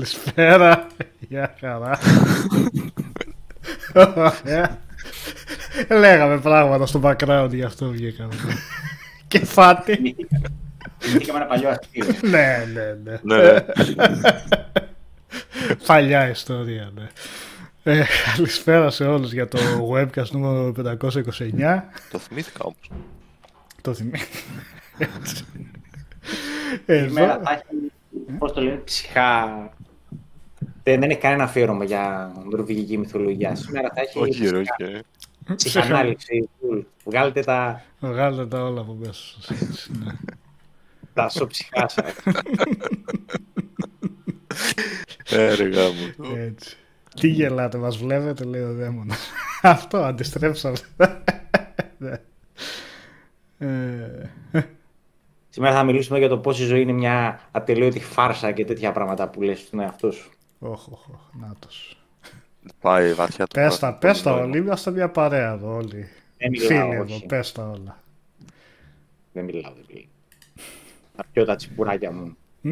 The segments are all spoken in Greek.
Καλησπέρα. Γεια χαρά. Λέγαμε πράγματα στο background γι' αυτό βγήκαμε. Και φάτι. Είχαμε ένα παλιό αστείο. ναι, ναι, ναι. Ναι. Παλιά ιστορία, ναι. Ε, καλησπέρα σε όλους για το webcast νούμερο 529. Το θυμήθηκα όμως. Το θυμάμαι. Σήμερα Εδώ, θα έχει, πώς το λένε, ψυχά. Δεν, δεν έχει κανένα αφιέρωμα για νορβηγική μυθολογία. Σήμερα θα έχει Όχι, ρε, ψυχά- όχι. ρε. ψυχανάλυση. full. Βγάλετε τα, βγάλε τα όλα από μέσα σας. Ναι. τα σοψυχά σας. Ε, ρε γάμο. Έτσι. Τι γελάτε, μας βλέπετε, λέει ο δαίμονας. Αυτό, αντιστρέψαμε. Ναι. Ε, Σήμερα θα μιλήσουμε για το πώς η ζωή είναι μια ατελείωτη φάρσα και τέτοια πράγματα που λες στον εαυτό σου. Όχ, όχ, όχ, νάτος. Πάει βαθιά το Πες τα, πράγμα. πες τα όλοι, είμαστε μια παρέα εδώ όλοι. Δεν μιλάω, Φίλοι εδώ, όχι. πες τα όλα. Δεν μιλάω, δεν μιλάω. Θα πιω τα τσιπουράκια μου. Μμ.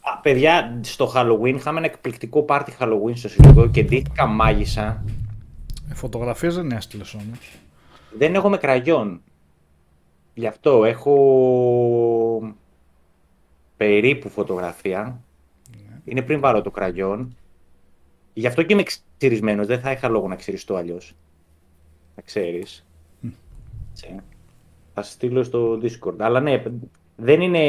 Α, παιδιά, στο Halloween είχαμε ένα εκπληκτικό πάρτι Halloween στο Συλλογικό και ντύθηκα μάγισσα. Ε, Φωτογραφίες δεν έστειλες όμως. Δεν έχω με κραγιόν. Γι' αυτό έχω περίπου φωτογραφία. Είναι πριν βάλω το κραγιόν. Γι' αυτό και είμαι ξυρισμένος. Δεν θα είχα λόγο να ξυριστώ αλλιώς. Θα ξέρεις. Έτσι. Θα σε στείλω στο Discord. Αλλά ναι, δεν είναι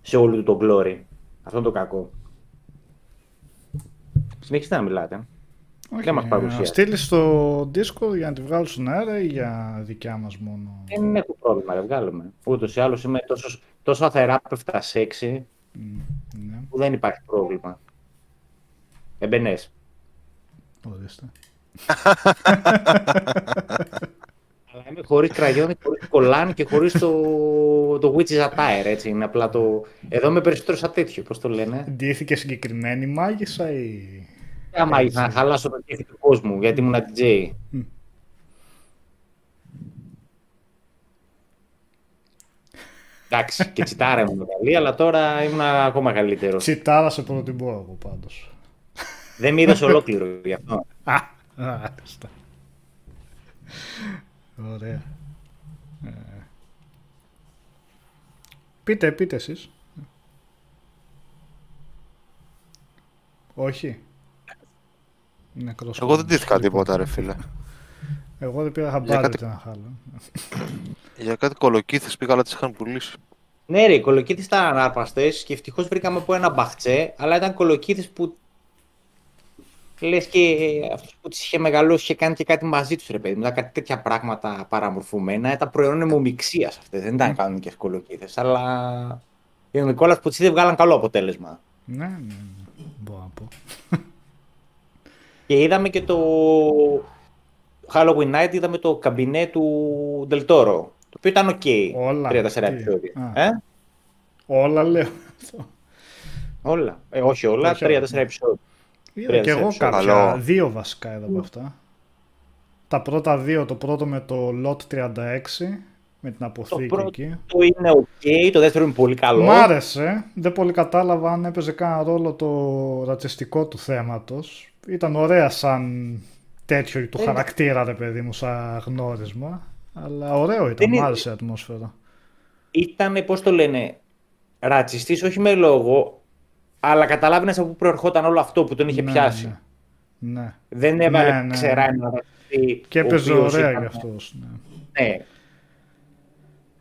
σε όλο του το glory. Αυτό είναι το κακό. Συνεχίστε να μιλάτε. Όχι, Δεν μας ε, παρουσιάζει. να στείλεις στο Discord για να τη βγάλεις στον αέρα ή για δικιά μας μόνο. Δεν έχω πρόβλημα, δεν βγάλουμε. Ούτως ή άλλως είμαι τόσο, τόσο αθεράπευτα σεξι Μ, Ναι, που δεν υπάρχει πρόβλημα. Εμπενές. ορίστε. Αλλά είμαι χωρίς κραγιόν, χωρίς κολάν και χωρίς το, το witch's attire. Έτσι. Είναι απλά το. Εδώ είμαι περισσότερο σαν τέτοιο, πώς το λένε. Ντύθηκε συγκεκριμένη μάγισσα ή... Άμα ήθελα να χαλάσω το κέφι του κόσμου, γιατί ήμουν DJ. Μμ. Εντάξει, και τσιτάρα ήμουν καλή, αλλά τώρα ήμουν ακόμα καλύτερος. Τσιτάρας σε προτιμώ εγώ πάντως. Δεν με είδες ολόκληρο γι' αυτό. Α, άρεστα. Ωραία. Ε, Πείτε, πείτε εσείς. Όχι. Νεκρός Εγώ δεν κόσμος. τήθηκα τίποτα, ρε φίλε. Εγώ δεν πήρα χαμπάρι Για κάτι- ότι ένα χάλο. Για κάτι κολοκύθες πήγα, αλλά τις είχαν πουλήσει. Ναι, ρε, οι κολοκύθες ήταν ανάρπαστε και ευτυχώς βρήκαμε από ένα μπαχτσέ, αλλά ήταν κολοκύθες που. Λες και αυτός που τις είχε μεγαλώσει είχε κάνει και κάτι μαζί τους, ρε παιδί μου. Ήταν κάτι τέτοια πράγματα παραμορφωμένα. Ήταν προϊόν αιμομηξία αυτές. Δεν ήταν κανονικές κολοκύθες, αλλά. Οι Νικόλας που δεν βγάλαν καλό αποτέλεσμα. Ναι, ναι, ναι. Μπορώ να πω. Και είδαμε και το Halloween Night, είδαμε το Cabinet του Ντελ Τόρο. Το οποίο ήταν οκ. Όλα. 3-4 Τι; επεισόδια. Α. Ε; Όλα λέω. Όλα. Ε, όχι όλα, Όχι 3-4 όλα. επεισόδια. Είδα Τρία και εγώ επεισόδια. κάποια, Καλό. δύο βασικά είδα από αυτά. Τα πρώτα δύο, το πρώτο με το Lot 36, με την Το αποθήκη πρώτο εκεί. είναι οκ, το δεύτερο είναι πολύ καλό. Μ' άρεσε, δεν πολύ κατάλαβα αν έπαιζε κανένα ρόλο το ρατσιστικό του θέματος. Ήταν ωραία σαν τέτοιο του Ε, χαρακτήρα, ρε παιδί μου, σαν γνώρισμα. Αλλά ωραίο ήταν, Δεν μ' είναι- άρεσε η ατμόσφαιρα. Ήταν, πώς το λένε, ρατσιστής, όχι με λόγο, αλλά καταλάβαινες από πού προερχόταν όλο αυτό που τον είχε Ναι, πιάσει. Ναι. ναι. Δεν έβαλε Ναι, ναι. ξερά ένα ρατσιστή. Και ο έπαιζε οποίος ωραία ήταν- γι' αυτός, ναι. Ναι.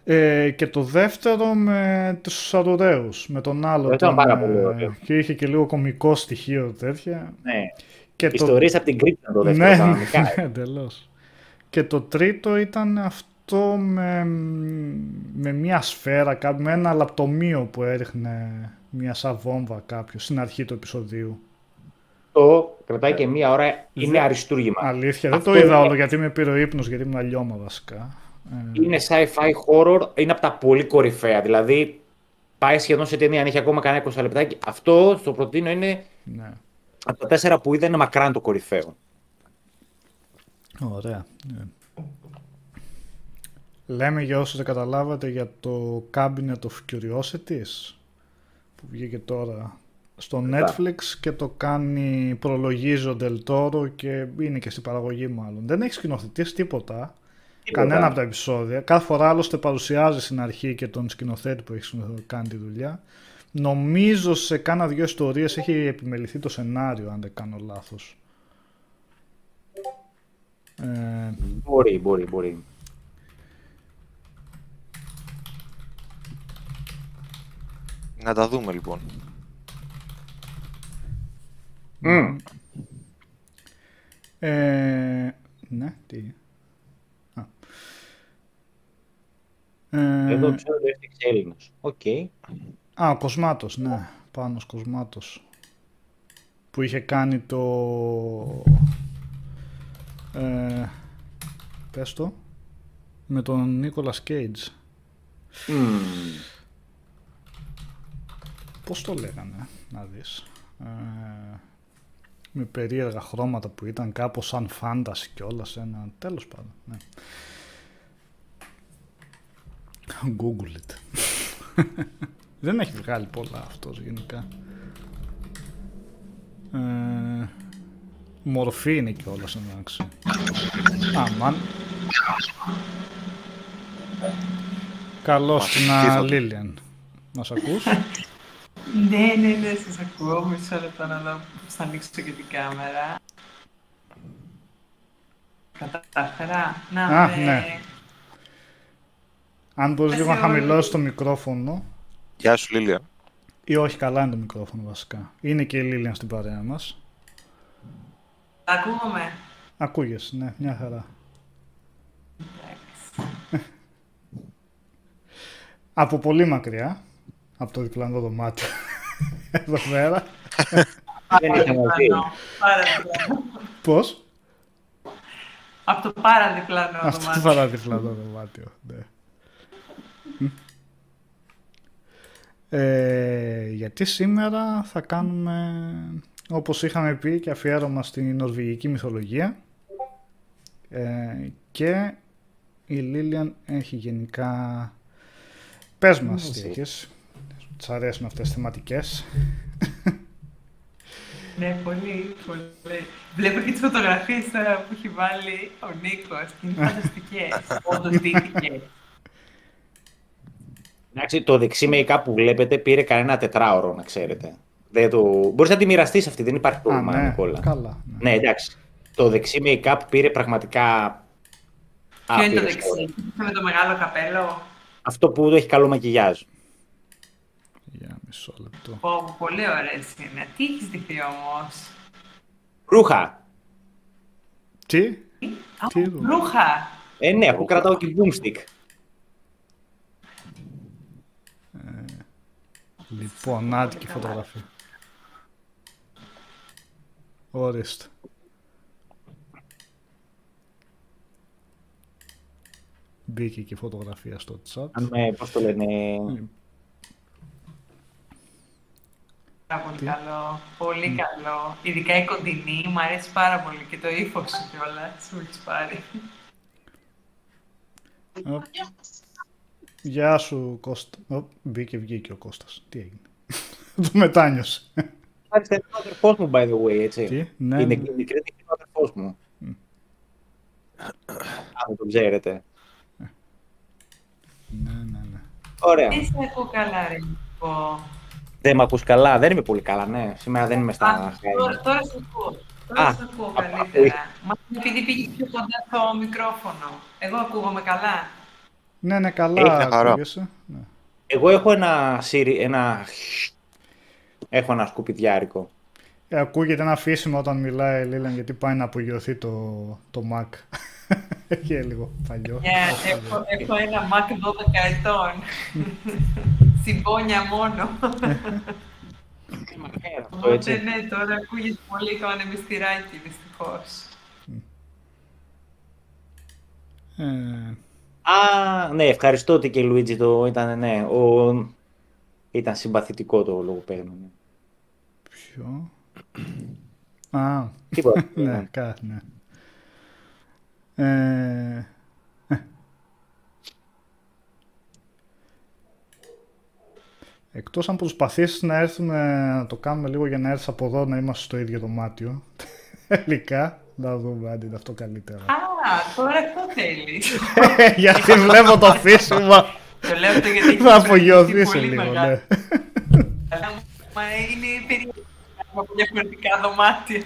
Ε, και το δεύτερο με τους Αρουραίους, με τον άλλο. Αυτό ήταν τον, πάρα πολύ ε, ωραίο. και είχε και λίγο κομικό στοιχείο τέτοια. ναι. Και το... Ιστορίες από την Κρήτη ήταν το δεύτερο Ναι, κανονικά. ναι, εντελώς. Και το τρίτο ήταν αυτό με, με μια σφαίρα, κάπου, με ένα λαπτομείο που έριχνε μια σαν βόμβα κάποιος στην αρχή του επεισοδίου. Το κρατάει και μία ώρα, είναι αριστούργημα. Αλήθεια, δεν Αυτό το είδα είναι- όλο γιατί με πήρε ο ύπνος, γιατί ήμουν λιώμα βασικά. Ε, Είναι sci-fi horror, είναι από τα πολύ κορυφαία. Δηλαδή, πάει σχεδόν σε ταινία, αν έχει ακόμα κανένα 20 λεπτάκι. Αυτό, στο προτείνω, είναι ναι. Από τα τέσσερα που είδα, είναι μακράν το κορυφαίο. Ωραία. ναι. Λέμε για όσους δεν καταλάβατε για το Cabinet of Curiosities που βγήκε τώρα στο Netflix και το κάνει, προλογίζει ο Del και είναι και στην παραγωγή μάλλον. Δεν έχει σκηνοθετήσει τίποτα, κανένα από τα επεισόδια. Κάθε φορά άλλωστε παρουσιάζει στην αρχή και τον σκηνοθέτη που έχει κάνει τη δουλειά. Νομίζω σε κάνα δυο ιστορίες έχει επιμεληθεί το σενάριο, αν δεν κάνω λάθος. Ε... Μπορεί, μπορεί, μπορεί. Να τα δούμε λοιπόν. Μμ. Ε, ναι, τι. Α. Ε, Εδώ ξέρω ότι έφτιαξε Έλληνας. Οκ. Α, ο Κοσμάτος, ναι. Πάνος Κοσμάτος. Που είχε κάνει το... Ε, πες το. Με τον Νίκολας Κέιτζ. Mm. Πώς το λέγανε, να δεις. Ε, με περίεργα χρώματα που ήταν κάπως σαν φάνταση και όλα σε ένα... Τέλος πάντων, ναι. Google it. Δεν έχει βγάλει πολλά αυτός γενικά. Ε, μορφή είναι κιόλας εντάξει. Αμάν. Καλώς την Λίλιαν. Μας ακούς; ναι, ναι, ναι, σας ακούω. Μισό λεπτό να δω θα ανοίξω και την κάμερα. Κατάφερα. Να, Α, ναι. Αν μπορείς λίγο να χαμηλώσεις το μικρόφωνο. Γεια σου, Λίλια. Ή όχι, καλά είναι το μικρόφωνο βασικά. Είναι και η Λίλια στην παρέα μας. Ακούγομαι. Ακούγεσαι, ναι, μια χαρά. από πολύ μακριά, από το διπλανό δωμάτιο, εδώ πέρα. Δεν είχε μαζί. Πώς; Από το παραδιπλανό δωμάτιο. Από το παραδιπλανό δωμάτιο, ναι. Ε, γιατί σήμερα θα κάνουμε, όπως είχαμε πει, και αφιέρωμα στην νορβηγική μυθολογία ε, και η Λίλιαν έχει γενικά... Πες μας τι έχεις. Της αρέσουν αυτές τις θεματικές. Ναι, πολύ, πολύ. Βλέπω και τις φωτογραφίες που έχει βάλει ο Νίκος και είναι φανταστικές. Όντως δείχθηκε. Εντάξει, το δεξί make-up που βλέπετε πήρε κανένα τετράωρο, να ξέρετε. Δεν το... Μπορείς να τη μοιραστείς αυτή, δεν υπάρχει πρόβλημα, ναι, Νικόλα. Καλά, ναι. ναι, εντάξει. Το δεξί make-up πήρε πραγματικά... Ποιο είναι το δεξί, με το μεγάλο καπέλο; Αυτό που έχει καλό μακιγιάζ. Για μισό λεπτό. Oh, πολύ ωραίες είναι. Τι έχεις δει όμως. Ρούχα. Τι; Τι; Ρούχα. Ε, ναι, αφού κρατάω και boomstick. Λοιπόν, άτικη φωτογραφία. Ορίστε. Μπήκε και φωτογραφία στο chat. Ναι, πώς το λένε... Πάρα πολύ καλό. Πολύ καλό. Ειδικά η κοντινή, μου αρέσει πάρα πολύ και το ύφος σου κιόλας. Μου έχεις πάρει. Γεια σου, Κώστα. Ο, μπήκε, βγήκε ο Κώστας. Τι έγινε. το μετάνιωσε. Μάλιστα, είναι ο αδερφός μου, by the way, έτσι. Τι, ναι. Είναι η μικρή είναι ο αδερφός μου. Αν το ξέρετε. Ναι, ναι, ναι. Ωραία. Τι σε ακούω καλά, ρε, Δεν με ακούς καλά, δεν είμαι πολύ καλά, ναι. Σήμερα δεν είμαι στα χέρια. Τώρα, τώρα σε ακούω. Τώρα σε ακούω καλύτερα. Μα επειδή πήγε πιο κοντά στο μικρόφωνο. Εγώ ακούγομαι καλά. Ναι, ναι, καλά ακούγεσαι. Ναι. Εγώ έχω ένα, ένα... Έχω ένα σκουπιδιάρικο. Ε, ακούγεται ένα αφήσιμο όταν μιλάει η Λίλαν γιατί πάει να απογειωθεί το, το Mac. Έχει λίγο παλιό. Yeah, έχω, έχω ένα Mac 12 ετών. Συμπόνια μόνο. Οπότε ναι, τώρα ακούγεται πολύ το ανεμιστηράκι, δυστυχώς. Ε, Α, ναι, ευχαριστώ ότι και Λουίτζι το ήταν, ναι, ο... ήταν συμπαθητικό το λογοπαίγνιο. Ναι. Ποιο; Α, Τίποτα. ναι, ναι. Ε... Εκτός αν προσπαθήσεις να έρθουμε να το κάνουμε λίγο για να έρθεις από εδώ να είμαστε στο ίδιο δωμάτιο. Τελικά, να δούμε αν είναι αυτό καλύτερα. Α, τώρα αυτό θέλεις. γιατί βλέπω το φύσιμα. Το λέω αυτό γιατί έχει Θα απογειωθεί σε πολύ λίγο, μεγάλο. ναι. Αλλά μα είναι περίεργο από διαφορετικά δωμάτια.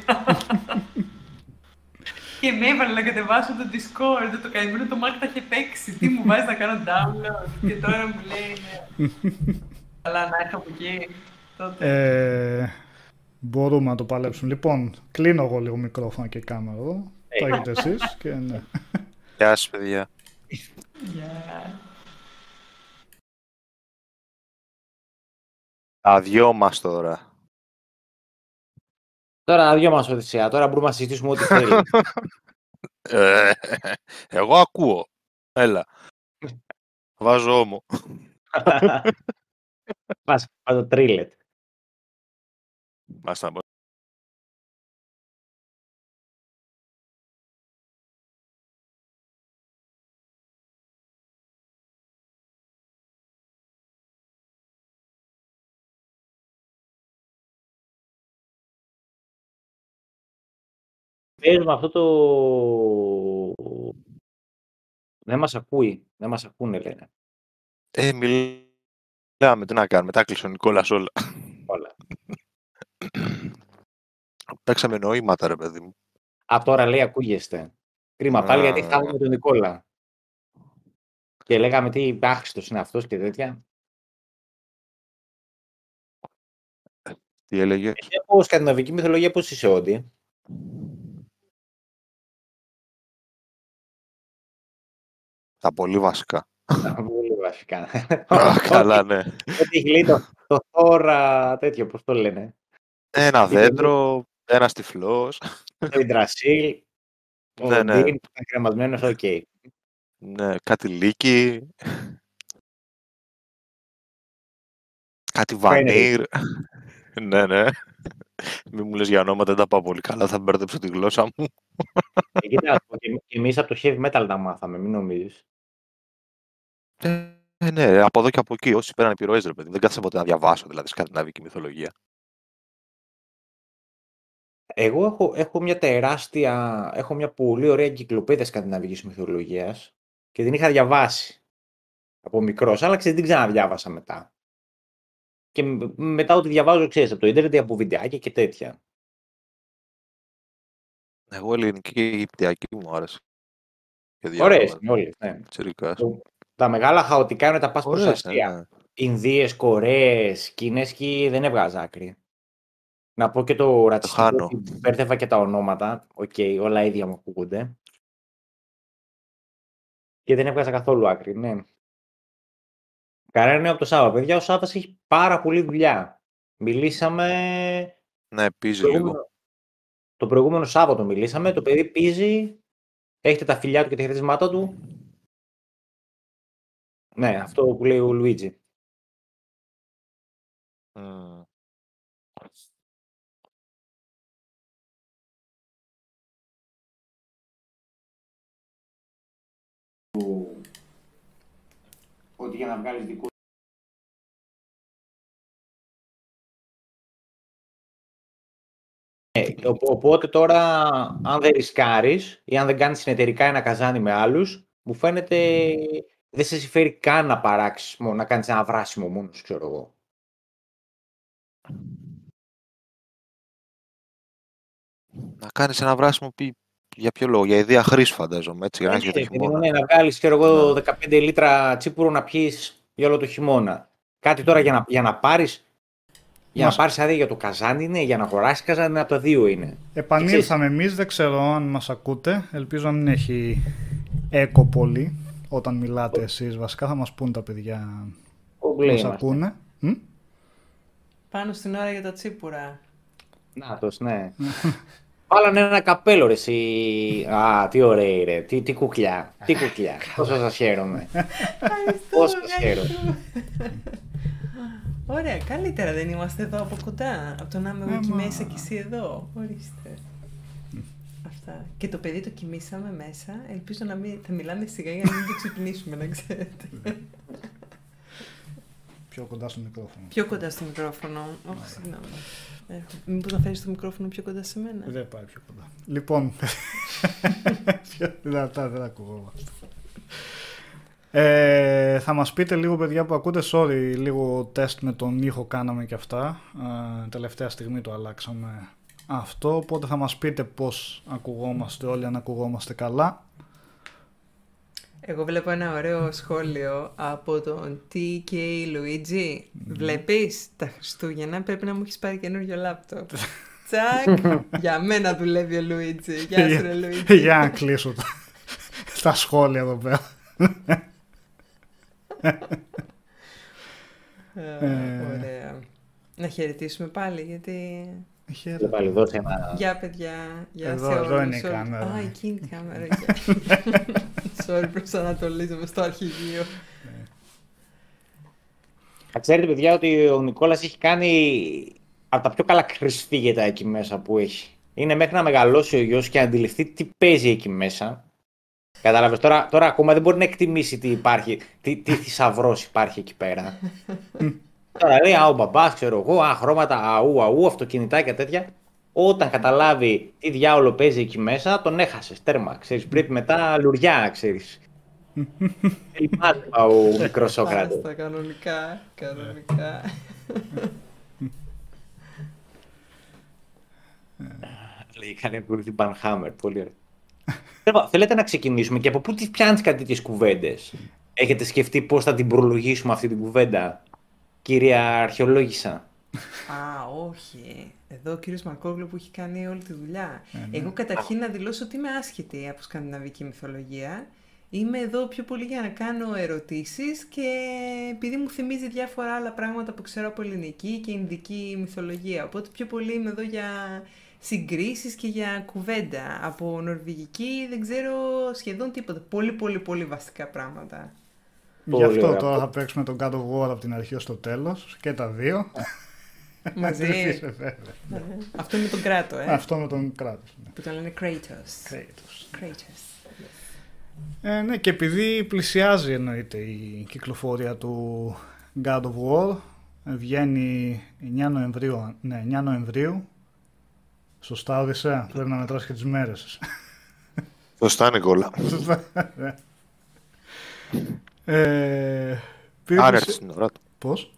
και με έβαλε να κατεβάσω το Discord, το καημένο το Mac τα είχε παίξει. Τι μου βάζει να κάνω download και τώρα μου λέει ναι. Αλλά να έρθω από εκεί. Τότε. Ε, μπορούμε να το παλέψουμε. Λοιπόν, κλείνω εγώ λίγο μικρόφωνο και κάμερα εδώ. Το έχετε εσείς και ναι. Γεια σας, παιδιά. Γεια. Τα δυο μας τώρα. Τώρα να δυο μας Οδυσσέα, τώρα μπορούμε να συζητήσουμε ό,τι θέλει. Ε, εγώ ακούω. Έλα. Βάζω όμο. Πας, πας το τρίλετ. Μας τα πω. Πες με αυτό το... Δεν μας ακούει. Δεν μας ακούνε λένε. Ε, μιλάμε, τι να κάνουμε, τα κλείσει ο Νικόλας όλα. Όλα. Παίξαμε νοήματα, ρε παιδί μου. Α, τώρα λέει ακούγεστε. Κρίμα πάλι γιατί Α. χάβουμε τον Νικόλα. Και λέγαμε τι άχρηστος είναι αυτός και τέτοια. Τι έλεγε; Εσύ από σκανδιναβική μυθολογία πώς είσαι Όντι; Τα πολύ βασικά. Πολύ βασικά. Α, Καλά, ναι. Ό,τι έχει λέει το, το Thor, τέτοιο, πώς το λένε. Ένα Είναι δέντρο, ένας τυφλός. Το Ιντρασίλ, ο Ναι, ναι. Ντίν, που ήταν κρεμασμένος, οκ. Ναι, κάτι λύκι. Κάτι βανίρ. ναι, ναι. Μην μου λες για ονόματα, δεν τα πάω πολύ καλά, θα μπέρδεψω τη γλώσσα μου. Ε, Κοίτα, και και εμείς από το heavy metal τα μάθαμε, μην νομίζεις. Ε, ναι, από εδώ και από εκεί, όσοι πέραν επιρροές, ρε παιδί. μου. Δεν κάθισα ποτέ να διαβάσω, δηλαδή, σκανδιναβική μυθολογία. Εγώ έχω, έχω μια τεράστια, έχω μια πολύ ωραία εγκυκλοπαίδεια σκανδιναβικής μυθολογίας και την είχα διαβάσει από μικρός, αλλά ξέρεις, την ξαναδιάβασα μετά. Και μ- μετά ό,τι διαβάζω, ξέρεις, από το ίντερνετ ή από βιντεάκια και τέτοια. Εγώ ελληνική και αιγυπτιακή μου άρεσε. Και Ωραίες διάβαζα. είναι όλες, ναι. Τσιρικάς. Τα μεγάλα χαοτικά είναι τα πας προς Ωραίες, ναι, Ασία. ναι. Ινδίες, Κορέες, Κίνες και δεν έβγαζα άκρη. Να πω και το ρατσιστικό χάνω. ότι μπέρδευα και τα ονόματα. Οκ, όλα ίδια μου ακούγονται. Και δεν έβγαζα καθόλου άκρη, ναι. Κανένα νέο από το Σάββα. Παιδιά, ο Σάββας έχει πάρα πολλή δουλειά. Μιλήσαμε... Ναι, πίζει το λίγο. προηγούμενο- Το προηγούμενο Σάββατο μιλήσαμε. Το παιδί πίζει. Έχετε τα φιλιά του και τα χαιρετίσματά του. Ναι, αυτό που λέει ο Λουίτζι. Ότι για να βγάλεις δικό Ε, ο- οπότε τώρα, αν δεν ρισκάρεις ή αν δεν κάνεις συνεταιρικά ένα καζάνι με άλλους, μου φαίνεται δεν σε συμφέρει καν να παράξεις, μόνο, να κάνεις ένα βράσιμο μόνος, ξέρω εγώ. Να κάνεις ένα βράσιμο πει για ποιο λόγο, για ιδέα χρήση φαντάζομαι, έτσι, για να Ε, έχεις για ναι, το παιδί μου, χειμώνα. ναι, να βγάλεις, ξέρω εγώ, 15 λίτρα τσίπουρο να πιείς για όλο το χειμώνα. Κάτι τώρα για να, για να πάρεις, για Μας- να πάρεις άδεια για το καζάνι είναι, για να αγοράσεις καζάνι είναι από τα δύο είναι. Επανήλθαμε εμείς, δεν ξέρω αν μας ακούτε. Ελπίζω να μην έχει έκο πολύ όταν μιλάτε εσείς. Βασικά θα μας πούν τα παιδιά Όπου λέει μας είμαστε. ακούνε. Μ; Πάνω στην ώρα για τα τσίπουρα. Νάτος, ναι. Βάλανε ένα καπέλο ρε εσύ. Α, τι ωραίοι ρε. Τι, τι κουκλιά. Τι κουκλιά. Πόσο σας χαίρομαι. Πόσο σας χαίρομαι. Ωραία, καλύτερα δεν είμαστε εδώ από κοντά. Από το να είμαι εγώ Ε, εκεί μα. μέσα και εσύ εδώ. Ορίστε. Αυτά. Και το παιδί το κοιμήσαμε μέσα. Ελπίζω να μην θα μιλάμε σιγά για να μην το ξυπνήσουμε, να ξέρετε. Πιο κοντά στο μικρόφωνο. Πιο κοντά στο μικρόφωνο. Όχι, συγγνώμη. Μήπως να φέρεις το μικρόφωνο πιο κοντά σε μένα; Δεν πάει πιο κοντά. Λοιπόν, πιο δυνατά δεν ακουγόμαστε. Ε, θα μας πείτε λίγο παιδιά που ακούτε, sorry, λίγο τεστ με τον ήχο κάναμε και αυτά. Ε, τελευταία στιγμή το αλλάξαμε αυτό, οπότε θα μας πείτε πώς ακουγόμαστε όλοι, αν ακουγόμαστε καλά. Εγώ βλέπω ένα ωραίο σχόλιο από τον TK Luigi. Βλέπεις, τα Χριστούγεννα πρέπει να μου έχεις πάρει καινούριο λάπτοπ. Τσακ, για μένα δουλεύει ο Λουίτζι. Γεια σου ρε Λουίτζι. Για να κλείσω τα σχόλια εδώ πέρα. Ωραία. Να χαιρετήσουμε πάλι γιατί... Χαίρετε. Πάλι δώσε ένα... Γεια παιδιά. Γεια εδώ, σε εδώ είναι η κάμερα. Α, εκεί είναι η κάμερα. Sorry, προσανατολίζομαι στο αρχηγείο. Ξέρετε παιδιά ότι ο Νικόλας έχει κάνει από τα πιο καλά κρυσφύγετα εκεί μέσα που έχει. Είναι μέχρι να μεγαλώσει ο γιος και να αντιληφθεί τι παίζει εκεί μέσα. Κατάλαβες τώρα, τώρα ακόμα δεν μπορεί να εκτιμήσει τι υπάρχει, τι, τι θησαυρός υπάρχει εκεί πέρα. τώρα λέει, Α, ο μπαμπάς, ξέρω εγώ, α, χρώματα, αού, αού, αυτοκινητάκια τέτοια. Όταν καταλάβει τι διάολο παίζει εκεί μέσα, τον έχασες. Τέρμα, ξέρεις. Πρέπει μετά λουριά, ξέρεις. Λυπάται ο μικρό Σόκρατε. κανονικά, κανονικά. Λέει, κάνει ακολουθεί Μπανχάμερ, πολύ ωραία. Θέλετε να ξεκινήσουμε και από πού τις πιάνεις κάτι τέτοιε κουβέντες; Έχετε σκεφτεί πώς θα την προλογίσουμε αυτή την κουβέντα, κυρία Αρχαιολόγησα. Α, όχι. Εδώ ο κύριος Μακόγλου που έχει κάνει όλη τη δουλειά. Ε, ναι. Εγώ καταρχήν να δηλώσω ότι είμαι άσχετη από σκανδιναβική μυθολογία. Είμαι εδώ πιο πολύ για να κάνω ερωτήσεις και επειδή μου θυμίζει διάφορα άλλα πράγματα που ξέρω από ελληνική και ινδική μυθολογία. Οπότε πιο πολύ είμαι εδώ για συγκρίσεις και για κουβέντα. Από νορβηγική δεν ξέρω σχεδόν τίποτα. Πολύ πολύ πολύ βασικά πράγματα. Γι' αυτό τώρα θα παίξουμε τον God of War από την αρχή ως το τέλος και τα δύο. Μαζί. Ναι. Αυτό με τον κράτο, ε. Αυτό με τον κράτος. Ναι. Που τον λένε Kratos. Kratos. Kratos. Ε, ναι, και επειδή πλησιάζει εννοείται η κυκλοφορία του God of War, βγαίνει 9 Νοεμβρίου, ναι, 9 Νοεμβρίου Σωστά, Οδυσσέα. Πρέπει να μετράς και τις μέρες. Σωστά, Νικόλα. ε, Αν έρθει στην ώρα του. Πώς;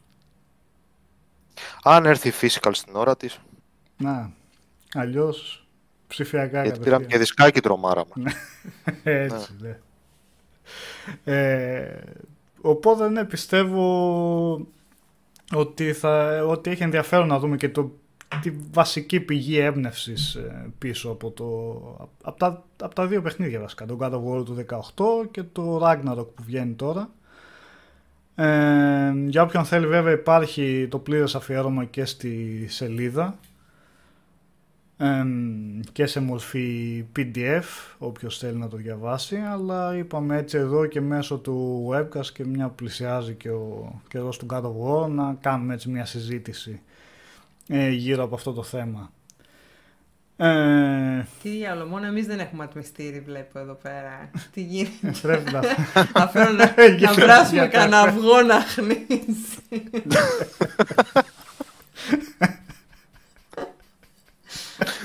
Αν έρθει physical στην ώρα της. Να, αλλιώς ψηφιακά Γιατί πήραμε και δισκάκι τρομάρα μα. Έτσι, ναι. Ε, οπότε, ναι, πιστεύω ότι, θα, ότι έχει ενδιαφέρον να δούμε και το τη βασική πηγή έμπνευσης ε, πίσω από, το, από, τα, από τα δύο παιχνίδια βασικά. Το God of War του 18 και το Ragnarok που βγαίνει τώρα. Ε, για όποιον θέλει βέβαια υπάρχει το πλήρες αφιέρωμα και στη σελίδα ε, και σε μορφή PDF όποιος θέλει να το διαβάσει αλλά είπαμε έτσι εδώ και μέσω του webcast και μια που πλησιάζει και ο καιρός του God of War να κάνουμε έτσι μια συζήτηση ε, γύρω από αυτό το θέμα. Ε... Τι άλλο, μόνο εμείς δεν έχουμε ατμιστήρι βλέπω εδώ πέρα. Τι γίνεται; Πρέπει να... Αφήνω να, να βράσουμε κανένα αυγό να χνίσει.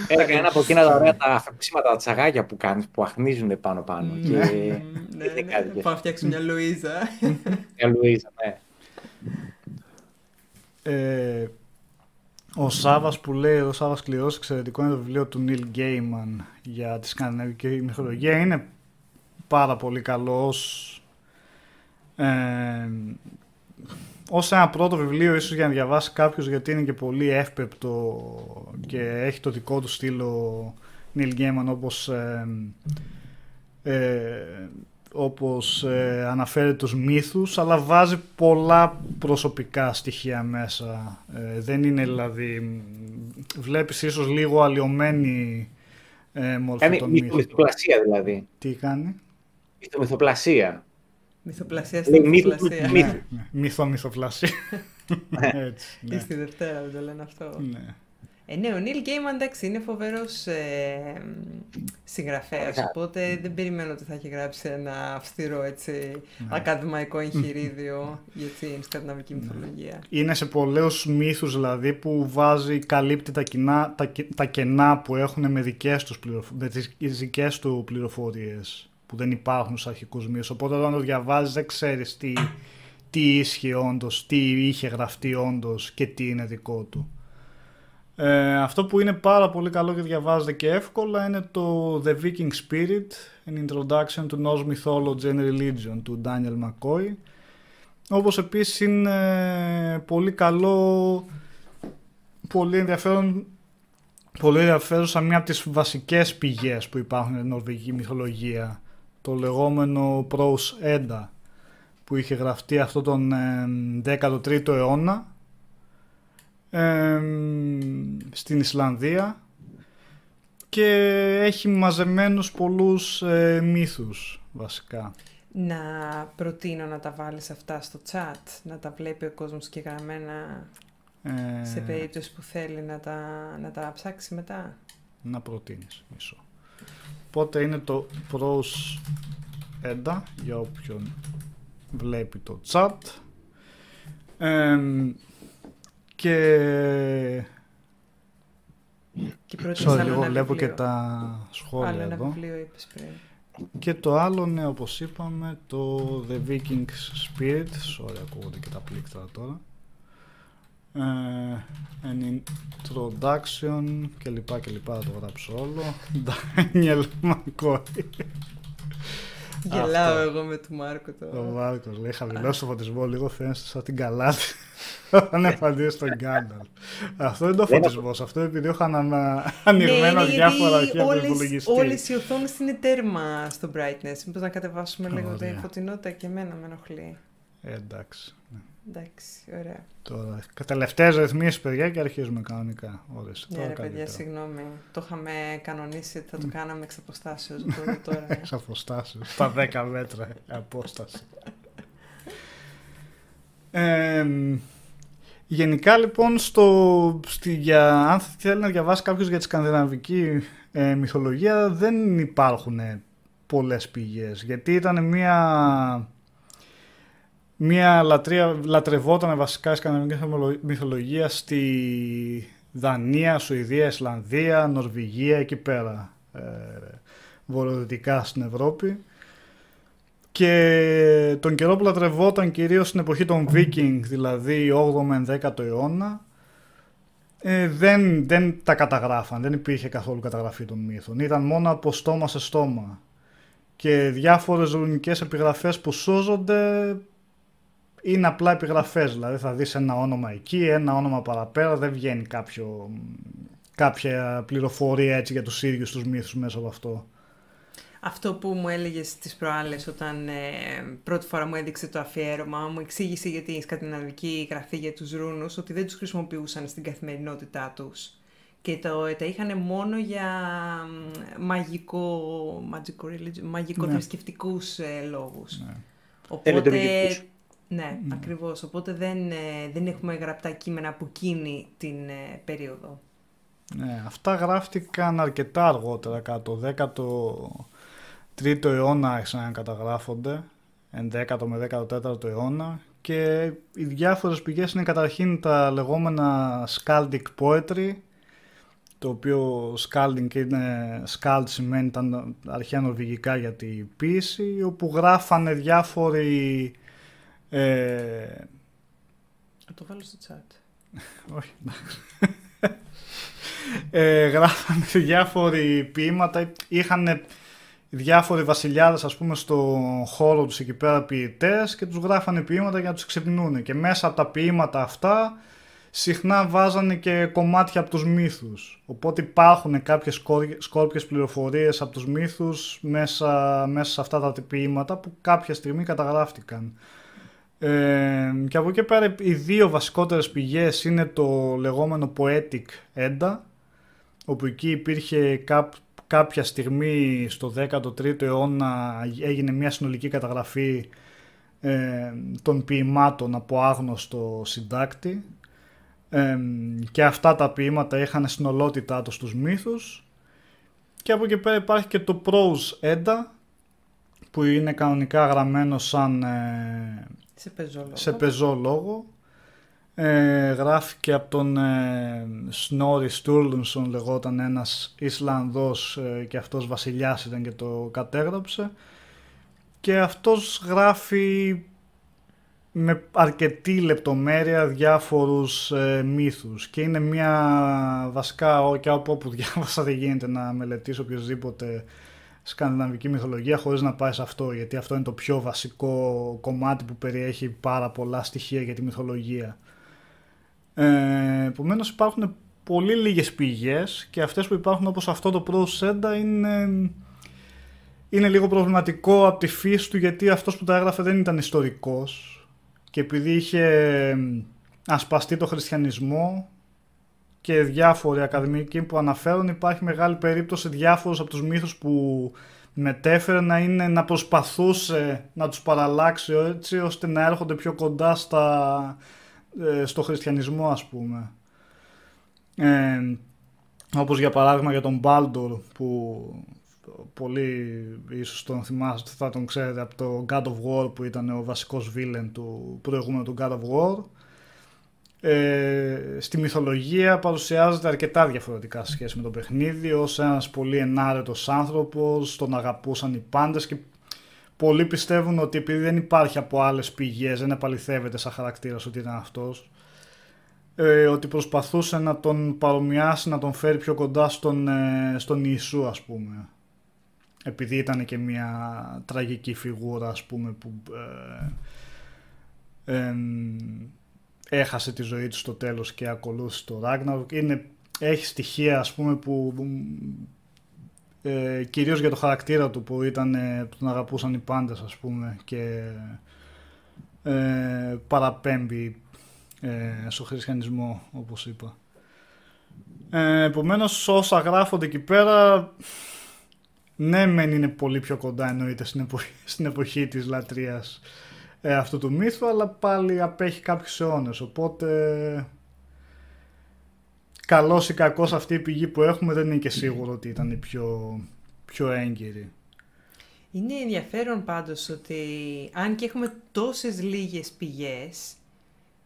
Έλα ένα από εκείνα τα ωραία τα αφραξίματα, τα τσαγάκια που κάνεις, που αχνίζουν πάνω πάνω. Ναι, και... ναι, ναι, ναι. Πάω να φτιάξω μια Λουίζα. Μια Λουίζα, ναι. Ε, ο Σάβας που λέει, ο Σάβας Κληρός, εξαιρετικό είναι το βιβλίο του Νίλ Γκέιμαν για τη σκανδιναβική μυθολογία. Είναι πάρα πολύ καλός ως, ε, ως ένα πρώτο βιβλίο ίσως για να διαβάσει κάποιος γιατί είναι και πολύ εύπεπτο και έχει το δικό του στήλο Νίλ Γκέιμαν όπως ε, ε, όπως ε, αναφέρει τους μύθους αλλά βάζει πολλά προσωπικά στοιχεία μέσα. Ε, δεν είναι δηλαδή βλέπεις ίσως λίγο αλλοιωμένη ε, μορφή κάνει των μύθων. μυθοπλασία δηλαδή. Τι κάνει; Μυθοπλασία. Μυθοπλασία στην μυθοπλασία. μύθο μυθοπλασία. Έτσι, ναι. στη Δευτέρα δεν το λένε αυτό. Ναι. Ε, ναι, ο Νίλ Γκέιμαν εντάξει είναι φοβερός ε, συγγραφέας. Οπότε δεν περιμένω ότι θα έχει γράψει ένα αυστηρό έτσι, ναι. ακαδημαϊκό εγχειρίδιο για την σκανδιναβική ναι. μυθολογία. Είναι σε πολλούς μύθους δηλαδή που βάζει, καλύπτει τα, κοινά, τα, τα κενά που έχουν με δικές του πληροφορίες που δεν υπάρχουν στους αρχικούς μύθους. Οπότε όταν το διαβάζεις, δεν ξέρεις τι, τι ίσχυε όντως, τι είχε γραφτεί όντως και τι είναι δικό του. Ε, αυτό που είναι πάρα πολύ καλό και διαβάζεται και εύκολα είναι το The Viking Spirit, an introduction to Norse mythology and religion του Daniel McCoy. Όπως επίσης είναι πολύ καλό, πολύ ενδιαφέρον, πολύ ενδιαφέρουσα μια από τις βασικές πηγές που υπάρχουν στην νορβηγική μυθολογία, το λεγόμενο Prose Edda, που είχε γραφτεί αυτό τον 13ο ε, αιώνα στην Ισλανδία και έχει μαζεμένους πολλούς ε, μύθους βασικά. Να προτείνω να τα βάλεις αυτά στο chat, να τα βλέπει ο κόσμος και γραμμένα ε, σε περίπτωση που θέλει να τα, να τα ψάξει μετά. Να προτείνεις, μισό. Οπότε είναι το προς έντα για όποιον βλέπει το chat. Και... Και Sorry, εγώ βλέπω και τα σχόλια άλλο εδώ. Βιβλίο είπες πριν. Και το άλλο, ναι, όπως είπαμε, το The Viking's Spirit. Sorry, ακούγονται και τα πλήκτρα τώρα. Uh, an introduction και λοιπά και λοιπά, το γράψω όλο. Daniel McCoy. Γελάω εγώ με τον Μάρκο τώρα. Ο Μάρκος λέει: Χαμηλώσει το φωτισμό λίγο, φαίνεται σαν την καλάτη. Όταν εμφανίζει στον Γκάνταλ. Αυτό είναι το φωτισμός. Αυτό επειδή έχω ανοιγμένα ναι, διάφορα αρχεία του υπολογιστή. Όλες οι οθόνες είναι τέρμα στο brightness. Μήπως να κατεβάσουμε λίγο τη φωτεινότητα και εμένα με ενοχλεί. Ε, εντάξει. Ναι. Εντάξει, ωραία. Τώρα, τελευταίες ρυθμίσεις, παιδιά, και αρχίζουμε κανονικά. Ώρες. Ναι, ρε, παιδιά, συγγνώμη. Το είχαμε κανονίσει ότι θα το κάναμε εξ αποστάσεως. Τώρα, τώρα. εξ αποστάσεως. Στα 10 μέτρα απόσταση. Ε, γενικά λοιπόν στο, στη, για, αν θέλει να διαβάσει κάποιος για τη σκανδιναβική ε, μυθολογία δεν υπάρχουν πολλές πηγές γιατί ήταν μια μια λατρεία, λατρευόταν βασικά η σκανδιναβική μυθολογία στη Δανία, Σουηδία, Ισλανδία, Νορβηγία, εκεί πέρα, ε, βορειοδυτικά στην Ευρώπη. Και τον καιρό που λατρευόταν κυρίως στην εποχή των Viking, δηλαδή 8ο με 10ο αιώνα, ε, δεν, δεν τα καταγράφαν, δεν υπήρχε καθόλου καταγραφή των μύθων. Ήταν μόνο από στόμα σε στόμα. Και διάφορες ρουνικές επιγραφές που σώζονται είναι απλά επιγραφές. Δηλαδή θα δεις ένα όνομα εκεί, ένα όνομα παραπέρα, δεν βγαίνει κάποιο, κάποια πληροφορία έτσι για τους ίδιους τους μύθους μέσα από αυτό. Αυτό που μου έλεγες τις προάλλες όταν ε, πρώτη φορά μου έδειξε το αφιέρωμα, μου εξήγησε γιατί η σκανδιναβική γραφή για τους ρούνους, ότι δεν τους χρησιμοποιούσαν στην καθημερινότητά τους. Και το, τα είχαν μόνο για μαγικό, μαγικό, μαγικό ναι. θρησκευτικούς ε, λόγους. Ναι. Οπότε ναι, mm. ακριβώς. Οπότε δεν, ε, δεν έχουμε γραπτά κείμενα από εκείνη την ε, περίοδο. Ναι, αυτά γράφτηκαν αρκετά αργότερα, κάτω 13ο αιώνα άρχισαν να καταγράφονται, 11ο με 14ο αιώνα και οι διάφορες πηγές είναι καταρχήν τα λεγόμενα Skaldic Poetry, το οποίο Scalding είναι, Scald σημαίνει ήταν αρχαία νορβηγικά για τη ποίηση, όπου γράφανε διάφοροι ε... Θα το βάλω στο chat. Όχι, ε, γράφανε διάφοροι ποίηματα, είχαν διάφοροι βασιλιάδες ας πούμε στο χώρο τους εκεί πέρα ποιητές και τους γράφανε ποίηματα για να τους ξυπνούν και μέσα από τα ποίηματα αυτά συχνά βάζανε και κομμάτια από τους μύθους. Οπότε υπάρχουν κάποιες σκόρπιες πληροφορίες από τους μύθους μέσα, μέσα σε αυτά τα ποίηματα που κάποια στιγμή καταγράφτηκαν ε, και από εκεί πέρα οι δύο βασικότερες πηγές είναι το λεγόμενο Poetic Edda όπου εκεί υπήρχε κάποια στιγμή στο 13ο αιώνα έγινε μια συνολική καταγραφή ε, των ποιημάτων από άγνωστο συντάκτη. Και αυτά τα ποίηματα είχαν στην ολότητά τους τους μύθους. Και από εκεί πέρα υπάρχει και το Prose Edda που είναι κανονικά γραμμένο σαν ε, σε πεζό λόγο, σε πεζό λόγο. Ε, γράφηκε από τον ε, Σνόρι Στούρλουνσον λεγόταν ένας Ισλανδός ε, και αυτός βασιλιάς ήταν και το κατέγραψε. Και αυτός γράφει με αρκετή λεπτομέρεια διάφορους ε, μύθους. Και είναι μια βασικά και από όπου διάβασα δεν γίνεται να μελετήσω οποιοδήποτε σκανδιναβική μυθολογία χωρίς να πάει σε αυτό γιατί αυτό είναι το πιο βασικό κομμάτι που περιέχει πάρα πολλά στοιχεία για τη μυθολογία. Ε, Επομένως υπάρχουν πολύ λίγες πηγές και αυτές που υπάρχουν όπως αυτό το Pro είναι, είναι λίγο προβληματικό από τη φύση του γιατί αυτός που τα έγραφε δεν ήταν ιστορικός και επειδή είχε ασπαστεί το χριστιανισμό και διάφοροι ακαδημικοί που αναφέρουν υπάρχει μεγάλη περίπτωση διάφορους από τους μύθους που μετέφερε να είναι να προσπαθούσε να τους παραλλάξει έτσι ώστε να έρχονται πιο κοντά στα, ε, στο χριστιανισμό ας πούμε. Ε, όπως για παράδειγμα για τον Μπάλντορ που πολύ ίσως τον θυμάστε, θα τον ξέρετε από το God of War που ήταν ο βασικός βίλεν του προηγούμενου του God of War. Ε, στη μυθολογία παρουσιάζεται αρκετά διαφορετικά σε σχέση με το παιχνίδι ως ένας πολύ ενάρετος άνθρωπος, τον αγαπούσαν οι πάντες και πολλοί πιστεύουν ότι επειδή δεν υπάρχει από άλλες πηγές, δεν επαληθεύεται σαν χαρακτήρας ότι ήταν αυτός, ε, ότι προσπαθούσε να τον παρομοιάσει, να τον φέρει πιο κοντά στον, ε, στον Ιησού ας πούμε. Επειδή ήταν και μια τραγική φιγούρα ας πούμε που ε, έχασε τη ζωή του στο τέλος και ακολούθησε το Ragnarok είναι, έχει στοιχεία ας πούμε που ε, κυρίως για το χαρακτήρα του που ήταν, που τον αγαπούσαν οι πάντες ας πούμε και ε, παραπέμπει ε, στο χριστιανισμό όπως είπα. Ε, επομένως όσα γράφονται εκεί πέρα ναι μεν είναι πολύ πιο κοντά εννοείται στην εποχή, στην εποχή της λατρείας ε, αυτού του μύθου αλλά πάλι απέχει κάποιους αιώνες οπότε καλός ή κακός αυτή η πηγή που έχουμε δεν είναι και σίγουρο ότι ήταν η πιο, πιο έγκυρη. Είναι ενδιαφέρον πάντως ότι αν και έχουμε τόσες λίγες πηγές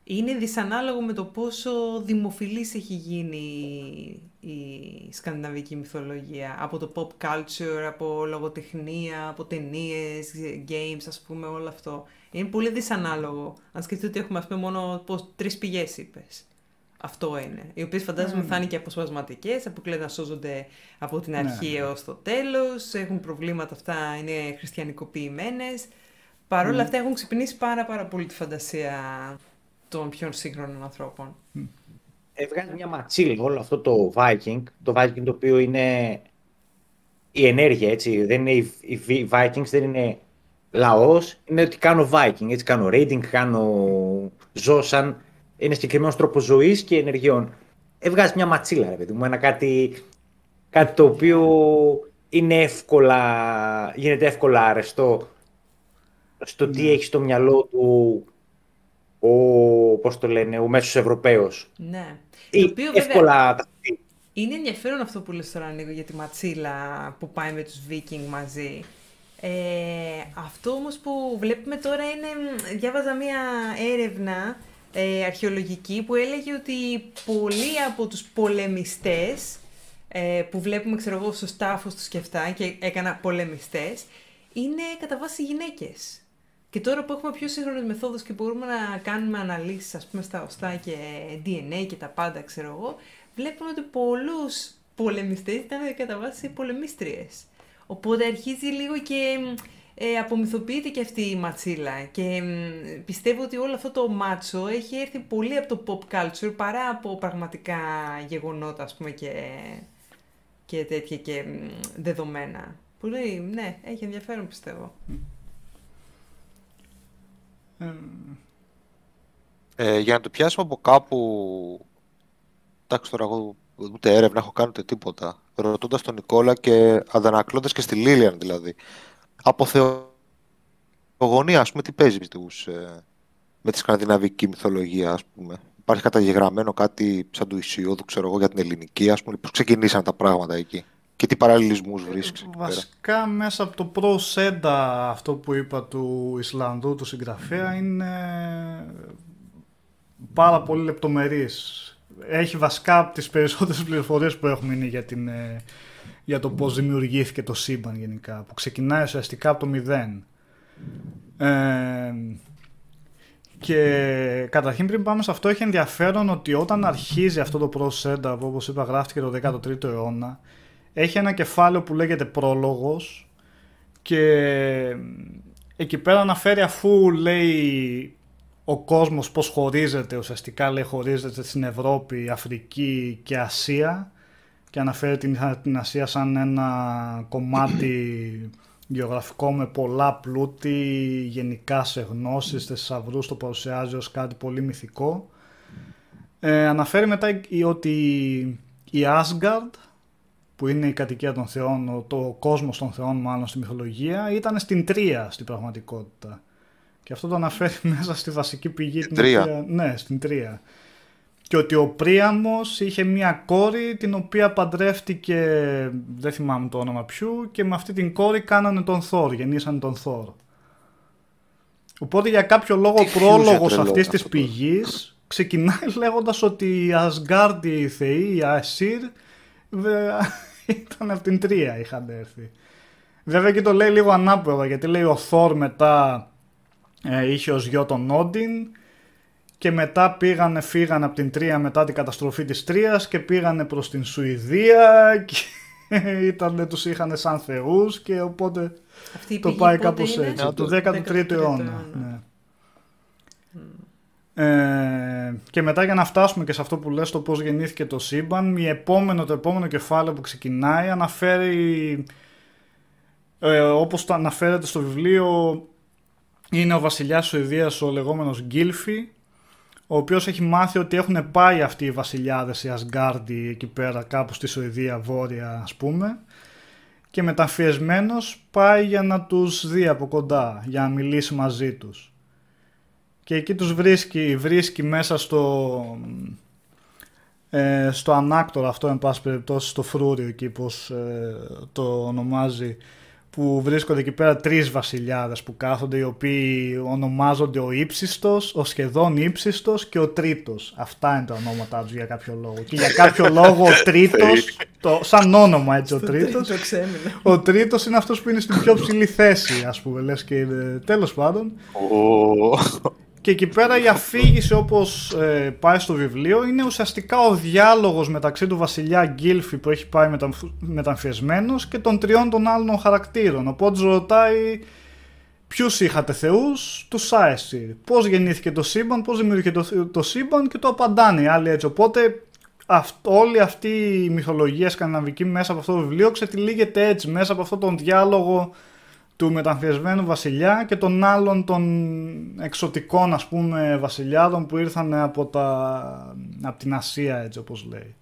είναι δυσανάλογο με το πόσο δημοφιλής έχει γίνει η σκανδιναβική μυθολογία. Από το pop culture, από λογοτεχνία, από ταινίες, games, ας πούμε, όλο αυτό. Είναι πολύ δυσανάλογο. Αν σκεφτείτε ότι έχουμε, ας πούμε, μόνο πώς, τρεις πηγές, είπες. Αυτό είναι. Οι οποίες φαντάζομαι mm. θα είναι και αποσπασματικές, αποκλείται να σώζονται από την ναι, αρχή ναι. έως το τέλος. Έχουν προβλήματα αυτά, είναι χριστιανικοποιημένες. Παρ' όλα mm. αυτά έχουν ξυπνήσει πάρα, πάρα πολύ τη φαντασία των πιο σύγχρονων ανθρώπων. Έβγαλε μια ματσίλα όλο αυτό το Viking, το Viking το οποίο είναι η ενέργεια, έτσι, δεν είναι οι, Vikings, δεν είναι λαός, είναι ότι κάνω Viking, έτσι, κάνω raiding, κάνω ζώσαν, είναι συγκεκριμένος τρόπος ζωής και ενεργειών. Έβγαζε μια ματσίλα, ρε παιδί μου, ένα κάτι, κάτι το οποίο είναι εύκολα, γίνεται εύκολα αρεστό στο τι ναι. έχει στο μυαλό του ο, πώς το λένε, ο μέσος Ευρωπαίος. Ναι. το οποίο, εύκολα Είναι ενδιαφέρον αυτό που λες τώρα, Νίκο, για τη ματσίλα που πάει με τους Βίκινγκ μαζί. Ε, αυτό όμως που βλέπουμε τώρα είναι, διάβαζα μία έρευνα ε, αρχαιολογική που έλεγε ότι πολλοί από τους πολεμιστές ε, που βλέπουμε, ξέρω εγώ, στο στάφος τους σκεφτά και έκανα πολεμιστές, είναι κατά βάση γυναίκες. Και τώρα που έχουμε πιο σύγχρονες μεθόδους και μπορούμε να κάνουμε αναλύσεις ας πούμε στα οστά και DNA και τα πάντα ξέρω εγώ, βλέπουμε ότι πολλούς πολεμιστές ήταν κατά βάση πολεμίστριες. Οπότε αρχίζει λίγο και ε, απομυθοποιείται και αυτή η ματσίλα και πιστεύω ότι όλο αυτό το μάτσο έχει έρθει πολύ από το pop culture παρά από πραγματικά γεγονότα ας πούμε και, και τέτοια και δεδομένα. Πολύ, ναι, έχει ενδιαφέρον πιστεύω. Ε, για να το πιάσουμε από κάπου. Εντάξει, τώρα εγώ ούτε έρευνα έχω κάνει ούτε τίποτα. Ρωτώντας τον Νικόλα και αντανακλώντας και στη Λίλιαν δηλαδή. Από θεογονία, ας πούμε, τι παίζει με, τους, ε, με τη σκανδιναβική μυθολογία, ας πούμε. Υπάρχει καταγεγραμμένο κάτι σαν του Ισιώδου, ξέρω εγώ, για την ελληνική, ας πούμε, πώς ξεκινήσαν τα πράγματα εκεί. Και τι παραλληλισμούς βρίσκεις εκεί πέρα. Βασικά μέσα από το Pro Senda, αυτό που είπα του Ισλανδού, του συγγραφέα, είναι πάρα πολύ λεπτομερής. Έχει βασικά τις περισσότερες πληροφορίες που έχουμε είναι για, την, ε, για το πώς δημιουργήθηκε το σύμπαν γενικά, που ξεκινάει ουσιαστικά από το μηδέν. Ε, και καταρχήν πριν πάμε σε αυτό έχει ενδιαφέρον ότι όταν αρχίζει αυτό το Pro Setup, όπως είπα γράφτηκε το 13ο αιώνα, έχει ένα κεφάλαιο που λέγεται πρόλογος και εκεί πέρα αναφέρει αφού λέει ο κόσμος πώς χωρίζεται, ουσιαστικά λέει χωρίζεται στην Ευρώπη, Αφρική και Ασία και αναφέρει την, την Ασία σαν ένα κομμάτι γεωγραφικό με πολλά πλούτη, γενικά σε γνώσεις, θησαυρούς, το παρουσιάζει ως κάτι πολύ μυθικό. Ε, αναφέρει μετά ότι η Asgard, που είναι η κατοικία των θεών, το κόσμος των θεών μάλλον στη μυθολογία, ήταν στην Τρία στην πραγματικότητα. Και αυτό το αναφέρει μέσα στη βασική πηγή. Στην Τρία. Οποία, ναι, στην Τρία. Και ότι ο Πρίαμος είχε μία κόρη την οποία παντρεύτηκε, δεν θυμάμαι το όνομα ποιου, και με αυτή την κόρη κάνανε τον Θόρ, γεννήσανε τον Θόρ. Οπότε για κάποιο λόγο ο πρόλογος αυτής της πηγής ξεκινάει λέγοντας ότι οι Ασγκάρντιοι θεοί, οι Ασύρ, ήταν από την Τρία είχαν έρθει. Βέβαια και το λέει λίγο ανάποδα γιατί λέει ο Θόρ μετά ε, είχε ως γιο τον Όντιν και μετά πήγανε, φύγανε από την Τρία μετά την καταστροφή της Τρίας και πήγανε προς την Σουηδία και ήταν, τους είχαν σαν θεούς και οπότε το πάει κάπως έτσι, το 13ο αιώνα. Ναι. Ε, και μετά για να φτάσουμε και σε αυτό που λες το πώς γεννήθηκε το σύμπαν, η επόμενο, το επόμενο κεφάλαιο που ξεκινάει αναφέρει, ε, όπως το αναφέρεται στο βιβλίο, είναι ο βασιλιάς Σουηδίας ο λεγόμενος Γκίλφι, ο οποίος έχει μάθει ότι έχουν πάει αυτοί οι βασιλιάδες οι Ασγκάρντοι εκεί πέρα κάπου στη Σουηδία βόρεια ας πούμε και μεταφιεσμένος πάει για να τους δει από κοντά, για να μιλήσει μαζί τους. Και εκεί τους βρίσκει, βρίσκει μέσα στο, ε, στο ανάκτορα αυτό εν πάση περιπτώσει στο φρούριο εκεί πως ε, το ονομάζει που βρίσκονται εκεί πέρα τρεις βασιλιάδες που κάθονται οι οποίοι ονομάζονται ο ύψιστος, ο σχεδόν ύψιστος και ο τρίτος. Αυτά είναι τα ονόματά τους για κάποιο λόγο. Και για κάποιο λόγο ο τρίτος, το, σαν όνομα έτσι ο τρίτος, ο τρίτος είναι αυτός που είναι στην πιο ψηλή θέση ας πούμε, λες και τέλος πάντων. Και εκεί πέρα η αφήγηση όπως ε, πάει στο βιβλίο είναι ουσιαστικά ο διάλογος μεταξύ του βασιλιά Γκίλφι που έχει πάει μετα, μεταμφιεσμένος και των τριών των άλλων χαρακτήρων. Οπότε ρωτάει ποιους είχατε θεούς, τους Άεσιρ. Πώς γεννήθηκε το σύμπαν, πώς δημιουργήθηκε το, το σύμπαν και το απαντάνε οι άλλοι έτσι. Οπότε όλη αυτή η μυθολογία σκανδιναβική μέσα από αυτό το βιβλίο ξετυλίγεται έτσι, μέσα από αυτόν τον διάλογο του μεταμφιεσμένου βασιλιά και των άλλων των εξωτικών ας πούμε βασιλιάδων που ήρθαν από, τα, από την Ασία έτσι όπως λέει.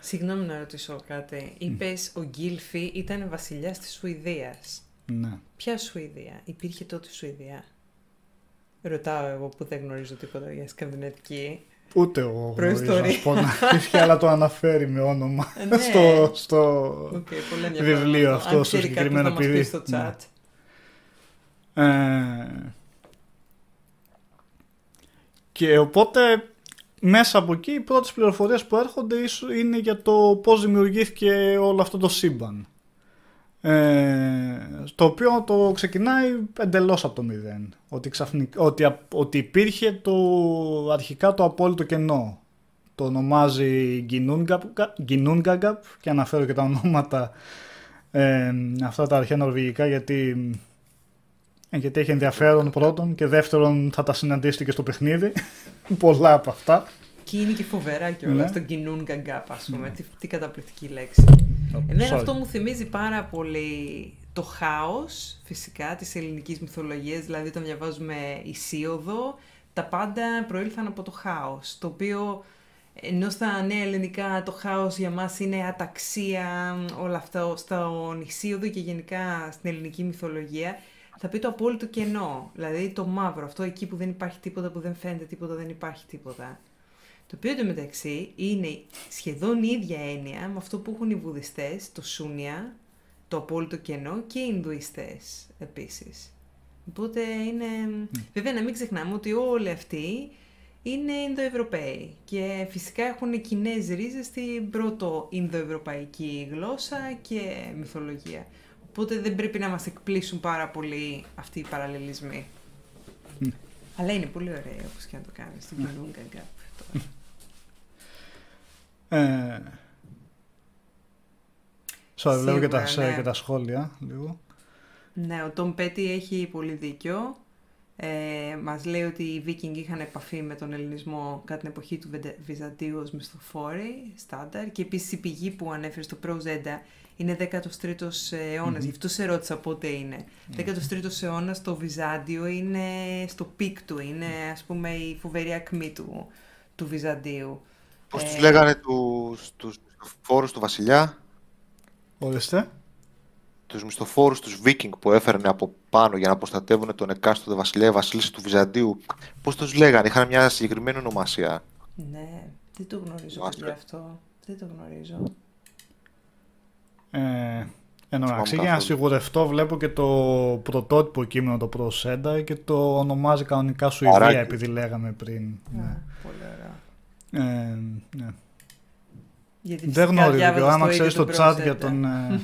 Συγγνώμη να ρωτήσω κάτι. Είπες ο Γκίλφι ήταν βασιλιάς της Σουηδίας. Ναι. Ποια Σουηδία, υπήρχε τότε Σουηδία; Ρωτάω εγώ που δεν γνωρίζω τίποτα για σκανδινατική. Ούτε εγώ γνωρίζω να πω να αλλά το αναφέρει με όνομα ναι. στο, στο okay, βιβλίο αυτό, στο συγκεκριμένο παιδί. στο chat. Ναι. Ε, και οπότε μέσα από εκεί οι πρώτες πληροφορίες που έρχονται είναι για το πώς δημιουργήθηκε όλο αυτό το σύμπαν. Ε, το οποίο το ξεκινάει εντελώς από το μηδέν. Ότι, ότι, ότι υπήρχε το, αρχικά το απόλυτο κενό. Το ονομάζει Γκινούγκαγκαπ και αναφέρω και τα ονόματα ε, αυτά τα αρχαία νορβηγικά γιατί ε, γιατί έχει ενδιαφέρον πρώτον και δεύτερον θα τα συναντήσετε και στο παιχνίδι. Πολλά από αυτά. Και είναι και φοβερά και όλα. Ναι. Στον κοινούν γκαγκάπ, ας πούμε. Ναι. Τι, τι καταπληκτική λέξη. Oh, Εμένα αυτό μου θυμίζει πάρα πολύ το χάος, φυσικά, της ελληνικής μυθολογίας. Δηλαδή, όταν διαβάζουμε Ισίωδο, τα πάντα προήλθαν από το χάος. Το οποίο ενώ στα νέα ελληνικά το χάος για μας είναι αταξία, όλα αυτά στο Ισίωδο και γενικά στην ελληνική μυθολογία, θα πει το απόλυτο κενό. Δηλαδή το μαύρο, αυτό εκεί που δεν υπάρχει τίποτα, που δεν φαίνεται τίποτα, δεν υπάρχει τίποτα. Το Το οποίο εντωμεταξύ είναι σχεδόν η ίδια έννοια με αυτό που έχουν οι βουδιστές, το Σούνια, το απόλυτο κενό και οι Ινδουιστές επίσης. Οπότε είναι... Βέβαια να μην ξεχνάμε ότι όλοι αυτοί είναι Ινδοευρωπαίοι και φυσικά έχουν κοινές ρίζες στην πρώτο Ινδοευρωπαϊκή γλώσσα και μυθολογία. Οπότε δεν πρέπει να μας εκπλήσουν πάρα πολύ αυτοί οι παραλληλισμοί. Αλλά είναι πολύ ωραίο όπως και να το κάνεις στην Κινούγκα Γκάπ. Ε, Sorry, βλέπω και τα, Σίγουρα, ναι. και τα σχόλια λίγο. Ναι, ο Τόμ Πέτι έχει πολύ δίκιο. Ε, μας λέει ότι οι Βίκινγκ είχαν επαφή με τον ελληνισμό κατά την εποχή του Βεντε- Βυζαντίου ως μισθοφόροι, στάνταρ. Και επίσης η πηγή που ανέφερε στο Προζέντα είναι 13ος αιώνας. Γι' αυτό σε ρώτησα πότε είναι. 13ος αιώνας το Βυζάντιο είναι στο peak του. Είναι ας πούμε η φοβερή ακμή του, του Βυζαντίου. Πώς Ε, τους λέγανε τους, τους φόρους του βασιλιά, Ορίστε. τους μισθοφόρους τους Βίκινγκ που έφερνε από πάνω για να προστατεύουν τον εκάστοτε βασιλιά ή βασίλισσα του Βυζαντίου. Πώς τους λέγανε, είχαν μια συγκεκριμένη ονομασία. Ναι, δεν το γνωρίζω Θυμάστε. παιδιά αυτό. Δεν το γνωρίζω. Ε, εν τω μεταξύ, Θυμάμαι για να καθόλου. σιγουρευτώ, βλέπω και το πρωτότυπο κείμενο το προσέντα και το ονομάζει κανονικά Σουηδία, Παράκι. επειδή λέγαμε πριν. Ναι. Α, πολύ ωραία. Ε, ναι. Γιατί Δεν φυσικά γνωρίζω. διάβαζα Άμα ίδιο ξέρεις τον το chat για Προζέντα. τον. ε,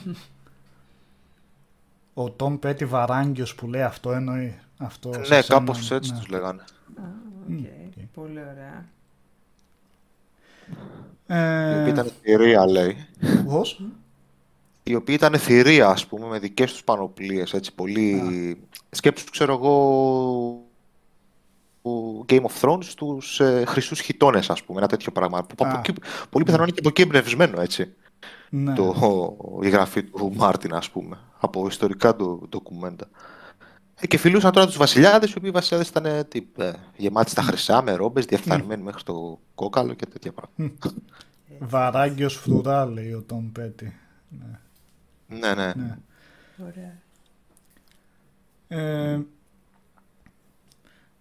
ο Τόμ Πέτι Βαράγγιος που λέει αυτό εννοεί. Αυτό σε ναι, σένα, κάπως έτσι ναι. τους λέγανε. Α, οκ. Πολύ ωραία. Ε, Οι οποίοι ήταν θηρία, λέει. πώς; Οι οποίοι ήταν θηρία, ας πούμε, με δικές τους πανοπλίες, έτσι, πολύ... Σκέψους, ξέρω εγώ, του Game of Thrones, τους ε, χρυσούς χιτώνες, ας πούμε, ένα τέτοιο πράγμα. Που, από Α. εκεί- πολύ πιθανόν είναι και από εκεί εμπνευσμένο, έτσι, Ναι. το, η γραφή του Μάρτιν, ας πούμε, από ιστορικά ντο, ντοκουμέντα. Ε, και φιλούσαν τώρα τους βασιλιάδες, οι οποίοι βασιλιάδες ήταν ε, τι, ε, γεμάτοι στα χρυσά, με ρόμπες, διεφθαρμένοι μέχρι το κόκαλο και τέτοια πράγματα. Βαράγγιος φρουρά λέει ο Τόμ Πέτι. Ναι. Ναι, ναι. ναι. Ωραία. Ε,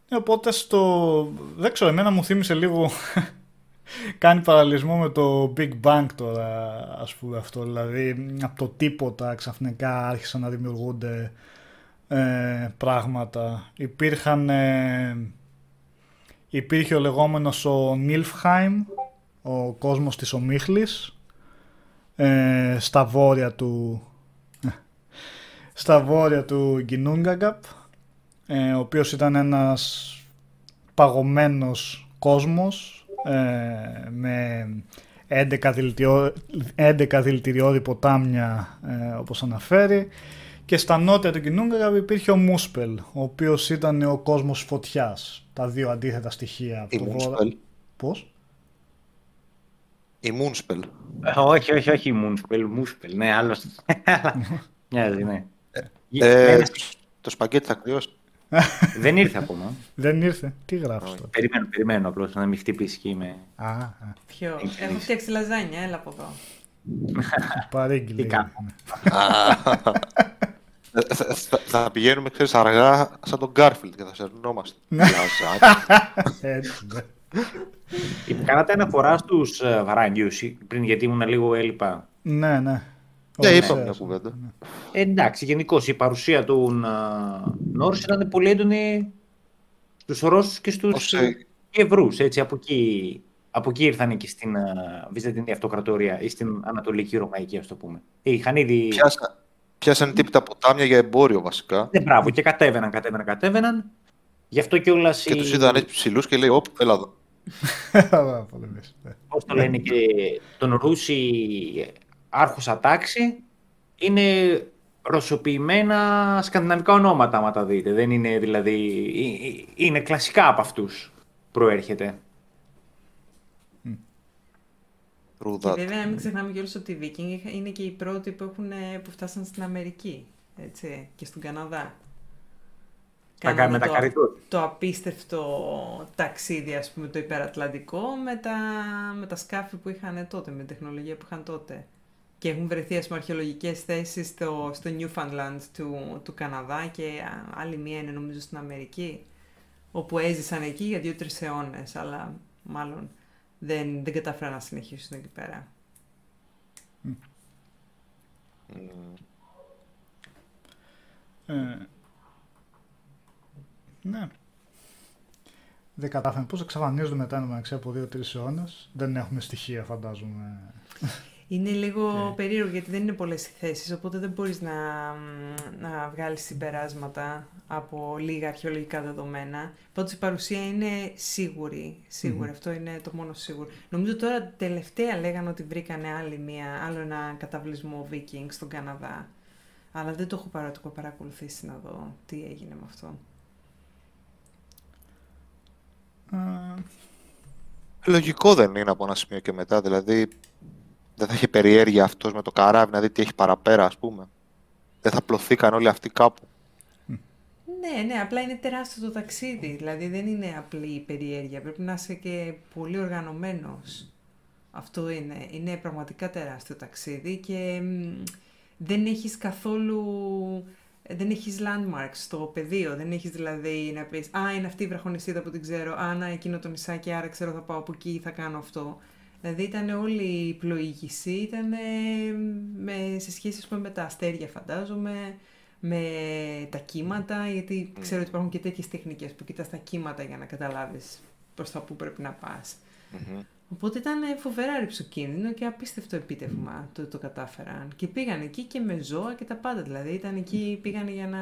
ε, οπότε στο... Δεν ξέρω, εμένα μου θύμισε λίγο... Κάνει παραλληλισμό με το Big Bang τώρα, ας πούμε αυτό. Δηλαδή, από το τίποτα ξαφνικά άρχισαν να δημιουργούνται ε, πράγματα. Υπήρχαν... ε, υπήρχε ο λεγόμενος ο Νίλφχάιμ, ο κόσμος της Ομίχλης, ε, στα βόρεια του στα βόρεια του Γκινούγκαγκαπ, ε, ο οποίος ήταν ένας παγωμένος κόσμος ε, με 11, δηλητηριό, 11 δηλητηριώδη ποτάμια ε, όπως αναφέρει και στα νότια του Γκινούγκαγκαπ υπήρχε ο Μούσπελ ο οποίος ήταν ο κόσμος φωτιάς τα δύο αντίθετα στοιχεία από Η το βόρειο- Moonspell. Πώς; Η Moonspell. Ε, όχι, όχι, όχι, Moonspell, Moonspell, ναι, άλλος. Μοιάζει, ναι. Ε, Ένας- το σπαγκέτι θα κρυώσει. Δεν ήρθε ακόμα. δεν ήρθε τι γράφεις Όχι. τώρα; Περιμένω, περιμένω απλώς να μην χτυπήσει και είμαι... α, α Ποιο; Έχεις Έχω δει. φτιάξει λαζάνια, έλα από εδώ. παρήγγειλε Τι κάνω; Ε, θα, θα- θα πηγαίνουμε, ξέρεις, αργά σαν τον Garfield και θα σερνόμαστε. Ναι. Λαζάκι. έτσι ναι. Κάνατε αναφορά στους uh, Βαράγγιους πριν γιατί ήμουν λίγο έλειπα. ναι ναι Ναι, Ωραία, είπαμε μια ξέρεις. κουβέντα. Ε, εντάξει, γενικώ η παρουσία των uh, Νόρς ήταν πολύ έντονη στους Ρώσους και στους Ως, ε, Ευρούς. Έτσι, από εκεί, από εκεί ήρθαν και στην uh, Βυζαντινή Αυτοκρατορία ή στην Ανατολική Ρωμαϊκή, ας το πούμε. Είχαν ήδη... Πιάσα, πιάσανε τύπητα ποτάμια για εμπόριο βασικά. Ναι, μπράβο, και κατέβαιναν, κατέβαιναν, κατέβαιναν. Γι' αυτό κιόλας. Και τους είδαν έτσι ψηλούς και λέει, όπ, έλα εδώ. Ωραία, πολεμήσεις, ναι. Πώς το λένε και τον Ρούσι άρχουσα τάξη είναι ρωσοποιημένα σκανδιναβικά ονόματα, άμα τα δείτε. Δεν είναι δηλαδή. ε, ε, Είναι κλασικά από αυτούς προέρχεται. True Και that. βέβαια, να μην ξεχνάμε κιόλας ότι οι Βίκινγκ είχα- είναι και οι πρώτοι που, έχουν, που φτάσαν στην Αμερική έτσι, και στον Καναδά. Τα Κάνανε με τα το, καριτό. το απίστευτο ταξίδι, ας πούμε, το υπερατλαντικό με τα, με τα σκάφη που είχαν τότε, με την τεχνολογία που είχαν τότε. Και έχουν βρεθεί, ας πούμε, αρχαιολογικές θέσεις στο, στο Newfoundland του, του Καναδά και α, άλλη μία είναι νομίζω στην Αμερική, όπου έζησαν εκεί για δύο-τρεις αιώνες, αλλά μάλλον δεν, δεν κατάφεραν να συνεχίσουν εκεί πέρα. Ε, ναι. Δεν κατάφεραν. Πώς εξαφανίζονται μετά μεταξύ από δύο-τρει αιώνες. Δεν έχουμε στοιχεία, φαντάζομαι. Είναι λίγο περίεργο γιατί δεν είναι πολλές οι θέσεις, οπότε δεν μπορείς να, να βγάλεις συμπεράσματα από λίγα αρχαιολογικά δεδομένα. Πάντως η παρουσία είναι σίγουρη, αυτό είναι το μόνο σίγουρο. Νομίζω τώρα τελευταία λέγανε ότι βρήκανε άλλη μία, άλλο ένα καταβλισμό Vikings στον Καναδά. Αλλά δεν το έχω παρακολουθήσει να δω τι έγινε με αυτό. Λογικό δεν είναι από ένα σημείο και μετά, δηλαδή δεν θα είχε περιέργεια αυτός με το καράβι να δει τι έχει παραπέρα, ας πούμε. Δεν θα πλωθήκαν όλοι αυτοί κάπου. Ναι, ναι, απλά είναι τεράστιο το ταξίδι. Δηλαδή δεν είναι απλή η περιέργεια. Πρέπει να είσαι και πολύ οργανωμένος. Αυτό είναι. Είναι πραγματικά τεράστιο ταξίδι και δεν έχεις καθόλου... Δεν έχεις landmarks στο πεδίο, δεν έχεις δηλαδή να πεις «Α, είναι αυτή η βραχονισίδα που την ξέρω, «Α, να, εκείνο το νησάκι, άρα ξέρω θα πάω από εκεί, θα κάνω αυτό». Δηλαδή ήταν όλη η πλοήγηση, ήταν με, σε σχέση με τα αστέρια φαντάζομαι, με τα κύματα, γιατί ξέρω ότι υπάρχουν και τέτοιες τεχνικές που κοιτάς τα κύματα για να καταλάβεις προς τα που πρέπει να πας. Οπότε ήταν φοβερά ρηψοκίνδυνο και απίστευτο επίτευγμα το το κατάφεραν. Και πήγαν εκεί και με ζώα και τα πάντα. Δηλαδή ήταν εκεί, πήγαν για να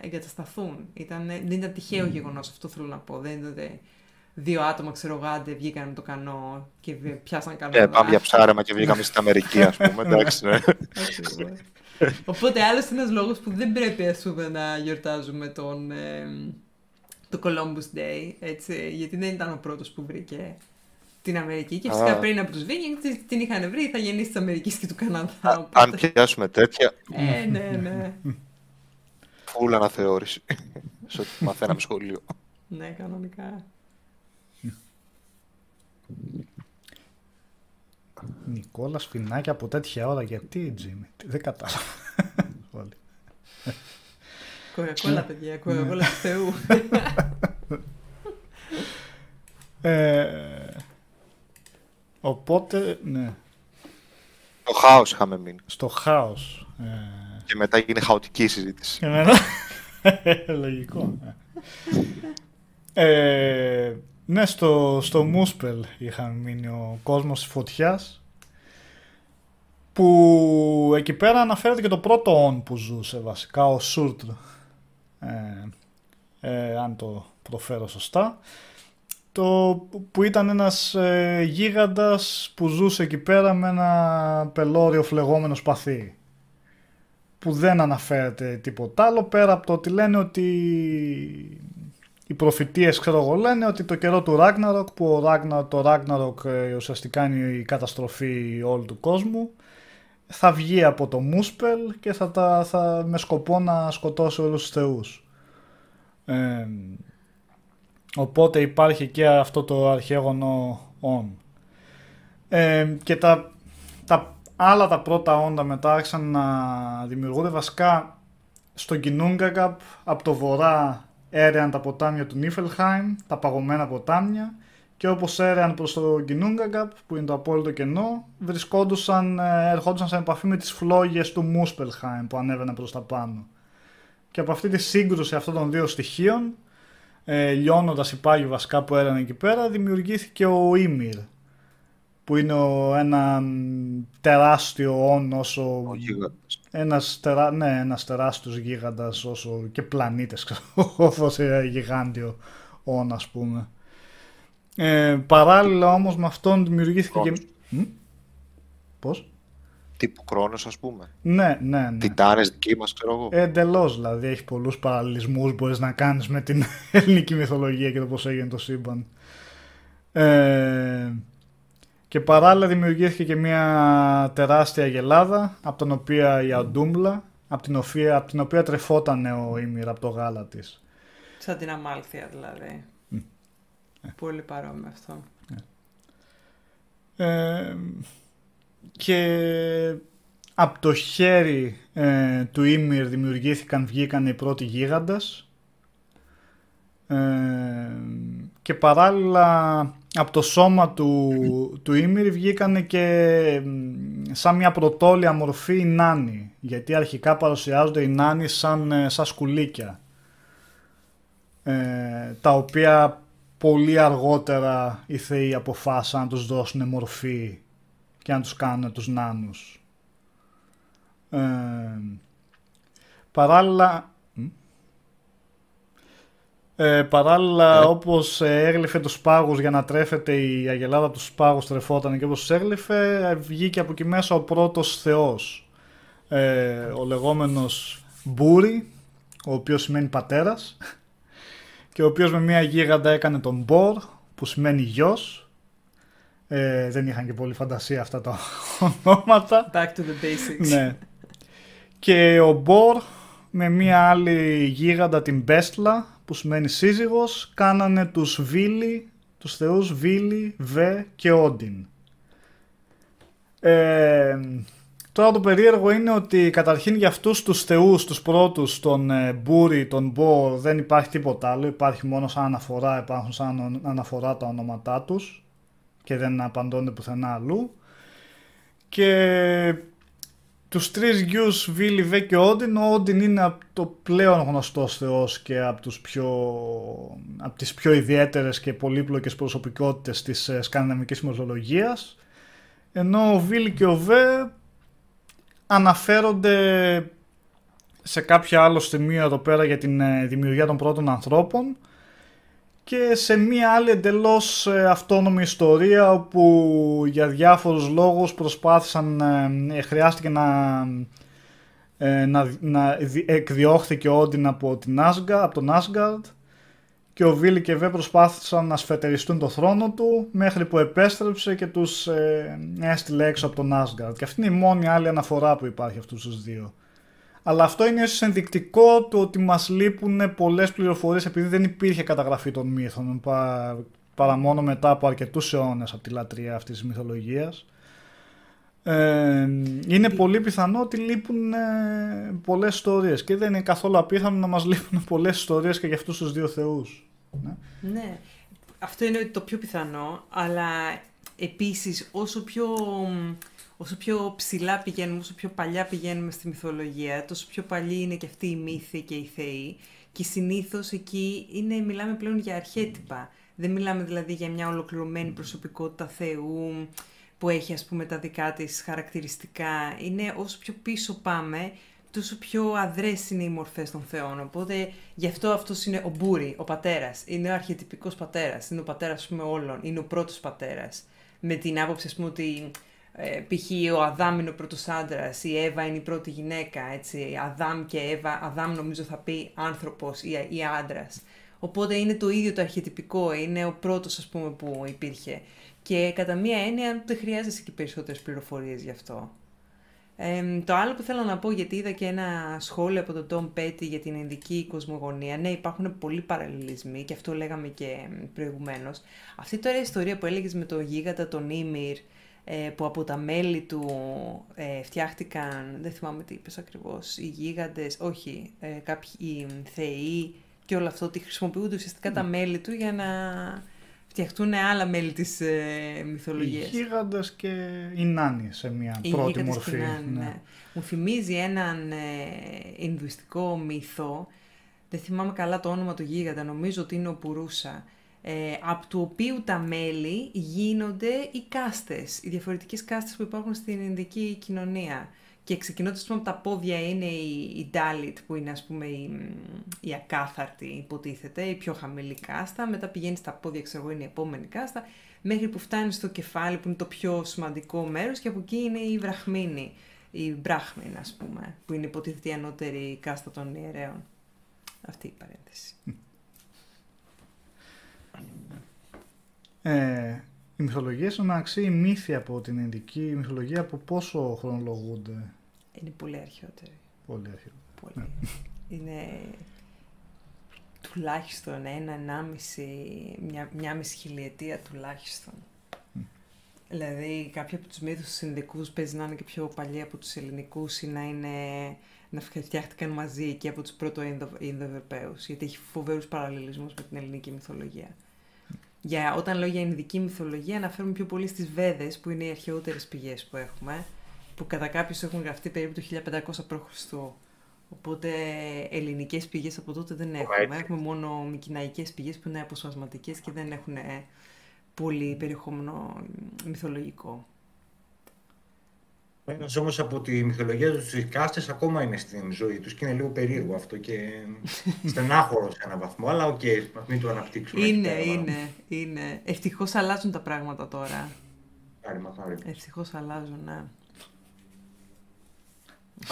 εγκατασταθούν. Ήταν, δεν ήταν τυχαίο γεγονός, αυτό θέλω να πω. Δεν ήταν δύο άτομα, ξέρω γάντε, βγήκαν με το κανό και πιάσαν κανό. Ναι, πάμε για ψάρεμα και βγήκαμε στην Αμερική, ας πούμε. Εντάξει, ναι. Οπότε άλλος ένας λόγος που δεν πρέπει ας πούμε, να γιορτάζουμε τον, ε, το Columbus Day, έτσι, γιατί δεν ήταν ο πρώτος που βρήκε την Αμερική και φυσικά πριν από τους Vikings την είχαν βρει θα γεννήσει της Αμερικής και του Καναδά. Αν πιάσουμε τέτοια... Ε, ναι, ναι. Φούλ αναθεώρηση. Σε ό,τι μαθαίναμε σχολείο. Ναι, κανονικά. Νικόλα Σφινάκη από τέτοια ώρα, γιατί Τζίμι, δεν κατάλαβα. Κοκακόλα, παιδιά, κοκακόλα του Θεού. Ε, οπότε, ναι. Στο χάος είχαμε μείνει. Στο χάος. Ε... Και μετά γίνει χαοτική συζήτηση. Και μετά... Λογικό. Ε, ναι, στο, στο Μούσπελ είχαν μείνει ο κόσμος της φωτιάς που εκεί πέρα αναφέρεται και το πρώτο όν που ζούσε βασικά, ο Σούρτρ ε, ε, αν το προφέρω σωστά το, που ήταν ένας ε, γίγαντας που ζούσε εκεί πέρα με ένα πελώριο φλεγόμενο σπαθί που δεν αναφέρεται τίποτα άλλο πέρα από το ότι λένε ότι οι προφητείες ξέρω εγώ λένε ότι το καιρό του Ragnarok που ο Ragnar, το Ragnarok ε, ουσιαστικά είναι η καταστροφή όλου του κόσμου θα βγει από το Μούσπελ και θα, τα, θα με σκοπό να σκοτώσει όλους τους θεούς. Ε, οπότε υπάρχει και αυτό το αρχαίγωνο on. Ε, και τα, τα άλλα τα πρώτα όντα μετά άρχισαν να δημιουργούνται βασικά στο Κινούγκαγκαπ από το βορρά έρεαν τα ποτάμια του Νίφελχάιμ, τα παγωμένα ποτάμια και όπως έρεαν προς το Γκινούγκαγκαπ που είναι το απόλυτο κενό βρισκόντουσαν, ε, ερχόντουσαν σε επαφή με τις φλόγες του Μούσπελχάιμ που ανέβαιναν προς τα πάνω. Και από αυτή τη σύγκρουση αυτών των δύο στοιχείων ε, λιώνοντας οι πάγοι βασικά που έραν εκεί πέρα δημιουργήθηκε ο Ήμυρ που είναι ένα τεράστιο όν όσο... Ένας, τερά, ναι, ένας τεράστιος γίγαντας όσο και πλανήτες, όπως γιγάντιο όν ας πούμε. Ε, παράλληλα όμως με αυτόν δημιουργήθηκε και... Πώς; Τύπου Κρόνος ας πούμε. Ναι, ναι, ναι. Τιτάνες δικοί μας ξέρω εγώ. Ε, εντελώς δηλαδή έχει πολλούς παραλληλισμούς μπορείς να κάνεις με την ελληνική μυθολογία και το πώς έγινε το σύμπαν. Ε, και παράλληλα δημιουργήθηκε και μια τεράστια γελάδα από την οποία η Αντούμλα, από την οποία, από την οποία τρεφόταν ο Ήμυρ από το γάλα της. Σαν την Αμάλθεια δηλαδή. Πολύ παρόμοιο αυτό. Ε, και από το χέρι ε, του Ήμυρ δημιουργήθηκαν, βγήκαν οι πρώτοι γίγαντες ε, και παράλληλα από το σώμα του, του Ymir βγήκανε και σαν μια πρωτόλια μορφή οι νάνοι. Γιατί αρχικά παρουσιάζονται οι νάνοι σαν, ε, σαν σκουλίκια. Ε, τα οποία πολύ αργότερα οι θεοί αποφάσισαν να τους δώσουν μορφή και να τους κάνουν τους νάνους. Ε, παράλληλα, ε, παράλληλα, ε. όπως έγλυφε τους πάγους για να τρέφεται η αγελάδα από τους πάγους τρεφόταν και όπως έγλυφε, βγήκε από εκεί μέσα ο πρώτος θεός. Ε, ο λεγόμενος Μπούρι, ο οποίος σημαίνει πατέρας και ο οποίος με μια γίγαντα έκανε τον Μπορ, που σημαίνει γιος. Ε, δεν είχαν και πολύ φαντασία αυτά τα ονόματα. Back to the basics. Ναι. Και ο Μπορ με μια άλλη γίγαντα την Μπέστλα, που σημαίνει σύζυγος, κάνανε τους Βίλι, τους θεούς Βίλι, Βε και Όντιν. Ε, τώρα το περίεργο είναι ότι καταρχήν για αυτούς τους θεούς, τους πρώτους, τον ε, Μπούρι, τον Μπόρ, δεν υπάρχει τίποτα άλλο, υπάρχει μόνο σαν αναφορά, υπάρχουν σαν αναφορά τα ονόματά τους και δεν απαντώνται πουθενά αλλού. Και τους τρεις γιους Βίλι, Βέ και Όντιν, ο Όντιν είναι το πλέον γνωστός θεός και από, τους πιο, από τις πιο ιδιαίτερες και πολύπλοκες προσωπικότητες της ε, σκανδιναμικής μυθολογίας, ενώ ο Βίλι και ο Βέ αναφέρονται σε κάποιο άλλο σημείο εδώ πέρα για την ε, δημιουργία των πρώτων ανθρώπων και σε μία άλλη εντελώς ε, αυτόνομη ιστορία όπου για διάφορους λόγους προσπάθησαν, ε, χρειάστηκε να, ε, να, να εκδιώχθηκε ο Όντιν από, την Asgard, από τον Asgard και ο Βίλι και Βέ προσπάθησαν να σφετεριστούν το θρόνο του μέχρι που επέστρεψε και τους ε, έστειλε έξω από τον Asgard και αυτή είναι η μόνη άλλη αναφορά που υπάρχει αυτούς τους δύο. Αλλά αυτό είναι ίσως ενδεικτικό του ότι μας λείπουν πολλές πληροφορίες επειδή δεν υπήρχε καταγραφή των μύθων παρά μόνο μετά από αρκετούς αιώνες από τη λατρεία αυτής της μυθολογίας. Ε, είναι πολύ πιθανό ότι λείπουν ε, πολλές ιστορίες και δεν είναι καθόλου απίθανο να μας λείπουν πολλές ιστορίες και για αυτούς τους δύο θεούς. Ναι. ναι, αυτό είναι το πιο πιθανό, αλλά επίσης όσο πιο όσο πιο ψηλά πηγαίνουμε, όσο πιο παλιά πηγαίνουμε στη μυθολογία, τόσο πιο παλιή είναι και αυτή η μύθη και οι θεοί. Και συνήθως εκεί είναι, μιλάμε πλέον για αρχέτυπα. Δεν μιλάμε δηλαδή για μια ολοκληρωμένη προσωπικότητα Θεού που έχει ας πούμε τα δικά της χαρακτηριστικά. Είναι όσο πιο πίσω πάμε, τόσο πιο αδρές είναι οι μορφές των θεών. Οπότε γι' αυτό αυτός είναι ο Μπούρι, ο πατέρας. Είναι ο αρχιετυπικός πατέρας. Είναι ο πατέρας πούμε, όλων. Είναι ο πρώτος πατέρας. Με την άποψη ας πούμε ότι ε, π.χ. ο Αδάμ είναι ο πρώτος άντρας, η Εύα είναι η πρώτη γυναίκα, έτσι, Αδάμ και Εύα, Αδάμ νομίζω θα πει άνθρωπος ή, ή άντρας. Οπότε είναι το ίδιο το αρχιετυπικό, είναι ο πρώτος ας πούμε που υπήρχε. Και κατά μία έννοια δεν χρειάζεσαι και περισσότερες πληροφορίες γι' αυτό. Ε, το άλλο που θέλω να πω, γιατί είδα και ένα σχόλιο από τον Τόμ Πέτι για την Ινδική κοσμογονία. Ναι, υπάρχουν πολλοί παραλληλισμοί και αυτό λέγαμε και προηγουμένως. Αυτή τώρα η ιστορία που έλεγες με το γίγαντα τον Ήμυρ, ε, που από τα μέλη του ε, φτιάχτηκαν, δεν θυμάμαι τι είπες ακριβώς, οι γίγαντες, όχι, ε, κάποιοι θεοί και όλο αυτό, ότι χρησιμοποιούνται ουσιαστικά τα μέλη του για να φτιαχτούν άλλα μέλη της ε, μυθολογίας. Οι γίγαντες και οι νάνοι σε μια οι πρώτη μορφή. Και νάνοι, ναι. ναι. Μου θυμίζει έναν ε, Ινδουιστικό μύθο, δεν θυμάμαι καλά το όνομα του γίγαντα, νομίζω ότι είναι ο Πουρούσα, ε, από του οποίου τα μέλη γίνονται οι κάστες, οι διαφορετικές κάστες που υπάρχουν στην Ινδική κοινωνία. Και ξεκινώντας από τα πόδια είναι η, η Dalit που είναι ας πούμε η, η ακάθαρτη υποτίθεται, η πιο χαμηλή κάστα, μετά πηγαίνει στα πόδια ξέρω εγώ είναι η επόμενη κάστα, μέχρι που φτάνει στο κεφάλι που είναι το πιο σημαντικό μέρος και από εκεί είναι η βραχμίνη, η μπράχμιν ας πούμε, που είναι υποτίθεται η ανώτερη κάστα των ιερέων. Αυτή η παρένθεση. Ε, οι μυθολογίες μεταξύ οι μύθοι από την Ινδική μυθολογία από πόσο χρονολογούνται; Είναι πολύ αρχαιότεροι. Πολύ αρχαιότεροι. Πολύ. Ναι. Είναι τουλάχιστον ένα, ενάμιση, μια, μια μισή χιλιετία τουλάχιστον. Δηλαδή κάποιοι από τους μύθους τους Ινδικούς παίζει να είναι και πιο παλιοί από τους ελληνικούς ή να είναι να φτιάχτηκαν μαζί και από τους πρώτο Ινδοευρωπαίους, γιατί έχει φοβερούς παραλληλισμούς με την ελληνική μυθολογία. Για, όταν λέω για ειδική μυθολογία, αναφέρουμε πιο πολύ στις Βέδες, που είναι οι αρχαιότερες πηγές που έχουμε, που κατά κάποιους έχουν γραφτεί περίπου το 1500 π.Χ. Οπότε ελληνικές πηγές από τότε δεν έχουμε. Έχουμε μόνο μικυναϊκές πηγές που είναι αποσπασματικές και δεν έχουν πολύ περιεχόμενο μυθολογικό. Ένας όμως από τη μυθολογία τους κάστες ακόμα είναι στην ζωή τους και είναι λίγο περίεργο αυτό και στενάχωρο σε έναν βαθμό. Αλλά OK, okay, μην το αναπτύξουμε. Είναι, είναι, είναι. Ευτυχώς αλλάζουν τα πράγματα τώρα. Άρα, μακάρι. Ευτυχώς αλλάζουν, ναι.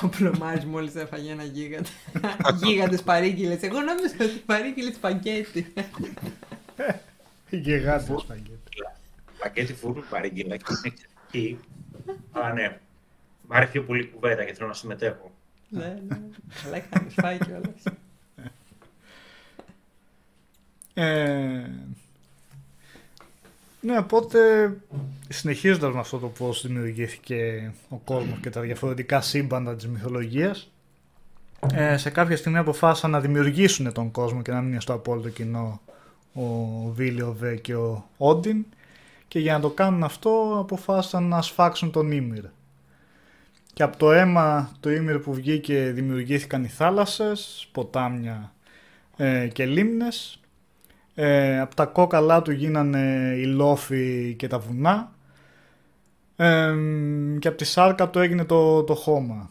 Ο Πλωμάρη μόλις έφαγε ένα γίγαντα. Γίγαντες παρήγγειλες. Εγώ νόμιζα ότι παρήγγειλες σπαγκέτι. Γιγάντες σπαγκέτι. Σπαγκέτι φούρνου παρήγγειλε. Α, ναι. Μ' άρεσε πιο πολύ κουβέντα και θέλω να συμμετέχω. ναι, ναι. Αλλά είχαμε φάει κιόλας. Ε, ναι, οπότε συνεχίζοντας με αυτό το πώς δημιουργήθηκε ο κόσμος και τα διαφορετικά σύμπαντα της μυθολογίας, ε, σε κάποια στιγμή αποφάσισαν να δημιουργήσουν τον κόσμο και να μην είναι στο απόλυτο κοινό ο Βίλιο Βέ και ο Όντιν και για να το κάνουν αυτό αποφάσισαν να σφάξουν τον Ήμυρ. Και από το αίμα του Ήμυρ που βγήκε δημιουργήθηκαν οι θάλασσες, ποτάμια ε, και λίμνες. Ε, από τα κόκαλά του γίνανε οι λόφοι και τα βουνά. Ε, και από τη σάρκα του έγινε το, το χώμα.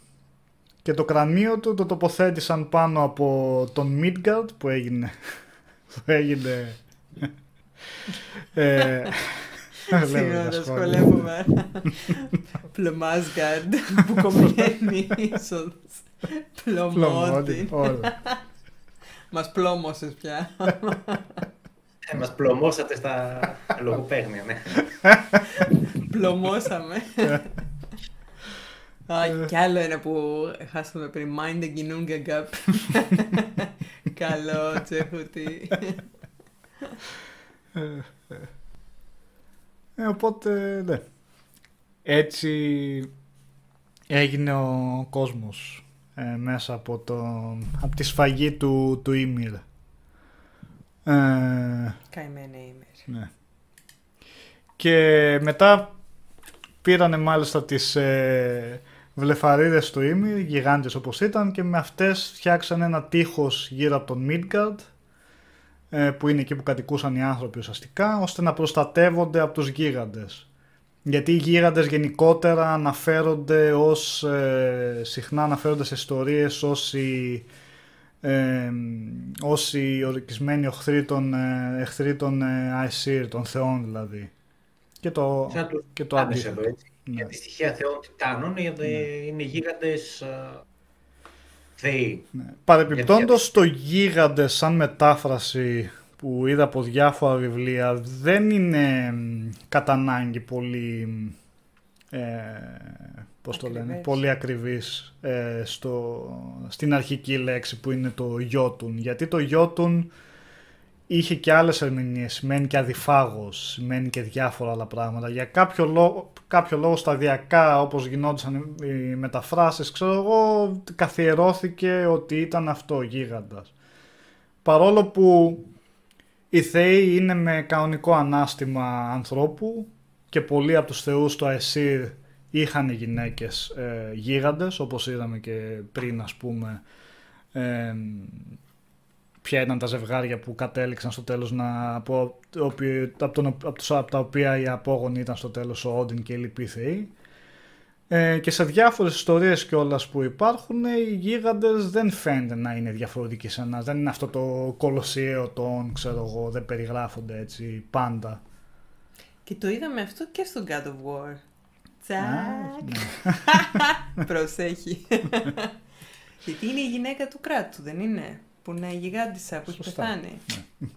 Και το κρανίο του το τοποθέτησαν πάνω από τον Μίτγκαρντ που έγινε... που έγινε... ε, Συγγνώμη, δυσκολεύομαι. Πλωμάσγκαρντ που κομμαίνει ίσως. Πλωμότη. Μας πλώμωσες πια. Ε, μας πλωμώσατε στα λογοπαίγνια, ναι. Πλωμώσαμε. Α, κι άλλο ένα που χάσαμε πριν. Mind the Ginunga Gap. Καλό, τσέχουτι. Ε, οπότε, ναι. Έτσι έγινε ο κόσμος ε, μέσα από, το, από τη σφαγή του, του Ήμυρ. Ε, Καημένα Ήμυρ. Ναι. Και μετά πήρανε μάλιστα τις ε, βλεφαρίδες του Ήμυρ, γιγάντιες όπως ήταν, και με αυτές φτιάξαν ένα τείχος γύρω από τον Μίτγκαρντ ε, που είναι εκεί που κατοικούσαν οι άνθρωποι ουσιαστικά, ώστε να προστατεύονται από τους γίγαντες. Γιατί οι γίγαντες γενικότερα αναφέρονται ως, ε, συχνά αναφέρονται σε ιστορίες ως οι, ε, ως οι ορκισμένοι εχθροί των, ε, εχθροί των ε, των θεών δηλαδή. Και το, και το αντίθετο. Ναι. Για τη στοιχεία θεών τιτάνων ναι. είναι γίγαντες θεοί. Ναι. Παρεπιπτόντως το γίγαντε σαν μετάφραση που είδα από διάφορα βιβλία δεν είναι κατά ανάγκη πολύ ε, πώς το λένε, πολύ ακριβής ε, στο, στην αρχική λέξη που είναι το γιότουν γιατί το γιότουν είχε και άλλες ερμηνείες, σημαίνει και αδιφάγος, σημαίνει και διάφορα άλλα πράγματα. Για κάποιο λόγο, κάποιο λόγο σταδιακά όπως γινόντουσαν οι μεταφράσεις, ξέρω εγώ, καθιερώθηκε ότι ήταν αυτό γίγαντας. Παρόλο που οι θεοί είναι με κανονικό ανάστημα ανθρώπου και πολλοί από τους θεούς του Αεσίρ είχαν γυναίκες ε, γίγαντες, όπως είδαμε και πριν ας πούμε ε, ποια ήταν τα ζευγάρια που κατέληξαν στο τέλος να, από, από, τον, από, τους, από τα οποία οι απόγονοι ήταν στο τέλος ο Όντιν και οι λοιποί θεοί. Ε, και σε διάφορες ιστορίες κιόλας που υπάρχουν οι γίγαντες δεν φαίνεται να είναι διαφορετικοί σε ένας. Δεν είναι αυτό το κολοσιαίο τον ξέρω εγώ, δεν περιγράφονται έτσι πάντα. Και το είδαμε αυτό και στο God of War. Τσακ. Ναι. Προσέχει. Γιατί είναι η γυναίκα του κράτου, δεν είναι; Που είναι γιγάντισα, που έχει πεθάνει. Ναι.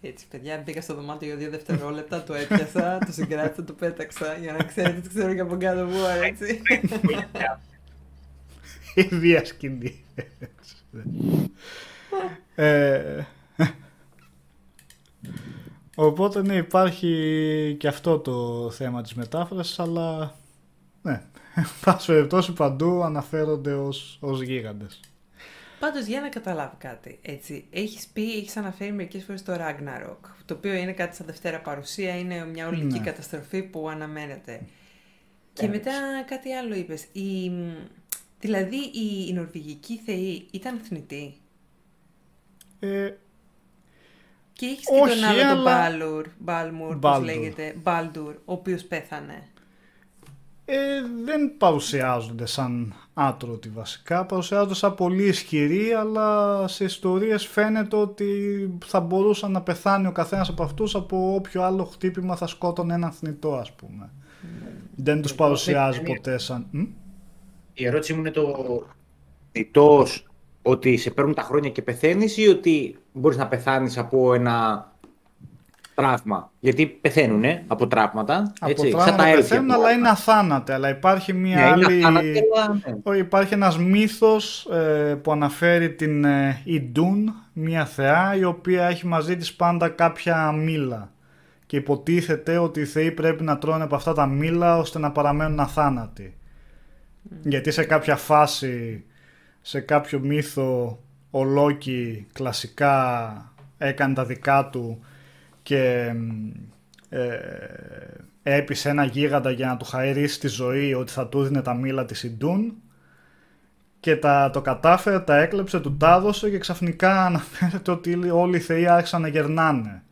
Έτσι, παιδιά, μπήκα στο δωμάτιο για δύο δευτερόλεπτα, το έπιασα, το συγκράτησα, το πέταξα, για να ξέρετε τι ξέρω και από κάτω μου, έτσι. Η βία σκηνή. ε, οπότε ναι, υπάρχει και αυτό το θέμα της μετάφρασης, αλλά ναι, πάση περιπτώσει παντού αναφέρονται ως, ως γίγαντες. Πάντως για να καταλάβω κάτι, έτσι, έχεις πει, έχεις αναφέρει μερικές φορές το Ragnarok, το οποίο είναι κάτι σαν Δευτέρα παρουσία, είναι μια ολική Ναι. καταστροφή που αναμένεται. Και Έτσι. μετά κάτι άλλο είπες, η, δηλαδή η, η νορβηγική θεή ήταν θνητή; Ε, και έχεις και Όχι, τον άλλο τον αλλά- Μπάλουρ, Μπάλμουρ, πώς Baldur. λέγεται, Μπάλντουρ, ο οποίος πέθανε. ε, δεν παρουσιάζονται σαν άτρωτοι βασικά, παρουσιάζονται σαν πολύ ισχυροί, αλλά σε ιστορίες φαίνεται ότι θα μπορούσαν να πεθάνει ο καθένας από αυτούς από όποιο άλλο χτύπημα θα σκότωνε έναν θνητό ας πούμε. Δεν τους παρουσιάζει είναι- ποτέ σαν... Μ; Η ερώτηση μου είναι το διτός ότι σε παίρνουν τα χρόνια και πεθαίνεις ή ότι μπορείς να πεθάνεις από ένα τραύμα. Γιατί πεθαίνουν από τραύματα. Από έτσι, τραύματα σαν τα έλφια. πεθαίνουν, αλλά είναι αθάνατε. Αλλά υπάρχει Ναι, μια είναι άλλη... αθάνατοι, αλλά, ναι. Όχι, Υπάρχει ένας μύθος ε, που αναφέρει την ε, Ιντούν, μια θεά η οποία έχει μαζί της πάντα κάποια μήλα και υποτίθεται ότι οι θεοί πρέπει να τρώνε από αυτά τα μήλα ώστε να παραμένουν αθάνατοι. Γιατί σε κάποια φάση, σε κάποιο μύθο, ο Λόκι κλασικά έκανε τα δικά του και ε, έπεισε ένα γίγαντα για να του χαρίσει τη ζωή ότι θα του δίνει τα μήλα της Ιντούν και τα, το κατάφερε, τα έκλεψε, του τα έδωσε και ξαφνικά αναφέρεται ότι όλοι οι θεοί άρχισαν να γερνάνε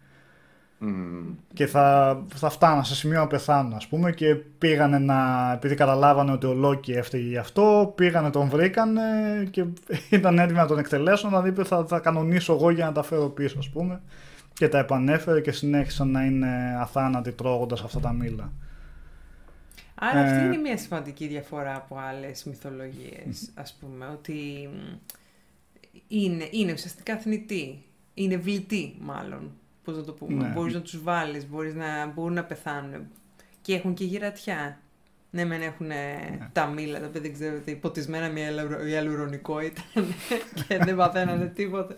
Μμμ. και θα, θα φτάναν σε σημείο να πεθάνουν ας πούμε και πήγανε να, επειδή καταλάβανε ότι ο Λόκι έφταιγε γι' αυτό, πήγανε τον βρήκανε και ήταν έτοιμοι να τον εκτελέσουν, αλλά είπε θα, θα κανονίσω εγώ για να τα φέρω πίσω ας πούμε και τα επανέφερε και συνέχισαν να είναι αθάνατοι τρώγοντας αυτά τα μήλα. Άρα αυτή Ε, είναι μια σημαντική διαφορά από άλλες μυθολογίες, ας πούμε, ότι μ, είναι, είναι ουσιαστικά θνητή, είναι βλητή μάλλον, πώς να το πούμε. Ναι. Μπορείς να τους βάλεις, μπορείς να, μπορούν να πεθάνουν και έχουν και γυρατιά. Ναι, μεν έχουν τα μήλα, τα οποία δεν ξέρω ότι ποτισμένα με ιαλουρο- ιαλουρονικό ήταν και δεν παθαίνανε τίποτα.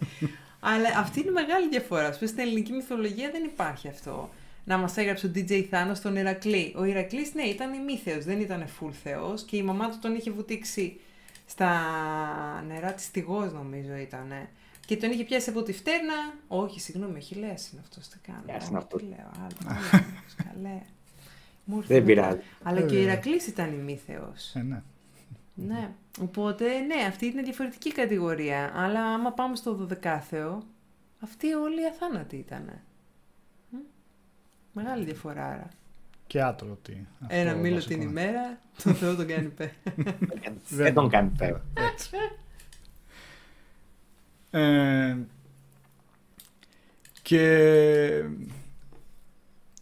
Αλλά αυτή είναι η μεγάλη διαφορά. Ας πούμε, στην ελληνική μυθολογία δεν υπάρχει αυτό. Να μας έγραψε ο DJ Θάνος τον Ηρακλή. Ο Ηρακλής, ναι, ήταν ημίθεος, δεν ήταν full θεός και η μαμά του τον είχε βουτήξει στα νερά της Τιγός, νομίζω ήταν. Και τον είχε πιάσει από τη φτέρνα. Όχι, συγγνώμη, όχι λες είναι αυτός, τι κάνω. Λες είναι Όχι, αυτός. τι λέω, άλλο, άλλο, καλέ. Μου ήρθε Δεν να- πειράζει. Αλλά και ο Ε, Ηρακλής ήταν ημίθεος. Ε, ναι. Ναι. Οπότε, ναι, αυτή είναι διαφορετική κατηγορία. Αλλά άμα πάμε στο 12 αυτοί όλοι αθάνατοι ήταν. Μεγάλη διαφορά άρα. Και άτρωτοι. Αυτό Ένα μήλο βασικό. την ημέρα, το Θεό τον κάνει πέρα. Δεν τον κάνει πέρα. Ε, και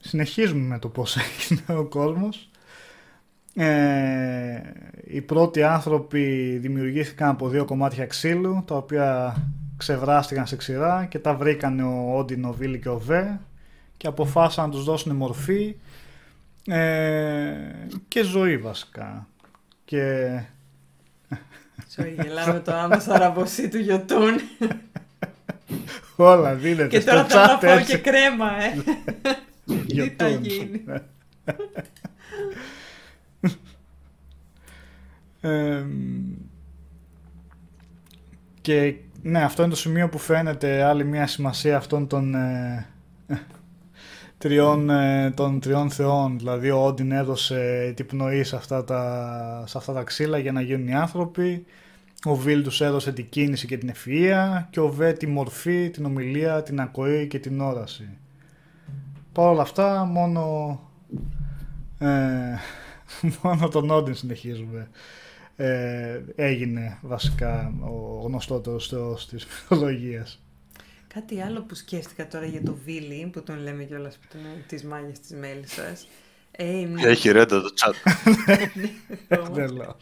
συνεχίζουμε με το πώς έγινε ο κόσμος. Ε, οι πρώτοι άνθρωποι δημιουργήθηκαν από δύο κομμάτια ξύλου, τα οποία ξεβράστηκαν σε ξηρά και τα βρήκαν ο Όντιν, ο Βίλι και ο Βε και αποφάσισαν να τους δώσουν μορφή ε, και ζωή βασικά. Και Sorry, γελάμε το άμα σαραμποσί του γιοτούν. όλα δίνεται και στο τώρα θέλω να chat φάω έτσι. και κρέμα, ε. Τι θα Γιοτούν. γίνει. Εμ, και ναι, αυτό είναι το σημείο που φαίνεται άλλη μια σημασία αυτών των ε, τριών, ε, των τριών θεών. Δηλαδή ο Όντιν έδωσε την πνοή σε αυτά, τα, σε αυτά τα ξύλα για να γίνουν οι άνθρωποι. Ο Βίλ τους έδωσε την κίνηση και την ευφυΐα και ο Βέ τη μορφή, την ομιλία, την ακοή και την όραση. Παρ' όλα αυτά μόνο, ε, μόνο τον Όντιν συνεχίζουμε. Ε, έγινε βασικά ο γνωστότερος θεός της μυθολογίας. Κάτι άλλο που σκέφτηκα τώρα για το Βίλι, που τον λέμε κιόλας που τον τις μάγες της Μέλισσας. Ε, Έχει ρέντα το chat. Δεν λέω.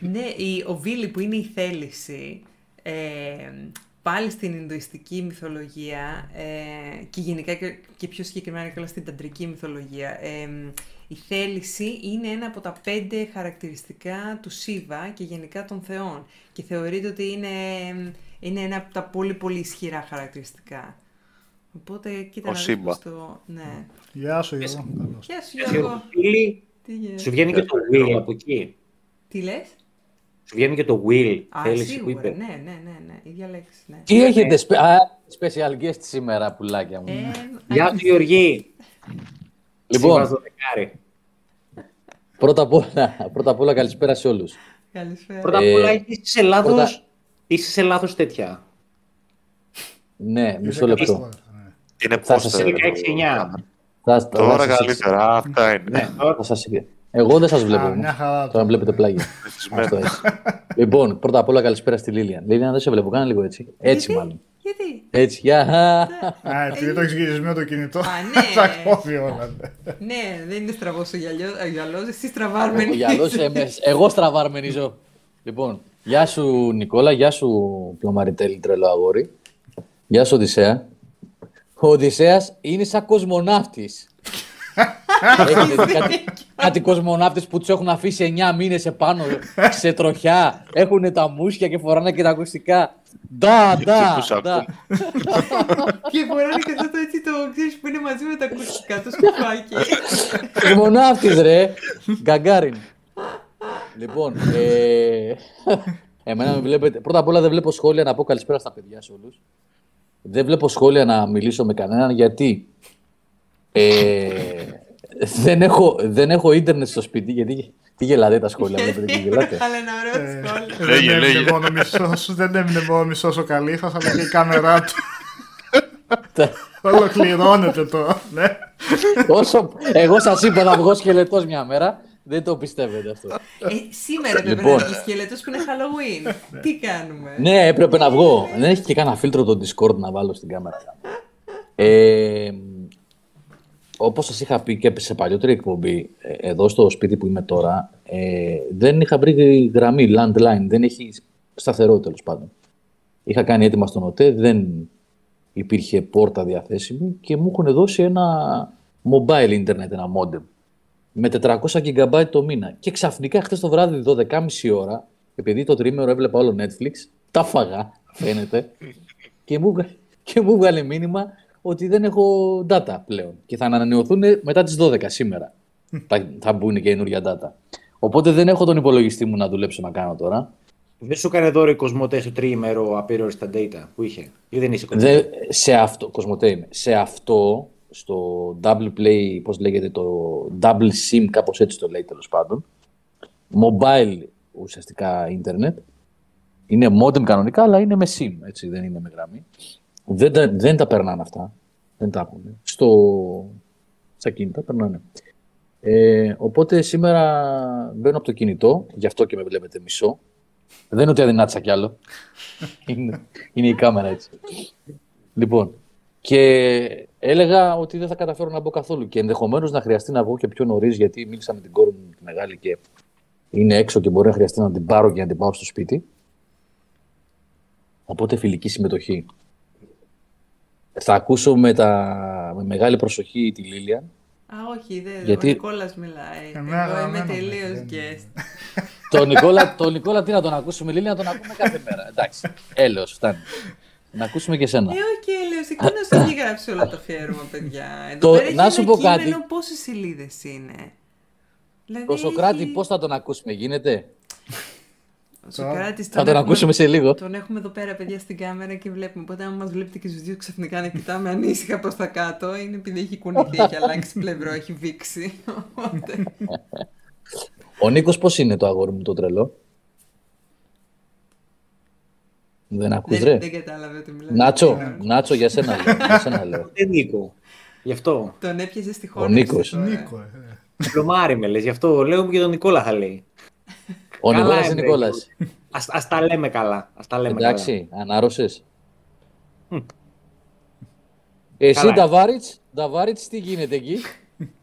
ναι, η, ο Βίλι που είναι η θέληση, ε, πάλι στην Ινδουιστική μυθολογία ε, και γενικά και, και πιο συγκεκριμένα και όλα στην Ταντρική μυθολογία, ε, η θέληση είναι ένα από τα πέντε χαρακτηριστικά του Σίβα και γενικά των θεών και θεωρείται ότι είναι, είναι ένα από τα πολύ πολύ ισχυρά χαρακτηριστικά. Οπότε κοίτα Ο να δεις Σύμπα. πώς το... Ναι. Γεια σου Γιώργο. Καλώς. Γεια σου Και Γιώργο. ο Φίλι, Τι, γίνεται; Σου βγαίνει και το Will από εκεί. Τι λες; Σου βγαίνει και το Will. Α, Θέλεις σίγουρα, Whipper. ναι, ναι, ναι, ναι, η διαλέξεις, ναι. Τι έχετε σπε... Α, special guest σήμερα, πουλάκια μου. Ε, Γεια σου Γεωργή. Λοιπόν. Σύμβας το δεκάρι. Πρώτα απ' όλα, πρώτα απ' όλα καλησπέρα σε όλους. Καλησπέρα. Πρώτα απ' Ε, όλα είσαι σε λάθος, πρώτα- είσαι σε λάθος τέτοια. Ναι, μισό λεπτό. Είναι Θα πώς σας- θα- 16-9. Θα, θα Τώρα σας- καλύτερα, αυτά είναι. Ναι, τώρα- θα σας... Εγώ δεν σας βλέπω. Α, όμως. μια χαρά. Τώρα βλέπετε πλάγια. Αυτό έτσι. λοιπόν, πρώτα απ' όλα καλησπέρα στη Λίλιαν. Λίλιαν, δεν σε βλέπω. Κάνε λίγο έτσι. Έτσι Γιατί; μάλλον. Γιατί; Έτσι, γεια. Α, επειδή το έχεις γυρισμένο το κινητό. Α, ναι. Θα κόβει όλα. ναι. Ναι, δεν είναι στραβός ο γυαλιό- ο γυαλός, εσύ Εγώ στραβάρμενη. γυαλός είμαι. Εγώ στραβάρμενιζω. Λοιπόν, γεια σου Νικόλα, γεια σου Πλωμαριτέλη τρελό αγόρι. Γεια σου Οδυσσέα. Ο Οδυσσέας είναι σαν κοσμοναύτης. Έχετε δει κάτι, κάτι κοσμοναύτες που τους έχουν αφήσει 9 μήνες επάνω σε τροχιά. Έχουν τα μουσια και φοράνε και τα ακουστικά. Ντα, ντα, τους ντα. ακούν. Και φοράνε και αυτό το έτσι το ξέρεις που είναι μαζί με τα ακουστικά, το σκουφάκι. Κοσμοναύτης ρε. Γκαγκάριν. Λοιπόν, ε, εμένα με βλέπετε. Πρώτα απ' όλα δεν βλέπω σχόλια να πω καλησπέρα στα παιδιά σε όλους. Δεν βλέπω σχόλια να μιλήσω με κανέναν γιατί ε, δεν, έχω, δεν έχω ίντερνετ στο σπίτι. Γιατί τι γελάτε τα σχόλια, βλέπετε και γελάτε; Αλλά ένα ωραίο σχόλιο. Δεν Λέγε, έμεινε λέγε. μόνο μισός, δεν έμεινε μόνο μισός ο Καλύφας, αλλά και η κάμερά του. Ολοκληρώνεται τώρα, ναι. Όσο, εγώ σας είπα να βγω σκελετός μια μέρα, δεν το πιστεύετε αυτό. Ε, σήμερα έπρεπε Λοιπόν. να βγει σκελετός που είναι Halloween. Τι κάνουμε; Ναι, έπρεπε να βγω. Δεν έχει και κανένα φίλτρο το Discord να βάλω στην κάμερα. Ε, Όπως σας είχα πει και σε παλιότερη εκπομπή, ε, εδώ στο σπίτι που είμαι τώρα, ε, δεν είχα βρει γραμμή landline. Δεν έχει σταθερό τέλος πάντων. Είχα κάνει έτοιμα στον ΟΤΕ, δεν υπήρχε πόρτα διαθέσιμη και μου έχουν δώσει ένα mobile internet, ένα modem με 400 GB το μήνα. Και ξαφνικά χθες το βράδυ, 12.30 ώρα, επειδή το τρίμερο έβλεπα όλο Netflix, τα φαγά, φαίνεται, και μου, βγα- και μου βγάλε μήνυμα ότι δεν έχω data πλέον. Και θα ανανεωθούν μετά τις 12 σήμερα. θα, θα μπουν και καινούργια data. Οπότε δεν έχω τον υπολογιστή μου να δουλέψω να κάνω τώρα. Δεν σου έκανε δώρο η Κοσμοτέ στο τριήμερο απεριόριστα data που είχε. Ή δεν είσαι Κοσμοτέ. Δε, σε αυτό, Κοσμοτέ είμαι. Σε αυτό, στο double play, πώς λέγεται, το double sim, κάπως έτσι το λέει τέλος πάντων, mobile ουσιαστικά ίντερνετ, είναι modem κανονικά, αλλά είναι με sim, έτσι, δεν είναι με γραμμή. Δεν τα, δεν τα περνάνε αυτά, δεν τα έχουν. Στο, στα κινητά περνάνε. Ε, οπότε σήμερα μπαίνω από το κινητό, γι' αυτό και με βλέπετε μισό. Δεν είναι ότι αδυνάτησα κι άλλο. είναι, είναι η κάμερα έτσι. Λοιπόν, και έλεγα ότι δεν θα καταφέρω να μπω καθόλου και ενδεχομένως να χρειαστεί να βγω και πιο νωρίς γιατί μίλησα με την κόρη μου τη μεγάλη και είναι έξω και μπορεί να χρειαστεί να την πάρω και να την πάω στο σπίτι. Οπότε φιλική συμμετοχή. Θα ακούσω με, τα... με μεγάλη προσοχή τη Λίλια. Α, όχι, δεν. Γιατί- Ο Νικόλας μιλάει. Εμένα, Εγώ είμαι εμένα, τελείως δεν- guest. τον, Νικόλα, τον Νικόλα τι να τον ακούσουμε, Λίλια, να τον ακούμε κάθε μέρα. Εντάξει, έλεος, φτάνει. Να ακούσουμε και σένα. Ε, οκ, λέω, εκείνος έχει γράψει όλο το αφιέρωμα, παιδιά. Εδώ Το- πέρα έχει να σου ένα πω κάτι. κείμενο, πόσες σελίδες είναι. Δηλαδή Το Σοκράτη έχει- πώς θα τον ακούσουμε, γίνεται; Ο Σοκράτης Θα τον ακούσουμε σε λίγο. Τον έχουμε εδώ πέρα, παιδιά, στην κάμερα και βλέπουμε. Οπότε, αν μας βλέπετε και στους δύο ξαφνικά να κοιτάμε ανήσυχα προς τα κάτω, είναι επειδή έχει κουνηθεί, έχει αλλάξει πλευρό, έχει βήξει. Οπότε, Ο Νίκος πώς είναι το αγόρι μου το τρελό; Δεν ακούς ρε; δεν, δεν κατάλαβε ότι μιλάει. Νάτσο, Νάτσο για σένα λέω. Για σένα λέω. Δεν Νίκο. Γι' αυτό. Τον έπιασε στη Ο χώρα. Νίκος. Νίκο, ε. Πλωμάρι με λες. Γι' αυτό λέω και τον Νικόλα θα λέει. Ο Καλά Νικόλας είναι, Νικόλας. Ας, ας τα λέμε καλά. Ας τα λέμε Εντάξει, ανάρρωσες. Εσύ Καλά. Νταβάριτς, Νταβάριτς τι γίνεται εκεί,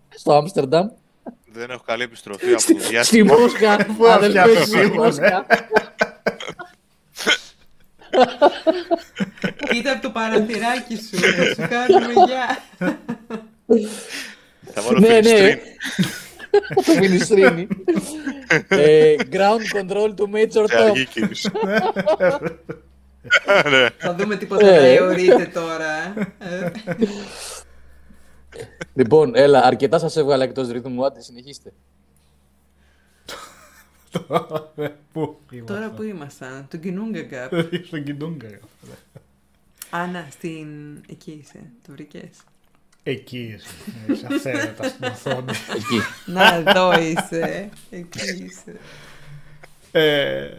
στο Άμστερνταμ, Δεν έχω καλή επιστροφή από το στη διάστημα. Μόσχα, Πού να αδελφέ, φτιάξω στη σίγουρα, Μόσχα. Κοίτα από το παραθυράκι σου. θα σου κάνουμε γεια. Θα βάλω Ναι, ναι. Φιλιστρίν. Το Φινιστρίνι. Ε, Ground control to Major Σε Tom. αργή κίνηση. Ναι. Θα δούμε τίποτα Ε. να αιωρείται τώρα. Ε, Λοιπόν, έλα, αρκετά σας έβγαλα εκτός ρυθμού, άντε συνεχίστε. Πού Τώρα που ήμασταν, τον Κινούγκαγκα. Στον Κιντούγκα. Άννα, στην... εκεί είσαι, το βρήκες; Εκεί είσαι. Έχεις αυθαίρετα στην οθόνη. Εκεί. Να, εδώ είσαι. Εκεί είσαι. Ε,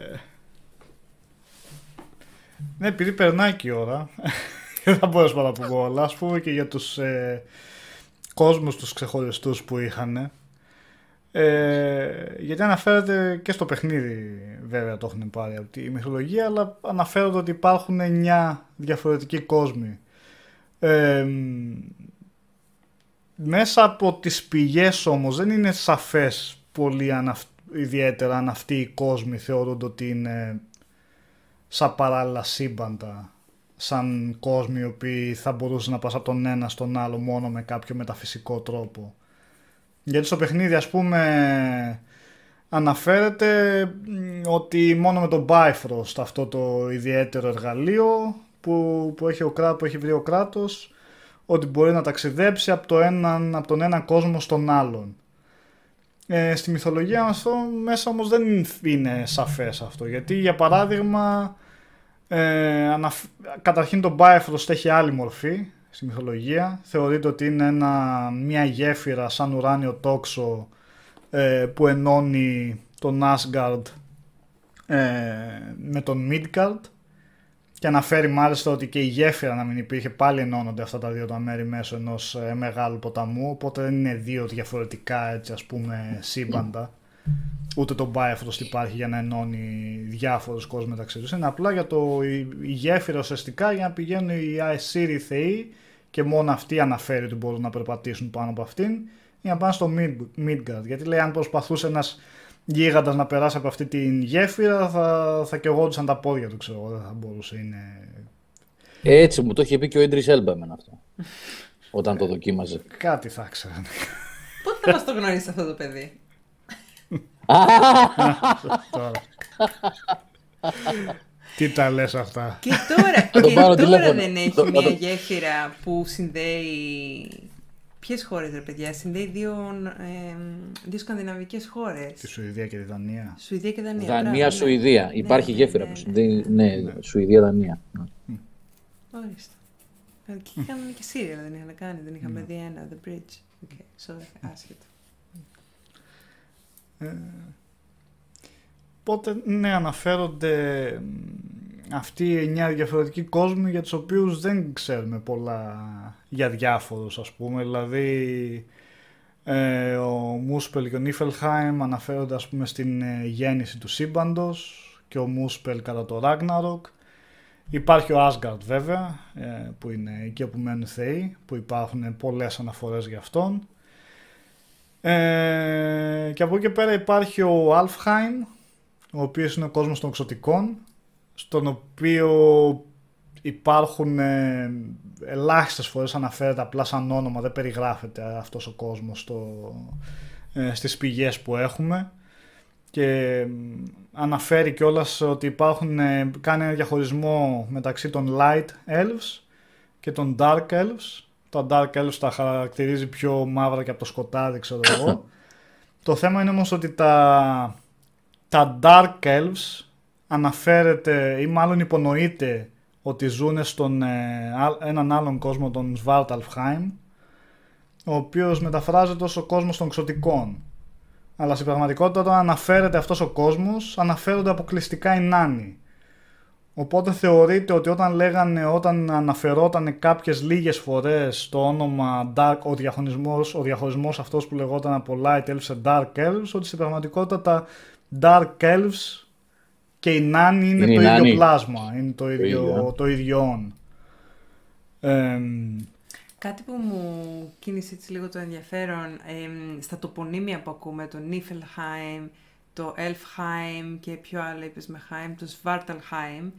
ναι, επειδή περνάει και η ώρα, δεν θα μπορέσουμε να τα πούμε όλα. Ας πούμε και για τους ε, κόσμους τους ξεχωριστούς που είχαν. Ε, γιατί αναφέρεται και στο παιχνίδι βέβαια το έχουν πάρει από τη μυθολογία αλλά αναφέρονται ότι υπάρχουν 9 διαφορετικοί κόσμοι ε, μέσα από τις πηγές όμως δεν είναι σαφές πολύ αν αυ- ιδιαίτερα αν αυτοί οι κόσμοι θεωρούνται ότι είναι σαν παράλληλα σύμπαντα σαν κόσμοι οι οποίοι θα μπορούσαν να πας από τον ένα στον άλλο μόνο με κάποιο μεταφυσικό τρόπο. Γιατί στο παιχνίδι ας πούμε αναφέρεται μ, ότι μόνο με τον Bifrost αυτό το ιδιαίτερο εργαλείο που, που, έχει, ο, κρά- που έχει βρει ο κράτος ότι μπορεί να ταξιδέψει από, το έναν, από τον ένα κόσμο στον άλλον. Ε, στη μυθολογία αυτό μέσα όμως δεν είναι σαφές αυτό γιατί για παράδειγμα ε, αναφ- καταρχήν το Bifrost έχει άλλη μορφή στη μυθολογία. Θεωρείται ότι είναι ένα, μια γέφυρα σαν ουράνιο τόξο ε, που ενώνει τον Asgard ε, με τον Midgard και αναφέρει μάλιστα ότι και η γέφυρα να μην υπήρχε πάλι ενώνονται αυτά τα δύο τα μέρη μέσω ενός ε, μεγάλου ποταμού οπότε δεν είναι δύο διαφορετικά έτσι ας πούμε σύμπαντα ούτε το Bifrost υπάρχει για να ενώνει διάφορους κόσμους μεταξύ τους. Είναι απλά για το, η, η γέφυρα ουσιαστικά για να πηγαίνουν οι Αεσίροι θεοί και μόνο αυτοί αναφέρει ότι μπορούν να περπατήσουν πάνω από αυτήν για να πάνε στο Mid- Midgard. Γιατί λέει αν προσπαθούσε ένας γίγαντας να περάσει από αυτή την γέφυρα θα, θα κεγόντουσαν τα πόδια του ξέρω εγώ, δεν θα μπορούσε. Είναι... Έτσι μου το είχε πει και ο Ίντρις Έλμπα εμένα αυτό. Όταν το δοκίμαζε. Κάτι θα ξέρανε. Πότε θα μας το γνωρίσει αυτό το παιδί; τώρα. Τι τα λες αυτά; Και τώρα, τον και πάρω τώρα τηλέφωνο. δεν έχει Το- μια το- γέφυρα που συνδέει. Ποιες χώρες, ρε παιδιά, συνδέει δύο, ε, δύο σκανδιναβικές χώρες; Τη Σουηδία και τη Δανία. Σουηδία και Δανία. μπράβο, ναι. Δανία-Σουηδία. Υπάρχει ναι, γέφυρα ναι, που ναι. συνδέει. Ναι, Σουηδία-Δανία. Ορίστε. Ε, Και είχαμε και Σύρια, δεν είχαμε κάνει, δεν είχαμε Ναι. δει ένα, The Bridge. Okay, sorry, άσχετο. Οπότε, ναι, αναφέρονται μ, αυτοί οι εννιά διαφορετικοί κόσμοι για τους οποίους δεν ξέρουμε πολλά για διάφορους, ας πούμε. Δηλαδή, ε, ο Μούσπελ και ο Νίφελχάιμ αναφέρονται, ας πούμε, στην ε, γέννηση του σύμπαντος και ο Μούσπελ κατά το Ragnarok. Υπάρχει ο Asgard βέβαια, ε, που είναι εκεί όπου μένουν οι θεοί, που υπάρχουν πολλές αναφορές για αυτόν. Ε, και από εκεί και πέρα υπάρχει ο Alfheim, ο οποίος είναι ο κόσμος των εξωτικών, στον οποίο υπάρχουν ε, ελάχιστες φορές αναφέρεται απλά σαν όνομα, δεν περιγράφεται αυτός ο κόσμος στο, ε, στις πηγές που έχουμε και μ, αναφέρει κιόλας ότι υπάρχουν, ε, κάνει ένα διαχωρισμό μεταξύ των Light Elves και των Dark Elves. Τα Dark Elves τα χαρακτηρίζει πιο μαύρα και από το σκοτάδι, ξέρω εγώ. το θέμα είναι όμως ότι τα, τα Dark Elves αναφέρεται ή μάλλον υπονοείται ότι ζουν στον ε, α- έναν άλλον κόσμο, τον Svartalfheim, ο οποίος μεταφράζεται ως ο κόσμος των ξωτικών. Αλλά στην πραγματικότητα όταν αναφέρεται αυτός ο κόσμος, αναφέρονται αποκλειστικά οι νάνοι. Οπότε θεωρείται ότι όταν λέγανε, όταν αναφερόταν κάποιες λίγες φορές το όνομα Dark, ο διαχωρισμός, ο διαχωρισμός αυτός που λεγόταν από Light Elves σε Dark Elves, ότι στην πραγματικότητα τα Dark Elves και οι νάνοι είναι, Είναι οι το ίδιο νάνοι. πλάσμα, είναι το ίδιο, ίδιο. το ίδιο όν. Εμ, Κάτι που μου κίνησε έτσι λίγο το ενδιαφέρον, εμ, στα τοπονύμια που ακούμε, το Niflheim, το Elfheim και ποιο άλλο είπες με Heim, το Svartalheim.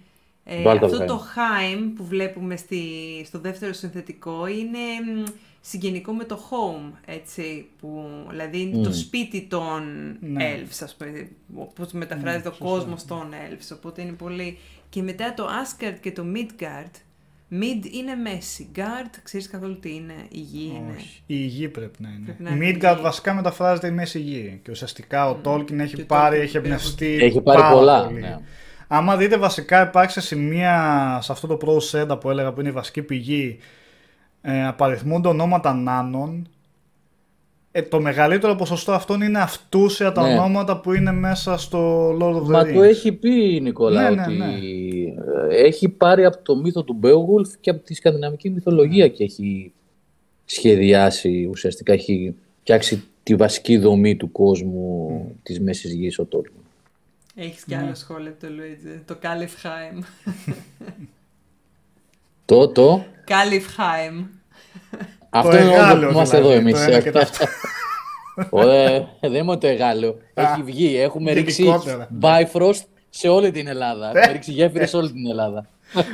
Ε, Svartalfheim. αυτό το Heim που βλέπουμε στη, στο δεύτερο συνθετικό είναι εμ, συγγενικό με το home, έτσι, που, δηλαδή είναι το Μμ. σπίτι των Ναι. elves, ας πούμε, όπως μεταφράζεται Ναι, ο κόσμος των elves, οπότε είναι πολύ... Και μετά το Asgard και το Midgard, Mid είναι μέση. Guard, ξέρεις καθόλου τι είναι. Η γη είναι. Όχι. Η γη πρέπει να είναι. Πρέπει να είναι Η η Midgard γη. βασικά μεταφράζεται η μέση γη. Και ουσιαστικά ο Tolkien έχει Και πάρει, Tolkien έχει εμπνευστεί. Έχει πάρει πάρα πολλά. πολύ. Ναι. Άμα δείτε βασικά υπάρχει σε σημεία σε αυτό το Pro Senda που έλεγα που είναι η βασική πηγή ε, απαριθμούνται ονόματα νάνων ε, το μεγαλύτερο ποσοστό αυτών είναι αυτούσια τα Ναι. ονόματα που είναι μέσα στο Lord of the Μα Rings. το έχει πει η Νικόλα Ναι, ναι, ότι ναι. ε, έχει πάρει από το μύθο του Beowulf και από τη σκανδιναβική μυθολογία και έχει σχεδιάσει, ουσιαστικά έχει φτιάξει τη βασική δομή του κόσμου της Μέσης Γης ο Tolkien. Έχεις κι άλλο σχόλιο από το Λουίτζε. Το Καλιφχάιμ. Το, το, Καλιφχάιμ. Αυτό είναι όλο Εγάλεο που είμαστε δηλαδή, εδώ εμείς. το ένα και το αυτό. Ωραία, δεν είμαι το Εγάλεο. Έχει βγει, έχουμε ρίξει γενικότερα. Bifrost σε όλη την Ελλάδα. Ε. Έχουμε ρίξει γέφυρες σε όλη την Ελλάδα.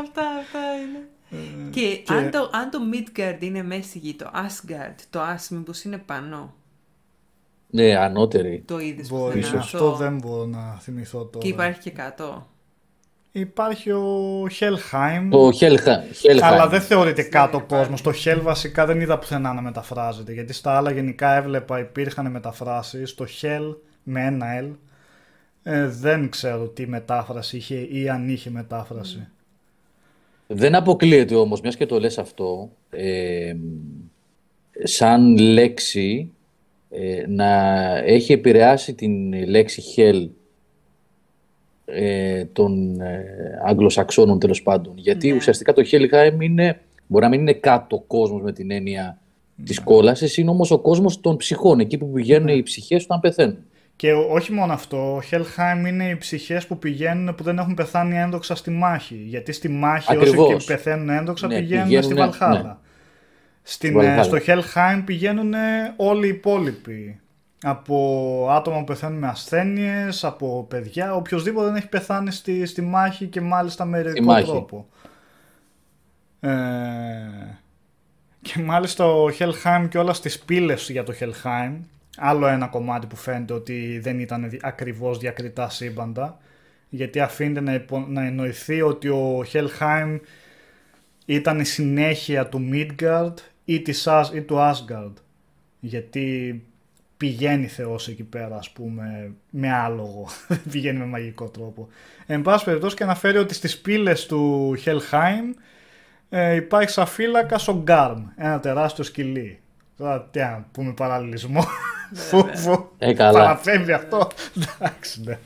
Αυτά, αυτά είναι. και, Αν, το, αν το Midgard είναι μέση γη, το Asgard, το As μήπως είναι πάνω. Ναι, ανώτερη. Το είδες Μπορεί, πουθενά αυτό δεν μπορώ να θυμηθώ τώρα. Και υπάρχει και κάτω. Υπάρχει ο Helheim. Το Helheim. Αλλά δεν θεωρείται κάτω κόσμος. Το Hell βασικά δεν είδα πουθενά να μεταφράζεται. Γιατί στα άλλα γενικά έβλεπα υπήρχαν μεταφράσεις. Το Hell με ένα L ε, δεν ξέρω τι μετάφραση είχε ή αν είχε μετάφραση. Δεν αποκλείεται όμως, μιας και το λες αυτό, ε, σαν λέξη ε, να έχει επηρεάσει την λέξη hell ε, των ε, Αγγλοσαξώνων τέλος πάντων. Γιατί Ναι. ουσιαστικά το Helheim είναι, μπορεί να μην είναι κάτω κόσμος με την έννοια της κόλασης, είναι όμως ο κόσμος των ψυχών, εκεί που πηγαίνουν οι ψυχές όταν πεθαίνουν. Και ό- όχι μόνο αυτό, ο Helheim είναι οι ψυχές που πηγαίνουν που δεν έχουν πεθάνει ένδοξα στη μάχη. Γιατί στη μάχη όσοι Ακριβώς. και πεθαίνουν ένδοξα Ναι, πηγαίνουν, πηγαίνουν, στη ναι. Βαλχάλα. Στην, Βαλχάλα. ε, στο Helheim πηγαίνουν όλοι οι υπόλοιποι. Από άτομα που πεθαίνουν με ασθένειες, από παιδιά, οποιοδήποτε δεν έχει πεθάνει στη, στη μάχη και μάλιστα με αιρετικό μάχη. τρόπο. Ε, και μάλιστα ο Helheim και όλα στις πύλες για το Helheim, άλλο ένα κομμάτι που φαίνεται ότι δεν ήταν δι- ακριβώς διακριτά σύμπαντα, γιατί αφήνεται να, υπο- να εννοηθεί ότι ο Helheim ήταν η συνέχεια του Midgard ή, της, As- ή του Asgard. Γιατί πηγαίνει Θεός εκεί πέρα, ας πούμε, με άλογο. Δεν πηγαίνει με μαγικό τρόπο. Εν πάση περιπτώσει και αναφέρει ότι στις πύλες του Helheim ε, υπάρχει σαν φύλακας ο Γκάρμ, ένα τεράστιο σκυλί. Τώρα τι να πούμε παραλληλισμό. Φόβο. Ε, καλά. Παραπέμπει αυτό. Εντάξει, ναι.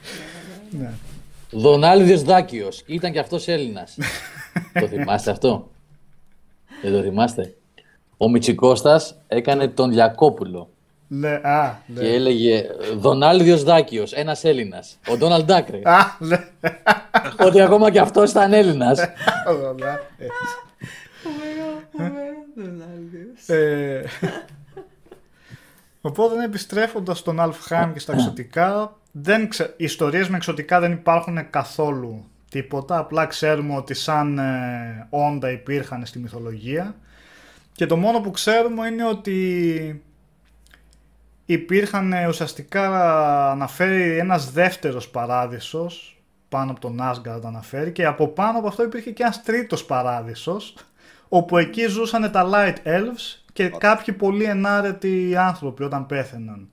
ναι. Δονάλδιος Δάκιος, ήταν και αυτός Έλληνας. το θυμάστε αυτό; Δεν το θυμάστε; Ο Μητσικώστας έκανε τον Λιακόπουλο Ναι, α, ναι. και έλεγε Δονάλδιος Δάκιος, ένας Έλληνας. Ο Ντόναλντ Ντάκρε. Α, ναι. ότι ακόμα και αυτός ήταν Έλληνας. Ωραία. Ε, Φοβερό, φοβερό. Ρονάλντιος. Ε, οπότε επιστρέφοντας στον Αλφχάιμ και στα εξωτικά, δεν ξε... οι ιστορίες με εξωτικά δεν υπάρχουν καθόλου τίποτα, απλά ξέρουμε ότι σαν ε, όντα υπήρχαν στη μυθολογία και το μόνο που ξέρουμε είναι ότι υπήρχαν ε, ουσιαστικά αναφέρει ένας δεύτερος παράδεισος πάνω από τον Asgard αναφέρει και από πάνω από αυτό υπήρχε και ένας τρίτος παράδεισος όπου εκεί ζούσαν τα Light Elves και κάποιοι πολύ ενάρετοι άνθρωποι όταν πέθαιναν.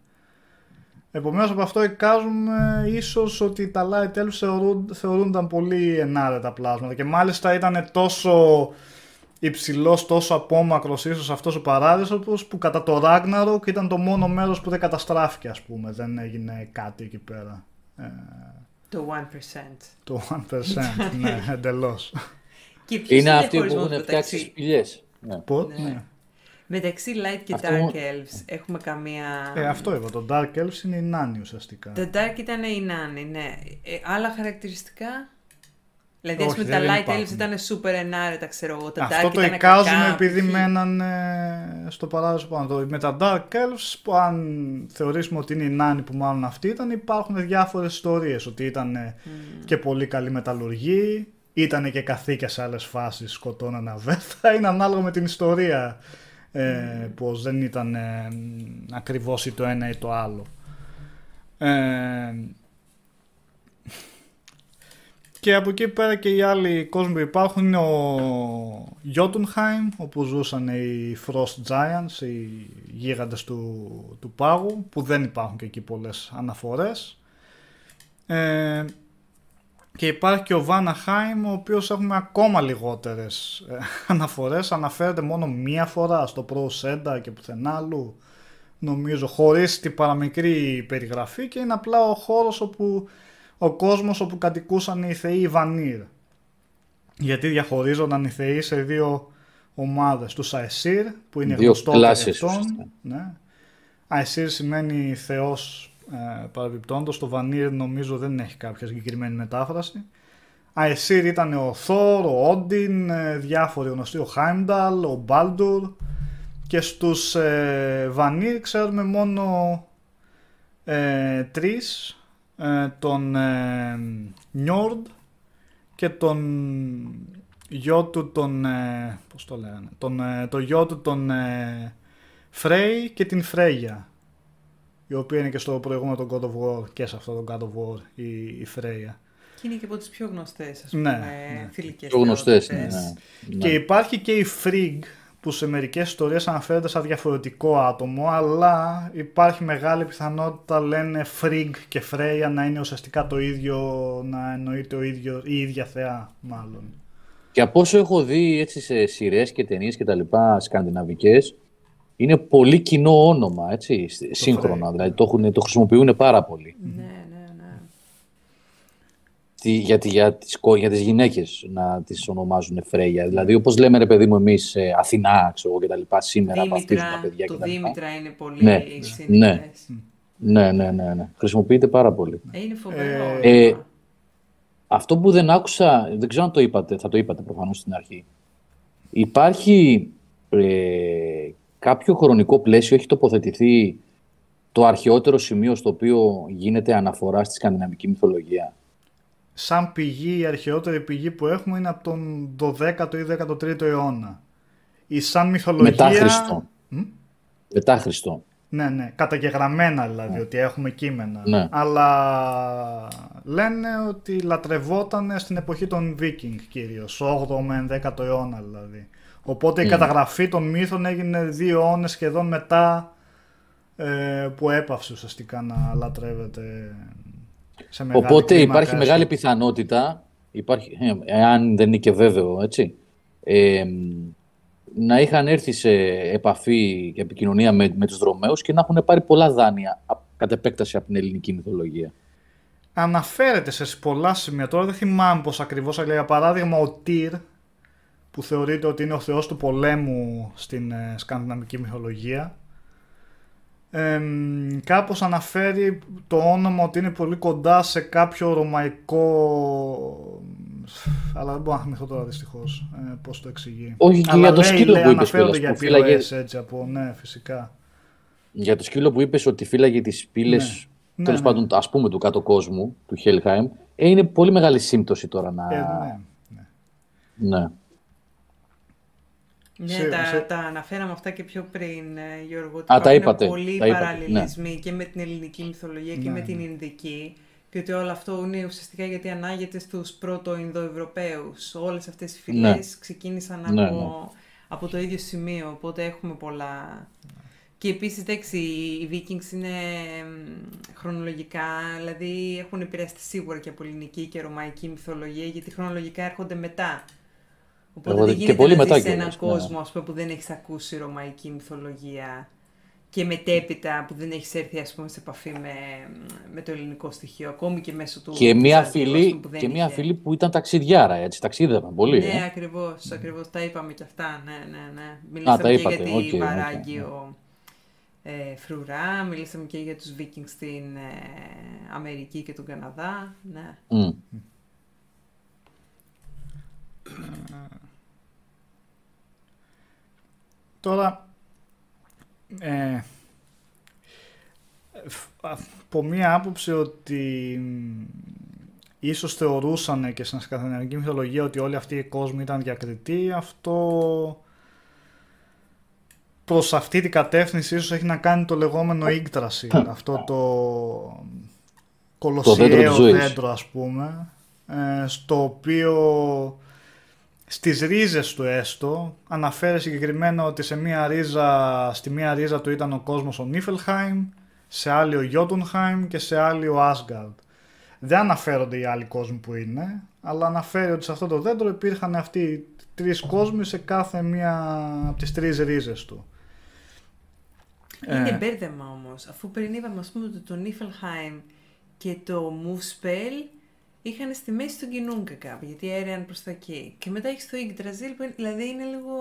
Επομένως από αυτό εικάζουμε ίσως ότι τα Light Elves θεωρούν, θεωρούνταν πολύ ενάρετα πλάσματα και μάλιστα ήταν τόσο υψηλός, τόσο απόμακρος ίσως αυτός ο παράδεισος που κατά το Ragnarok ήταν το μόνο μέρος που δεν καταστράφηκε ας πούμε, δεν έγινε κάτι εκεί πέρα. Ε, Το 1%. το 1% ναι, εντελώς. Και ποιος είναι αυτοί που διαχωρισμός έχουν φτιάξει τις μεταξύ, σπηλιές. Ναι. Πώς, Ναι. ναι. μεταξύ Light και Αυτό- Dark Elves έχουμε καμία... Ε, αυτό είπα, το Dark Elves είναι η Νάνη ουσιαστικά. Τα Dark ήταν οι Νάνοι, ναι. Ε, άλλα χαρακτηριστικά; Δηλαδή, ας Όχι, πούμε, τα δεν Light υπάρχουν. Elves ήταν super ενάρετα, ξέρω εγώ. Τα Αυτό Dark το ήταν εικάζουμε κακά, επειδή π.χ. μέναν στο παράδεισο πάνω. Το- Με τα Dark Elves, που αν θεωρήσουμε ότι είναι η Νάνη που μάλλον αυτή ήταν, υπάρχουν διάφορες ιστορίες. Ότι ήταν ε, και πολύ καλή μεταλλουργή, ήταν και καθήκια σε άλλες φάσεις, σκοτώναν αβέρτα. Είναι ανάλογα με την ιστορία ε, πως δεν ήταν ε, ακριβώς ή το ένα ή το άλλο. Ε, Και από εκεί πέρα και οι άλλοι κόσμοι που υπάρχουν είναι ο Jotunheim, όπου ζούσαν οι Frost Giants, οι γίγαντες του, του πάγου, που δεν υπάρχουν και εκεί πολλές αναφορές. Ε, και υπάρχει και ο Vanaheim, ο οποίος έχουμε ακόμα λιγότερες ε, αναφορές. Αναφέρεται μόνο μία φορά στο Pro Senda και πουθενά άλλου, νομίζω, χωρίς την παραμικρή περιγραφή και είναι απλά ο χώρος όπου ο κόσμος όπου κατοικούσαν οι θεοί Βανίρ. Γιατί διαχωρίζονταν οι θεοί σε δύο ομάδες. Τους Αεσίρ που είναι Δύο γνωστό κλάσεις, αυτών. ουσιαστικά. Ναι. Αεσίρ σημαίνει θεός ε, παραμπιπτόντος. Το Βανίρ νομίζω δεν έχει κάποια συγκεκριμένη μετάφραση. Αεσίρ ήταν ο Θόρ, ο Όντιν, ε, διάφοροι γνωστοί, ο Χάιμνταλ, ο Μπάλντουρ και στους ε, Βανίρ ξέρουμε μόνο ε, τρεις, ε, τον ε, Νιόρντ και τον γιο του τον, ε, πώς το λέγανε, τον, ε, το γιο του τον ε, Φρέι και την Φρέγια η οποία είναι και στο προηγούμενο τον God of War και σε αυτό τον God of War η, η Φρέγια. Και είναι και από τις πιο γνωστές, ας Ναι, πούμε, ναι. θηλυκές Πιο γνωστές, ναι, θεότητες. ναι. Και υπάρχει και η Frigg που σε μερικές ιστορίες αναφέρεται σαν διαφορετικό άτομο αλλά υπάρχει μεγάλη πιθανότητα λένε Frigg και Freya να είναι ουσιαστικά το ίδιο, να εννοείται ο ίδιος, η ίδια θεά μάλλον. Και από όσο έχω δει έτσι σε σειρές και ταινίες και τα λοιπά σκανδιναβικές, είναι πολύ κοινό όνομα, έτσι, σύγχρονα. Frey. Δηλαδή το, έχουν, το χρησιμοποιούν πάρα πολύ. Ναι, ναι, ναι. Τι, για, τη- για, τις, κο- για τις γυναίκες να τις ονομάζουν Φρέια. Δηλαδή όπως λέμε ρε παιδί μου εμείς ε, Αθηνά ξέρω, εγώ, και τα λοιπά σήμερα βαφτίζουν τα Δήμητρα, παιδιά το και τα λοιπά. Δήμητρα είναι πολύ Ναι, συνήθες. Ναι, ναι, ναι, ναι. Χρησιμοποιείται πάρα πολύ. Ε, είναι φοβερό. Ε, όνομα. Αυτό που δεν άκουσα, δεν ξέρω αν το είπατε, θα το είπατε προφανώς στην αρχή. Υπάρχει ε, κάποιο χρονικό πλαίσιο, έχει τοποθετηθεί το αρχαιότερο σημείο στο οποίο γίνεται αναφορά στη σκανδιναβική μυθολογία; Σαν πηγή, η αρχαιότερη πηγή που έχουμε είναι από τον 12ο ή 13ο αιώνα. Η σαν μυθολογία... Μετά Χριστό. Μ; Μετά Χριστό. Ναι, ναι, καταγεγραμμένα δηλαδή, ότι έχουμε κείμενα. Ναι. Αλλά λένε ότι λατρευόταν στην εποχή των Βίκινγκ κυρίως, 8ο με 10ο αιώνα δηλαδή. Οπότε η καταγραφή των μύθων έγινε δύο αιώνες σχεδόν μετά ε, που έπαυσε ουσιαστικά να λατρεύεται σε μεγάλη Οπότε κλίμακα, υπάρχει έστω. μεγάλη πιθανότητα, υπάρχει, ε, εάν δεν είναι και βέβαιο, έτσι, ε, να είχαν έρθει σε επαφή και επικοινωνία με, με τους δρομέους και να έχουν πάρει πολλά δάνεια α- κατ' επέκταση από την ελληνική μυθολογία. Αναφέρεται σε πολλά σημεία. Τώρα δεν θυμάμαι πώς ακριβώς, αλλά για παράδειγμα ο Τύρ, που θεωρείται ότι είναι ο θεός του πολέμου στην ε, σκανδιναβική μυθολογία, εμ, κάπως αναφέρει το όνομα ότι είναι πολύ κοντά σε κάποιο ρωμαϊκό... Αλλά δεν μπορώ να θυμηθώ τώρα δυστυχώς ε, πώς το εξηγεί. Όχι, και Αλλά για το λέει, σκύλο λέει, που είπες αναφέρονται κιόλας, για που φύλαγε- επιρροές έτσι από... Ναι, φυσικά. Για το σκύλο που είπες ότι φύλαγε τις πύλες, Ναι. τέλος Ναι, ναι. πάντων, ας πούμε, του κάτω κόσμου, του Χέλχαιμ, ε, είναι πολύ μεγάλη σύμπτωση τώρα να... Ε, ναι. ναι. Ναι, Σε- τα, σε- τα αναφέραμε αυτά και πιο πριν, ε, Γιώργο. Ότι τα υπάρχουν είπατε, πολλοί τα είπατε, παραλληλισμοί και με την ελληνική μυθολογία και Ναι, με την Ινδική. Και ότι όλο αυτό είναι ουσιαστικά γιατί ανάγεται στους πρώτο Ινδοευρωπαίους. Όλες αυτές οι φυλές ξεκίνησαν Ναι, από, ναι. από το ίδιο σημείο, οπότε έχουμε πολλά... Και επίσης, εντάξει, οι Vikings είναι μ, χρονολογικά, δηλαδή έχουν επηρεαστεί σίγουρα και από ελληνική και ρωμαϊκή μυθολογία, γιατί χρονολογικά έρχονται μετά. Οπότε Εγώ δεν και γίνεται πολύ να μετά ζεις σε έναν κιόλας, ναι. κόσμο ας πούμε, που δεν έχεις ακούσει ρωμαϊκή μυθολογία και μετέπειτα που δεν έχεις έρθει ας πούμε, σε επαφή με, με το ελληνικό στοιχείο, ακόμη και μέσω του Και μία, Βυζαντίου, ας φίλη, πούμε, που δεν και μία είχε. φίλη που ήταν ταξιδιάρα, έτσι, ταξίδευαν πολύ. Ναι, ε. ακριβώς, ακριβώς, τα είπαμε και αυτά, ναι, ναι, ναι. Μιλήσαμε τα και είπατε, για τη OK, OK, Βαράγγιο ε, φρουρά, μιλήσαμε και για τους Vikings στην ε, Αμερική και τον Καναδά, ναι. Μμ. Τώρα, ε, φ- από μία άποψη ότι μ, ίσως θεωρούσαν και στην σκανδιναβική μυθολογία ότι όλοι αυτοί οι κόσμοι ήταν διακριτοί, αυτό προς αυτή την κατεύθυνση ίσως έχει να κάνει το λεγόμενο Yggdrasil, αυτό το δέντρο κολοσιαίο της ζωής. δέντρο ας πούμε, ε, στο οποίο στις ρίζες του έστω αναφέρει συγκεκριμένα ότι σε μία ρίζα, στη μία ρίζα του ήταν ο κόσμος ο Νίφελχάιμ, σε άλλη ο Γιότουνχάιμ και σε άλλη ο Άσγκαρντ. Δεν αναφέρονται οι άλλοι κόσμοι που είναι, αλλά αναφέρει ότι σε αυτό το δέντρο υπήρχαν αυτοί οι τρεις κόσμοι σε κάθε μία από τις τρεις ρίζες του. Είναι Ε. μπέρδεμα όμως. Αφού πριν είπαμε, ας πούμε, ότι το Niflheim και το Move Spell είχαν στη μέση του Γκινούγκα κάπου, γιατί έρεαν προς τα εκεί. Και μετά έχεις το Yggdrasil, που είναι- δηλαδή είναι λίγο.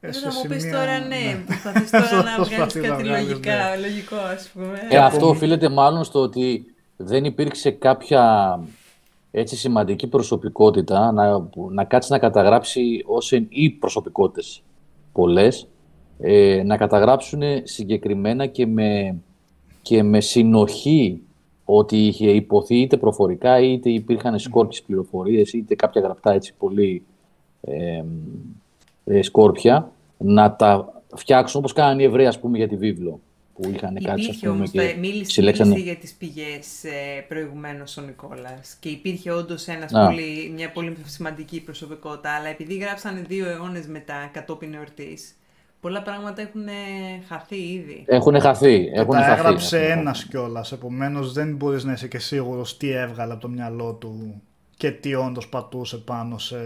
Ε, Δεν σε θα μου πεις σημεία- τώρα, ναι, ναι. προσπαθείς τώρα να βγάλει Προσπαθείς να κάτι βγάλεις, λογικά, ναι. λογικό, ας πούμε. Ε, αυτό οφείλεται μάλλον στο ότι δεν υπήρξε κάποια έτσι σημαντική προσωπικότητα να, που- να κάτσει να καταγράψει ως εν, ή προσωπικότητες πολλές ε, να καταγράψουν συγκεκριμένα και με, και με συνοχή ότι είχε υποθεί είτε προφορικά είτε υπήρχαν σκόρπιες πληροφορίες είτε κάποια γραπτά έτσι πολύ ε, ε, σκόρπια να τα φτιάξουν όπως κάνανε οι Εβραίοι ας πούμε για τη βίβλο που είχαν κάτσει ας Υπήρχε πούμε όμως, και τα- μίλησε, συλλέξανε. μίλησε για τις πηγές ε, προηγουμένως ο Νικόλας και υπήρχε όντως ένας Α. πολύ, μια πολύ σημαντική προσωπικότητα, αλλά επειδή γράψανε δύο αιώνες μετά κατόπιν εορτής, πολλά πράγματα έχουν ε, χαθεί ήδη. Έχουν χαθεί. Και Έχουν τα χαθεί, έγραψε έχουν ένας χαθεί. κιόλας. Επομένως δεν μπορείς να είσαι και σίγουρος τι έβγαλε από το μυαλό του και τι όντως πατούσε πάνω σε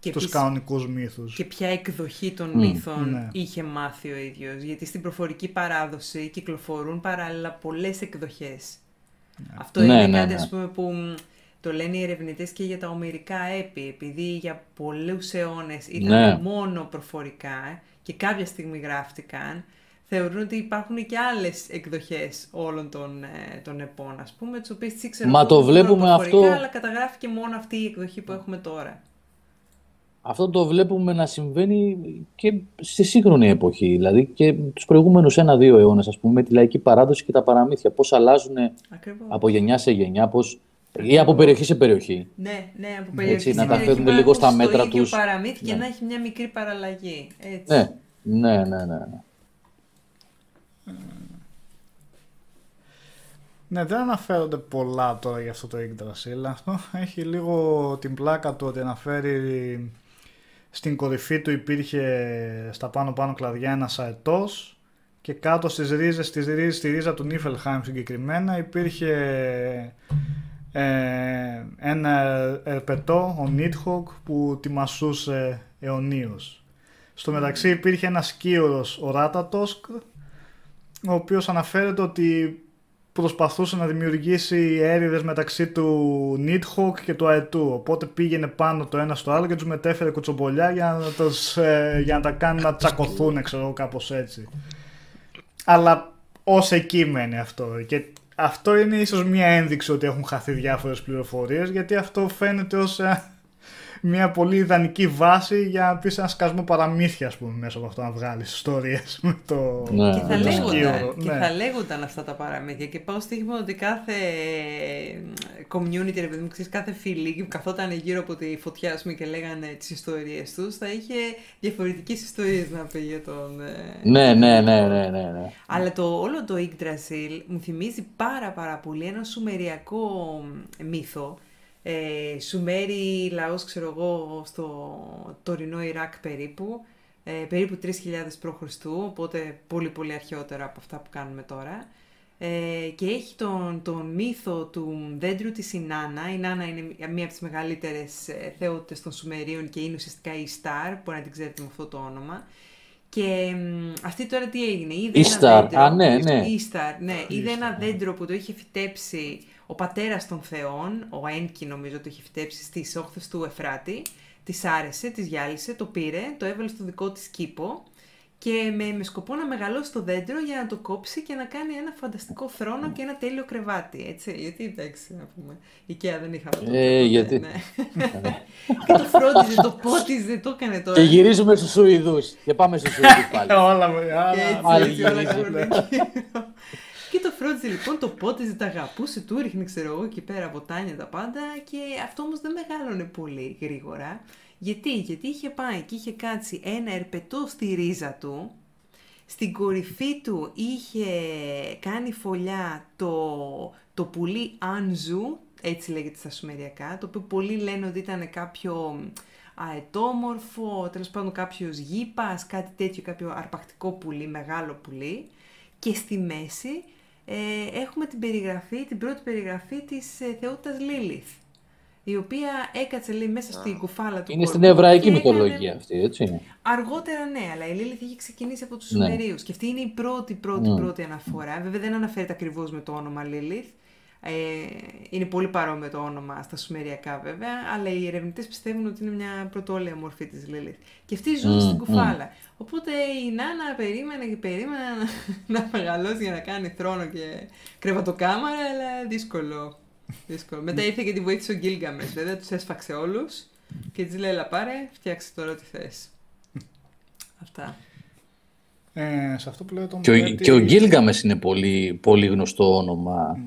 Και τους επίσης- κανονικούς μύθους. Και ποια εκδοχή των Μμ, μύθων ναι. είχε μάθει ο ίδιος. Γιατί στην προφορική παράδοση κυκλοφορούν παράλληλα πολλές εκδοχές. Αυτό Ναι, είναι ναι, κάτι ναι. ας πούμε, που μ, το λένε οι ερευνητές και για τα ομερικά έπι. Επειδή για πολλούς αιώνες ήταν Ναι. μόνο προφορικά και κάποια στιγμή γράφτηκαν, θεωρούν ότι υπάρχουν και άλλες εκδοχές όλων των, ε, των επών, ας πούμε, τις οποίες τις ήξεραν Μα μόνο το βλέπουμε προφορικά, αυτό- αλλά καταγράφηκε μόνο αυτή η εκδοχή που έχουμε τώρα. Αυτό το βλέπουμε να συμβαίνει και στη σύγχρονη εποχή. Δηλαδή και τους προηγούμενους ένα-δύο αιώνες, ας πούμε, με τη λαϊκή παράδοση και τα παραμύθια. Πώς αλλάζουν Ακριβώς. από γενιά σε γενιά, πώς... ή από περιοχή σε περιοχή. Ναι, ναι, από Έτσι, περιοχή να σε τα περιοχή φέρνουν μπορεί να λίγο στα ακούσεις μέτρα το ίδιο τους. παραμύθι και Ναι. να έχει μια μικρή παραλλαγή. Έτσι. Ναι, ναι, ναι, ναι. ναι. Ναι, δεν αναφέρονται πολλά τώρα για αυτό το Yggdrasil. Αυτό έχει λίγο την πλάκα του ότι αναφέρει στην κορυφή του υπήρχε στα πάνω πάνω κλαδιά ένας αετός και κάτω στις ρίζες, στις ρίζες, στη ρίζα του Νίφελχάιμ συγκεκριμένα υπήρχε ε, ένα ερπετό, ο Νίτχοκ, που τιμασούσε αιωνίως. Στο μεταξύ υπήρχε ένας σκίωρος, ο Ράτατοσκ, ο οποίος αναφέρεται ότι προσπαθούσε να δημιουργήσει έρηδες μεταξύ του Νίτχοκ και του Αετού. Οπότε πήγαινε πάνω το ένα στο άλλο και τους μετέφερε κουτσομπολιά για να, τους, ε, για να τα κάνει να τσακωθούν, ξέρω εγώ, κάπως έτσι. Αλλά ως εκεί μένει αυτό. Και αυτό είναι ίσως μια ένδειξη ότι έχουν χαθεί διάφορες πληροφορίες, γιατί αυτό φαίνεται ως ε, μια πολύ ιδανική βάση για να πεις ένα σκασμό παραμύθια, ας πούμε, μέσα από αυτό να βγάλεις ιστορίες με το, Ναι. Και θα, με το λέγονταν, σκύωρο. και Ναι. θα λέγονταν αυτά τα παραμύθια και πάω στοίχημα ότι κάθε ε, community, ρε παιδί μου, ξέρεις, κάθε φίλη που καθόταν γύρω από τη φωτιά ας πούμε, και λέγανε τις ιστορίες τους θα είχε διαφορετικές ιστορίες να πει για τον... ε, Ναι, ναι, ναι, ναι, ναι, ναι. Αλλά το, όλο το Yggdrasil μου θυμίζει πάρα πάρα πολύ ένα σουμεριακό μύθο. Ε, Σουμέρι λαός, ξέρω εγώ, στο τωρινό Ιράκ περίπου. Ε, περίπου 3.000 π.Χ. Οπότε πολύ πολύ αρχαιότερα από αυτά που κάνουμε τώρα. Ε, και έχει τον, τον μύθο του δέντρου της Ινάνα. Η Νάνα είναι μία από τις μεγαλύτερες ε, θεότητες των Σουμερίων και είναι ουσιαστικά η Σταρ, μπορεί να την ξέρετε με αυτό το όνομα. Και μ, αυτή τώρα τι έγινε, είδε ένα Ίσταρ, δέντρο. α, ναι, ναι. Ίσταρ, ναι. Είδε ένα Ίσταρ, ναι. δέντρο που το είχε φυτέψει ο πατέρας των θεών, ο Ένκι νομίζω το είχε φυτέψει στις όχθες του Εφράτη. Της άρεσε, της γυάλισε, το πήρε, το έβαλε στο δικό της κήπο και με, με σκοπό να μεγαλώσει το δέντρο για να το κόψει και να κάνει ένα φανταστικό θρόνο και ένα τέλειο κρεβάτι, έτσι. Γιατί εντάξει, να πούμε, οικαία δεν είχαμε τότε. Ε, τότε, γιατί- ναι. και το φρόντιζε, το πότιζε, το έκανε τώρα. Και γυρίζουμε στους Σουηδούς. Και πάμε στους Σουηδούς πάλι. Όλα, με- Και άλλα- έτσι, άλλη έτσι, όλα γύριζε. κάνουν Και το φρόντιζε λοιπόν, το πότιζε, τα αγαπούσε, του ρίχνε ξέρω εγώ εκεί πέρα βοτάνια τα πάντα και αυτό όμως δεν μεγάλωνε πολύ γρήγορα. Γιατί, γιατί είχε πάει και είχε κάτσει ένα ερπετό στη ρίζα του, στην κορυφή του είχε κάνει φωλιά το, το πουλί Άνζου, έτσι λέγεται στα Σουμεριακά, το οποίο πολλοί λένε ότι ήταν κάποιο αετόμορφο, τέλος πάντων κάποιος γήπας, κάτι τέτοιο, κάποιο αρπακτικό πουλί, μεγάλο πουλί. Και στη μέση ε, έχουμε την περιγραφή, την πρώτη περιγραφή της ε, θεότητας Λίλιθ, η οποία έκατσε λέει, μέσα στην κουφάλα του Είναι στην κορμού εβραϊκή και έκανε- μυθολογία αυτή, έτσι. Αργότερα ναι, αλλά η Λίλιθ είχε ξεκινήσει από τους Ναι. Σουμερίους και αυτή είναι η πρώτη πρώτη Mm. πρώτη αναφορά. Βέβαια δεν αναφέρεται ακριβώς με το όνομα Λίλιθ. Ε, είναι πολύ παρόμοιο το όνομα στα Σουμεριακά βέβαια, αλλά οι ερευνητές πιστεύουν ότι είναι μια πρωτόλαια μορφή της Λίλιθ. Και αυτή ζούσε Mm, στην mm. κουφάλα. Οπότε η Νάνα περίμενε και περίμενε να, να μεγαλώσει για να κάνει θρόνο και κρεβατοκάμαρα, αλλά δύσκολο. δύσκολο. Μετά ήρθε και τη βοήθησε ο Γκίλγκαμες, βέβαια τους έσφαξε όλους και της λέει, έλα πάρε, φτιάξε τώρα ό,τι θες. Αυτά. Ε, σε αυτό που λέω τον Και ο, Πέττη- και ο Γκίλγκαμες είναι πολύ, πολύ γνωστό όνομα.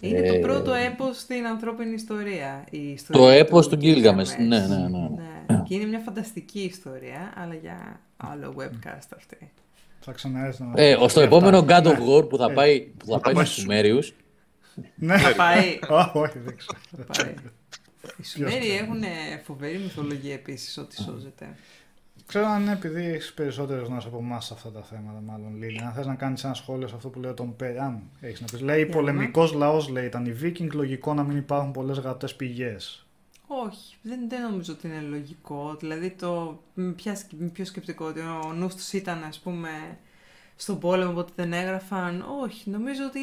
Είναι Ε, το πρώτο έπος στην ανθρώπινη ιστορία. Η ιστορία Το έπος του Γκίλγκαμες, Γκίλγκαμες. ναι, ναι, ναι. Ναι. Και είναι μια φανταστική ιστορία, αλλά για άλλο webcast αυτή. Θα ξαναέρθει να Ε, μας στο πει επόμενο αυτά. God of War που θα Ε, πάει, που θα πάει πάει στους Σουμέριους, Ναι. Θα πάει. Α, Όχι, δεν ξέρω. θα πάει. Οι Σουμέροι έχουν φοβερή μυθολογία επίσης, ό,τι σώζεται. Ξέρω αν είναι επειδή έχεις περισσότερες γνώσεις από εμάς σε αυτά τα θέματα, μάλλον Λίλη. Αν θες να κάνεις ένα σχόλιο σε αυτό που λέω τον Πέ, αν έχεις να πεις. Λέει: Για Πολεμικός λαός, λέει, ήταν οι Βίκινγκ. Λογικό να μην υπάρχουν πολλές γραπτέ πηγές. Όχι, δεν, δεν νομίζω ότι είναι λογικό. Δηλαδή, το μ, ποια, σκ- μ, πιο σκεπτικό ότι ο νους τους ήταν, ας πούμε, στον πόλεμο, οπότε δεν έγραφαν. Όχι, νομίζω ότι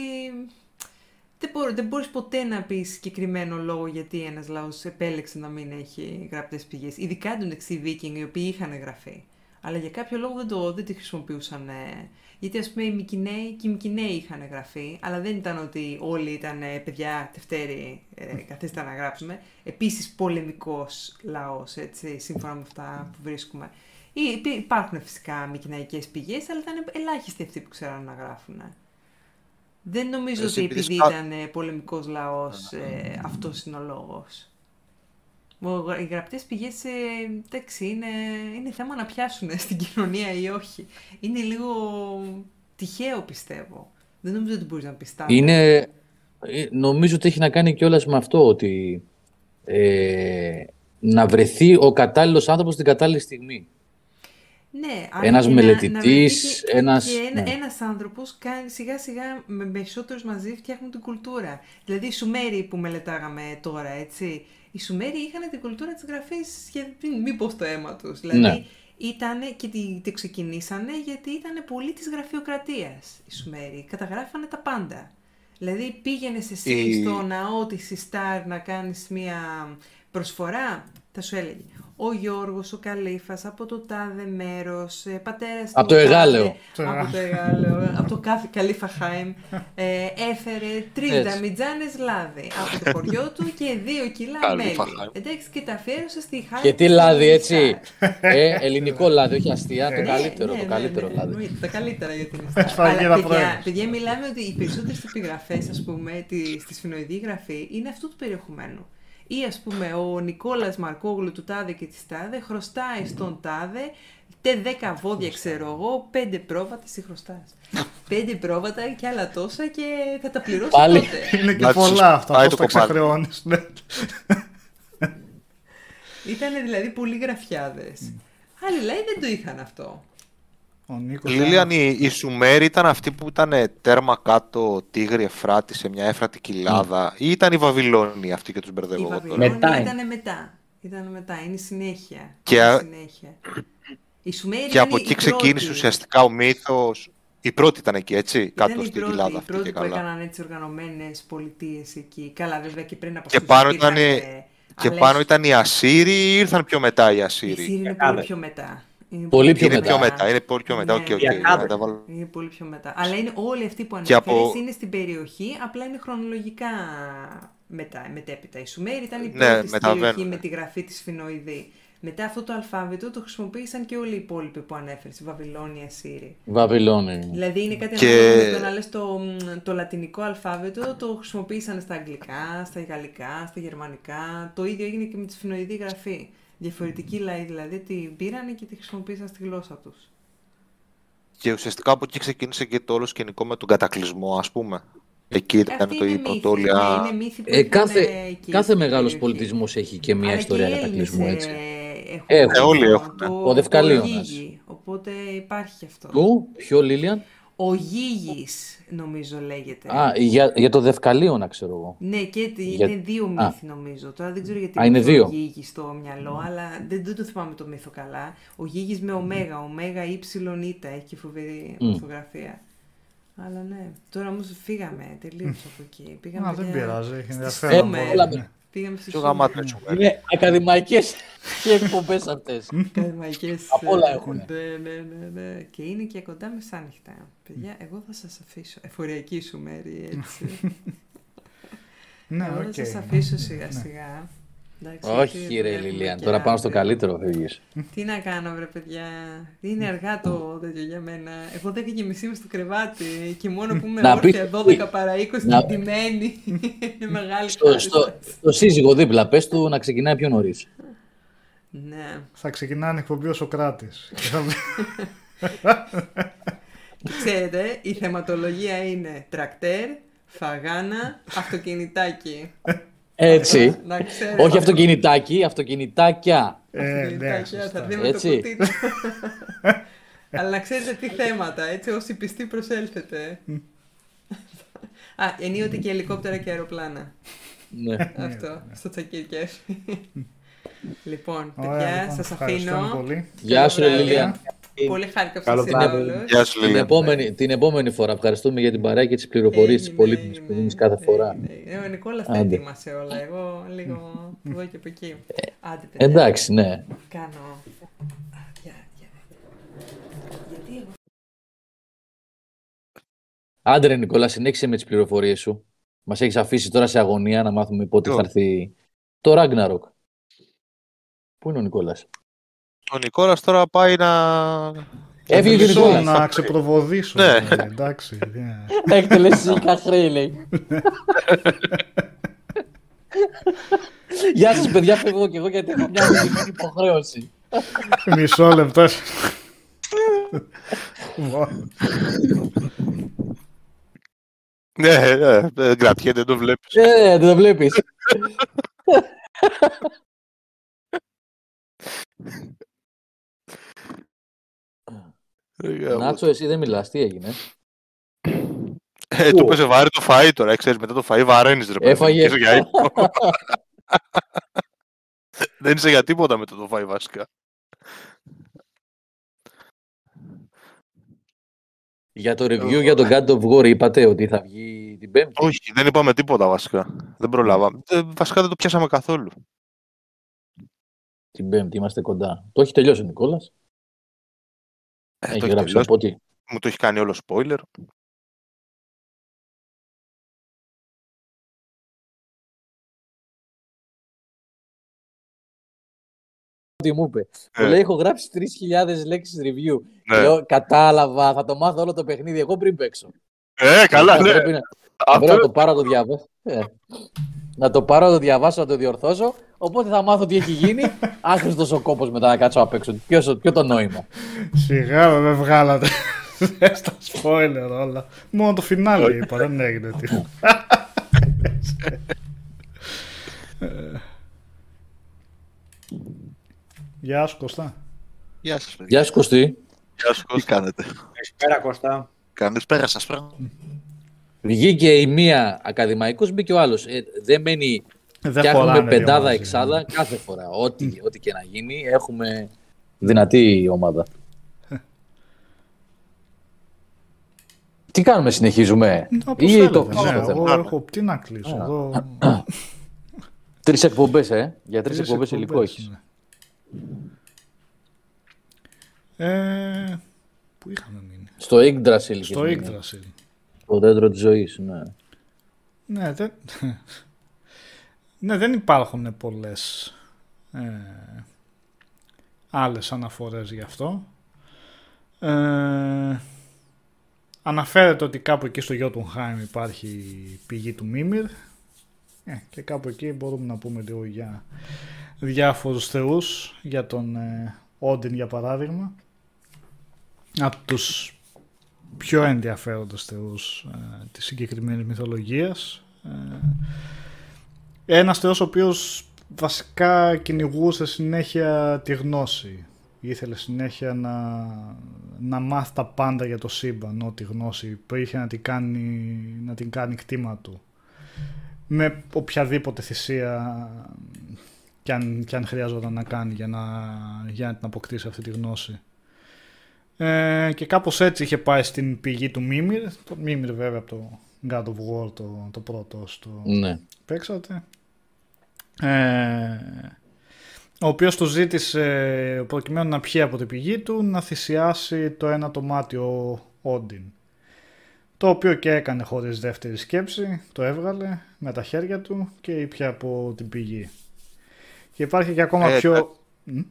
δεν, μπορεί, δεν μπορείς ποτέ να πεις συγκεκριμένο λόγο γιατί ένας λαός επέλεξε να μην έχει γραπτές πηγές. Ειδικά εντωμεταξύ οι Βίκινγκ, οι οποίοι είχαν γραφεί. Αλλά για κάποιο λόγο δεν, το, δεν τη χρησιμοποιούσαν. ε, Γιατί ας πούμε οι Μικυναίοι και οι Μικυναίοι είχαν γραφεί, αλλά δεν ήταν ότι όλοι ήταν ε, παιδιά Τευτέρη, ε, καθίστε να γράψουμε. Επίσης πολεμικός λαός, έτσι, σύμφωνα με αυτά που βρίσκουμε. Ή, υπή- υπάρχουν φυσικά μικυναϊκές πηγές, αλλά ήταν ελάχιστοι αυτοί που ξέραν να γράφουν. Δεν νομίζω Εσύ ότι επειδή επειδή σπα- ήταν ε, πολεμικός λαός, ε, αυτός είναι ο λόγος. Ο- Οι γραπτές πηγές, εντάξει, είναι, είναι θέμα να πιάσουν στην κοινωνία ή όχι. Είναι λίγο τυχαίο, πιστεύω. Δεν νομίζω ότι μπορείς να πει τα. είναι, ε, νομίζω ότι έχει να κάνει κιόλας με αυτό ότι ε, να βρεθεί ο κατάλληλος άνθρωπος την κατάλληλη στιγμή. Ναι, αλλά Ένας και να- να μελετητής, βρεθεί και- ένας- Και ένα, ναι. ένας άνθρωπος κάνει σιγά σιγά με περισσότερους μαζί φτιάχνουν την κουλτούρα. Δηλαδή οι Σουμέροι που μελετάγαμε τώρα, έτσι. Οι Σουμέροι είχαν την κουλτούρα της γραφής σχεδόν μήπως το αίμα τους. Δηλαδή Ναι. ήτανε και τη, τη ξεκινήσανε γιατί ήταν πολύ της γραφειοκρατίας οι Σουμέροι. Καταγράφανε τα πάντα. Δηλαδή πήγαινε εσύ Η- στο ναό της Ιστάρ να κάνεις μία προσφορά, θα σου έλεγε. Ο Γιώργος, ο Καλήφας, από το τάδε μέρος, ε, πατέρας Από του το τάδε- Εγάλεο. Από το Εγάλεο, από το κάθε Καλήφα Χάιμ, ε, έφερε τρεις Έτσι. δαμιτζάνες λάδι από το χωριό του και δύο κιλά Καλήφα μέλι. Χάιμ. Εντάξει, και τα αφιέρωσε στη χάρη Και τι της λάδι, Ιστάρ. έτσι. ε, ελληνικό λάδι, όχι αστεία, το Ναι, καλύτερο, Ναι, το ναι, καλύτερο ναι, λάδι. εννοείται, τα καλύτερα για την Ιστάρ. Σφαγίδα Αλλά παιδιά, προέλευση. παιδιά, μιλάμε ότι οι περισσότερες επιγραφές, ας πούμε, τη, στη σφινοειδή γραφή είναι αυτού του περιεχομένου. Ή ας πούμε, ο Νικόλας Μαρκόγλου του Τάδε και της Τάδε χρωστάει στον Τάδε τε 10 βόδια, ξέρω εγώ, πέντε πρόβατα, εσύ χρωστάς. πέντε πρόβατα και άλλα τόσα και θα τα πληρώσει Πάλι. τότε. Είναι και Εντάξει, πολλά αυτά. πάει Πώς το τα κομμάτι. ξεχρεώνεις. Ναι. Ήταν δηλαδή πολύ γραφιάδες. Άλλοι λέει δεν το είχαν αυτό. Ο Νίκος Λίλιαν, οι, οι Σουμέροι ήταν αυτοί που ήταν τέρμα κάτω Τίγρη Εφράτη σε μια έφρατη κοιλάδα ή ήταν οι Βαβυλώνοι αυτοί και τους Η μπερδεύω εγώ τώρα; Βαβυλώνη Μετά είναι. ήταν μετά. Ήταν μετά, είναι η συνέχεια. Και Είναι η α- συνέχεια. Η Σουμέρη Και ήταν από η εκεί ξεκίνησε πρώτη. ουσιαστικά ο μύθος. Η πρώτη ήταν εκεί, έτσι, Ήταν κάτω η στην πρώτη, κοιλάδα η αυτή πρώτη και που καλά. έκαναν έτσι οργανωμένες πολιτείες εκεί. Καλά, βέβαια και πριν από Και αυτούς πάνω υπήρχαν, ήταν- ε, Και άλλες- πάνω ήταν οι Ασσύριοι ή ήρθαν πιο μετά οι Η Ασσύριοι. Σύριοι είναι Δεκάδες. πολύ πιο μετά. Είναι Πολύ πιο Είναι μετά. πιο μετά, είναι πολύ πιο μετά. Ναι, Οκ, οκ, ναι. να τα βάλω. Είναι πολύ πιο μετά. Αλλά είναι όλοι αυτοί που Και ανέφερες από- είναι στην περιοχή, απλά είναι χρονολογικά μετά, μετέπειτα. Η Σουμέρη ήταν η Ναι, πρώτη στην μεταβαίνουν, περιοχή ναι. με τη γραφή της Φινοειδή. Μετά αυτό το αλφάβητο το χρησιμοποίησαν και όλοι οι υπόλοιποι που ανέφερες, η Βαβυλώνια, Σύριοι. Βαβυλώνη. Δηλαδή είναι κάτι Και- ανάλογο με το να λες το, μ, το λατινικό αλφάβητο, το χρησιμοποίησαν στα αγγλικά, στα γαλλικά, στα γερμανικά. Το ίδιο έγινε και με τη σφινοειδή γραφή. Διαφορετικοί λαοί δηλαδή την πήρανε και τη χρησιμοποίησαν στη γλώσσα τους. Και ουσιαστικά από εκεί ξεκίνησε και το όλο σκηνικό με τον κατακλυσμό, ας πούμε. Εκεί ήταν Αυτή το είναι η μύθη, πρωτόλια. ναι, είναι μύθη που Ε, είχαν κάθε εκεί κάθε στην μεγάλος περιοχή. πολιτισμός έχει και μια Αλλά ιστορία και οι κατακλυσμού, Έλληνες, έτσι. ε, έχουν Έχουν. Ε, όλοι αυτό, έχουν, ναι. Το, Ο Δευκαλίωνας. το Γίγη, οπότε υπάρχει και αυτό. Του, ποιο Λίλιαν; Ο Γίγης, νομίζω λέγεται. Α, για, για το Δευκαλίωνα ξέρω εγώ. Ναι, και τι- Για- είναι δύο Α. μύθοι νομίζω. Τώρα δεν ξέρω γιατί Α, είναι μου δύο. ο Γίγης στο μυαλό, αλλά δεν, δεν το θυμάμαι το μύθο καλά. Ο Γίγης με ωμέγα, ωμέγα ύψιλον ήτα, έχει και φοβερή Μμ. ορθογραφία. Αλλά ναι, τώρα όμως φύγαμε τελείως από εκεί. Πήγαμε Α, δεν για- πειράζει, έχει στη ενδιαφέρον. Σούμερ. όλα Ναι. Πήγαμε στη Πιο Σούμερ. γαμάτο έτσι. Είναι ακαδημαϊκές και εκπομπές αυτές. Ακαδημαϊκές, Απ' όλα ε, έχουνε. Ναι, ναι, ναι, ναι. Και είναι και κοντά μεσάνυχτα. Παιδιά, εγώ θα σας αφήσω. Εφοριακή σου μέρη, έτσι. Ναι, εγώ οκ. θα σας αφήσω σιγά σιγά. Εντάξει, Όχι γιατί ρε δουλεύουμε Λίλιαν, και τώρα πάνω στο αύριο. καλύτερο φεύγεις. Τι να κάνω, βρε παιδιά. Είναι αργά το τέτοιο για μένα. Εγώ 10 και μισή είμαι στο κρεβάτι και μόνο που είμαι Να όρθια πεις- 12 παρά 20 να- και ντυμένη. Είναι μεγάλη Στο, στο, χάρη. στο σύζυγο δίπλα, πες του να ξεκινάει πιο νωρίς. Ναι. Θα ξεκινάνε εκπομπή ο Σοκράτης. Και θα- Και ξέρετε, η θεματολογία είναι τρακτέρ, φαγάνα, αυτοκινητάκι. Έτσι. Να ξέρετε. Όχι αυτοκινητάκι, αυτοκινητάκια. Ε, ναι, Αυτοκινητάκια, σωστά. θα δει με το Έτσι. κουτί του. Αλλά να ξέρετε τι θέματα, έτσι, όσοι πιστοί προσέλθετε. Α, ενίοτε και ελικόπτερα και αεροπλάνα. Ναι. Αυτό, στο τσακίρκες. λοιπόν, Ωραία, παιδιά, λοιπόν, σας ευχαριστούμε αφήνω. πολύ. Γεια σου ρε βράδυ. Λίλιαν. Πολύ χάρηκα που Καλό σας είδα βράδυ. όλους. Γεια σου, Την Λίλια. επόμενη, την επόμενη φορά. Ευχαριστούμε για την παρέα και τις πληροφορίες της Έγινε, πολύτιμης που έγινε, δίνεις κάθε φορά. έγινε. Ε, Ο Νικόλας τα Άντε. ετοίμασε όλα. Εγώ λίγο από εδώ και από εκεί. Άντε, παιδιά. Εντάξει, ναι. Κάνω. Α, για- για- Γιατί εγώ Άντε ρε Νικόλα, συνέχισε με τις πληροφορίες σου. Μας έχεις αφήσει τώρα σε αγωνία να μάθουμε πότε Ποιο; θα έρθει το Ragnarok. Πού είναι ο Νικόλας; Ο Νικόλας τώρα πάει να... Έφυγε και ο Μισό Νικόλας. να ξεπροβοδήσω. Ναι. ε, Εντάξει. ναι. Εκτελεστικά χρέη λέει. Γεια σας παιδιά, φεύγω και εγώ γιατί έχω μια μηνυμένη υποχρέωση. Μισό λεπτό. Ναι, ναι, δεν κρατιέται, δεν το βλέπεις. Ε, δεν το βλέπεις. Νάτσο, εσύ δεν μιλάς, τι έγινε; Ε, του πέσε βάρη το φαΐ τώρα, ε, ξέρεις, μετά το φαΐ βαραίνεις ρε παιδί. Έφαγε. Και είσαι για ύπνο. Δεν είσαι για τίποτα μετά το φαΐ βασικά. Για το review για τον God of War είπατε ότι θα βγει την Πέμπτη; Όχι, δεν είπαμε τίποτα βασικά. Δεν προλάβαμε. Ε, βασικά δεν το πιάσαμε καθόλου. Την Πέμπτη είμαστε κοντά. Το έχει τελειώσει ο Νικόλας. Ε, Έχει το έχει γράψει τελειώσει. από ό,τι. Μου το έχει κάνει όλο spoiler. Τι μου είπε. Ε. Μου λέει: Έχω γράψει 3.000 λέξεις review. Ναι. Λέω: Κατάλαβα, θα το μάθω όλο το παιχνίδι εγώ πριν παίξω. Ε, καλά, Θα ναι. πρέπει να, θα πρέπει να το πάρω να το διαβάσω. Ε. Να το πάρω να το διαβάσω, να το διορθώσω. Οπότε θα μάθω τι έχει γίνει. Άχρηστος ο κόπος μετά να κάτσω απ' έξω. Ποιο, ποιο το νόημα. Σιγά με με βγάλατε. Στα spoiler όλα. Μόνο το φινάλι είπα, δεν έγινε τίποτα. Ε. Γεια σου Κωστά. Γεια σας, παιδιά. Γεια σου Κωστή. Γεια σου, Τι Κώστα. κάνετε. Καλησπέρα Κώστα. Καλησπέρα σας, πράγμα. Βγήκε η μία ακαδημαϊκός, μπήκε ο άλλος. Ε, δεν μένει Δεν Φτιάχνουμε χωράνε δύο πεντάδα, μαζί. εξάδα κάθε φορά. Ό,τι, ό,τι και να γίνει, έχουμε δυνατή ομάδα. Τι κάνουμε, συνεχίζουμε; Όπως Ή το θέλετε, ναι, κλείσουμε. εγώ έχω τι να κλείσω. Εγώ... Τρεις εκπομπές, ε. Για τρεις, Τρεις εκπομπές υλικό εκπομπές, έχεις. ναι. Ε, πού είχαμε μείνει; Στο Yggdrasil. είχες Στο μείνει. Yggdrasil. Το δέντρο της ζωής, ναι. Ναι, δεν... ναι, δεν υπάρχουν πολλές ε, άλλες αναφορές γι' αυτό. Ε, αναφέρεται ότι κάπου εκεί στο Jotunheim υπάρχει πηγή του Μίμηρ ε, και κάπου εκεί μπορούμε να πούμε λίγο για διάφορους θεούς, για τον ε, Όντιν για παράδειγμα. Από τους πιο ενδιαφέροντες θεούς ε, της συγκεκριμένης μυθολογίας. Ε, ένας θεός ο οποίος βασικά κυνηγούσε συνέχεια τη γνώση. Ήθελε συνέχεια να, να μάθει τα πάντα για το σύμπαν, ό,τι γνώση υπήρχε να την κάνει, να την κάνει κτήμα του. Με οποιαδήποτε θυσία και αν, και αν χρειαζόταν να κάνει για να, για να την αποκτήσει αυτή τη γνώση. Ε, και κάπως έτσι είχε πάει στην πηγή του Μίμηρ. Το Μίμηρ βέβαια από το God of War το, το πρώτο στο Ναι. παίξατε. Ε, ο οποίος του ζήτησε προκειμένου να πιει από την πηγή του να θυσιάσει το ένα το μάτι ο Όντιν. Το οποίο και έκανε χωρίς δεύτερη σκέψη, το έβγαλε με τα χέρια του και ήπια από την πηγή. Και υπάρχει και ακόμα Ε, πιο... Ε,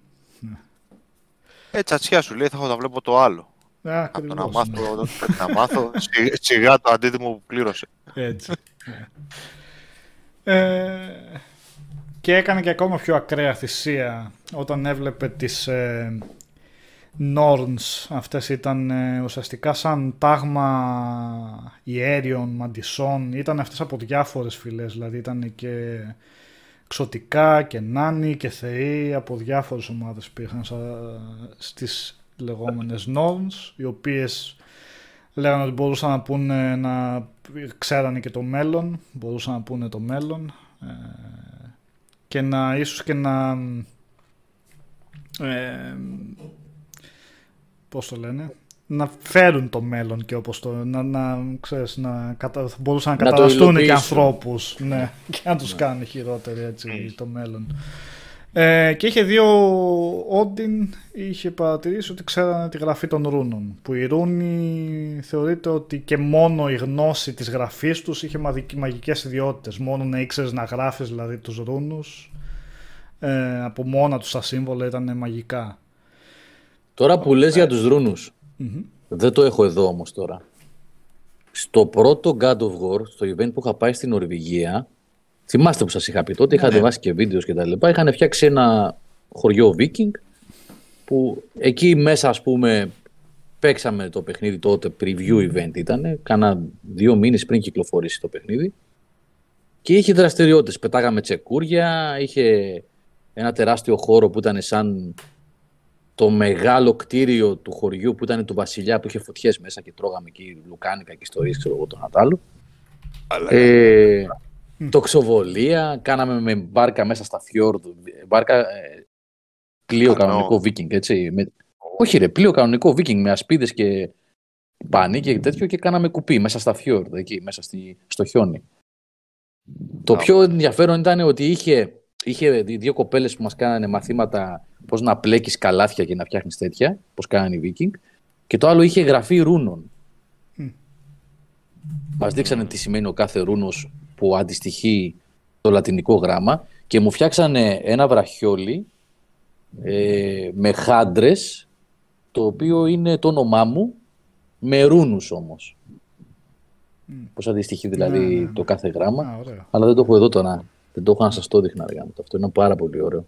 τσατσιά σου λέει, θα έχω να βλέπω το άλλο. Α, Από το να ακριβώς, μάθω, ναι. να μάθω σι- σιγά το αντίτιμο που πλήρωσε. Έτσι. ναι. ε, και έκανε και ακόμα πιο ακραία θυσία όταν έβλεπε τις ε, Norns. Αυτές ήταν ε, ουσιαστικά σαν τάγμα ιέριων, μαντισών. Ήταν αυτές από διάφορες φυλές, δηλαδή ήταν και ξωτικά και νάνοι και θεοί από διάφορες ομάδες υπήρχαν σα- στις λεγόμενες Norns, οι οποίες λέγανε ότι μπορούσαν να πούνε να ξέρανε και το μέλλον, μπορούσαν να πούνε το μέλλον ε, και να ίσως και να ε, πώς το λένε να φέρουν το μέλλον και όπως το να, να ξέρεις να κατα, θα μπορούσαν να, Να το καταδαστούν και υλοποιήσουν. ανθρώπους ναι, και να τους κάνει χειρότεροι έτσι το μέλλον. Ε, και είχε δύο Όντιν είχε παρατηρήσει ότι ξέρανε τη γραφή των ρούνων που η ρούνη θεωρείται ότι και μόνο η γνώση της γραφής τους είχε μαγικ- μαγικές ιδιότητες. Μόνο να ήξερες να γράφεις δηλαδή τους ρούνους ε, από μόνα τους τα σύμβολα ήταν μαγικά. Τώρα που λες για τους ρούνους, δεν το έχω εδώ όμως τώρα. Στο πρώτο God of War, στο event που είχα πάει στην Νορβηγία, θυμάστε που σας είχα πει τότε, είχα ανεβάσει και βίντεος και τα λοιπά, είχαν φτιάξει ένα χωριό Viking, που εκεί μέσα ας πούμε παίξαμε το παιχνίδι τότε, preview event ήταν, κάνα δύο μήνες πριν κυκλοφορήσει το παιχνίδι. Και είχε δραστηριότητες, πετάγαμε τσεκούρια, είχε ένα τεράστιο χώρο που ήταν σαν το μεγάλο κτίριο του χωριού που ήταν του βασιλιά που είχε φωτιές μέσα και τρώγαμε εκεί λουκάνικα και ιστορίες, ξέρω εγώ, το Νατάλο. Ε, τοξοβολία, κάναμε με μπάρκα μέσα στα φιόρδ, μπάρκα, ε, πλοίο Κανό. κανονικό βίκινγκ, έτσι. Με, όχι ρε, πλοίο κανονικό βίκινγκ με ασπίδες και πανί και τέτοιο και κάναμε κουπί μέσα στα φιόρδ, εκεί, μέσα στη, στο χιόνι. Το πιο ενδιαφέρον ήταν ότι είχε, είχε δι- δύο κοπέλες που μας κάνανε μαθήματα πώς να πλέκεις καλάθια και να φτιάχνεις τέτοια, πώς κάνανε οι Βίκινγκ. Και το άλλο είχε γραφή ρούνων. Μας δείξανε τι σημαίνει ο κάθε ρούνος που αντιστοιχεί το λατινικό γράμμα και μου φτιάξανε ένα βραχιόλι ε, με χάντρες το οποίο είναι το όνομά μου με ρούνους όμως. Πώς αντιστοιχεί δηλαδή Ναι, ναι, ναι. το κάθε γράμμα. Α, ωραίο. Αλλά δεν το έχω εδώ τώρα. Δεν το έχω να σας το δείχνα. ρε γάμο το. Αυτό είναι πάρα πολύ ωραίο.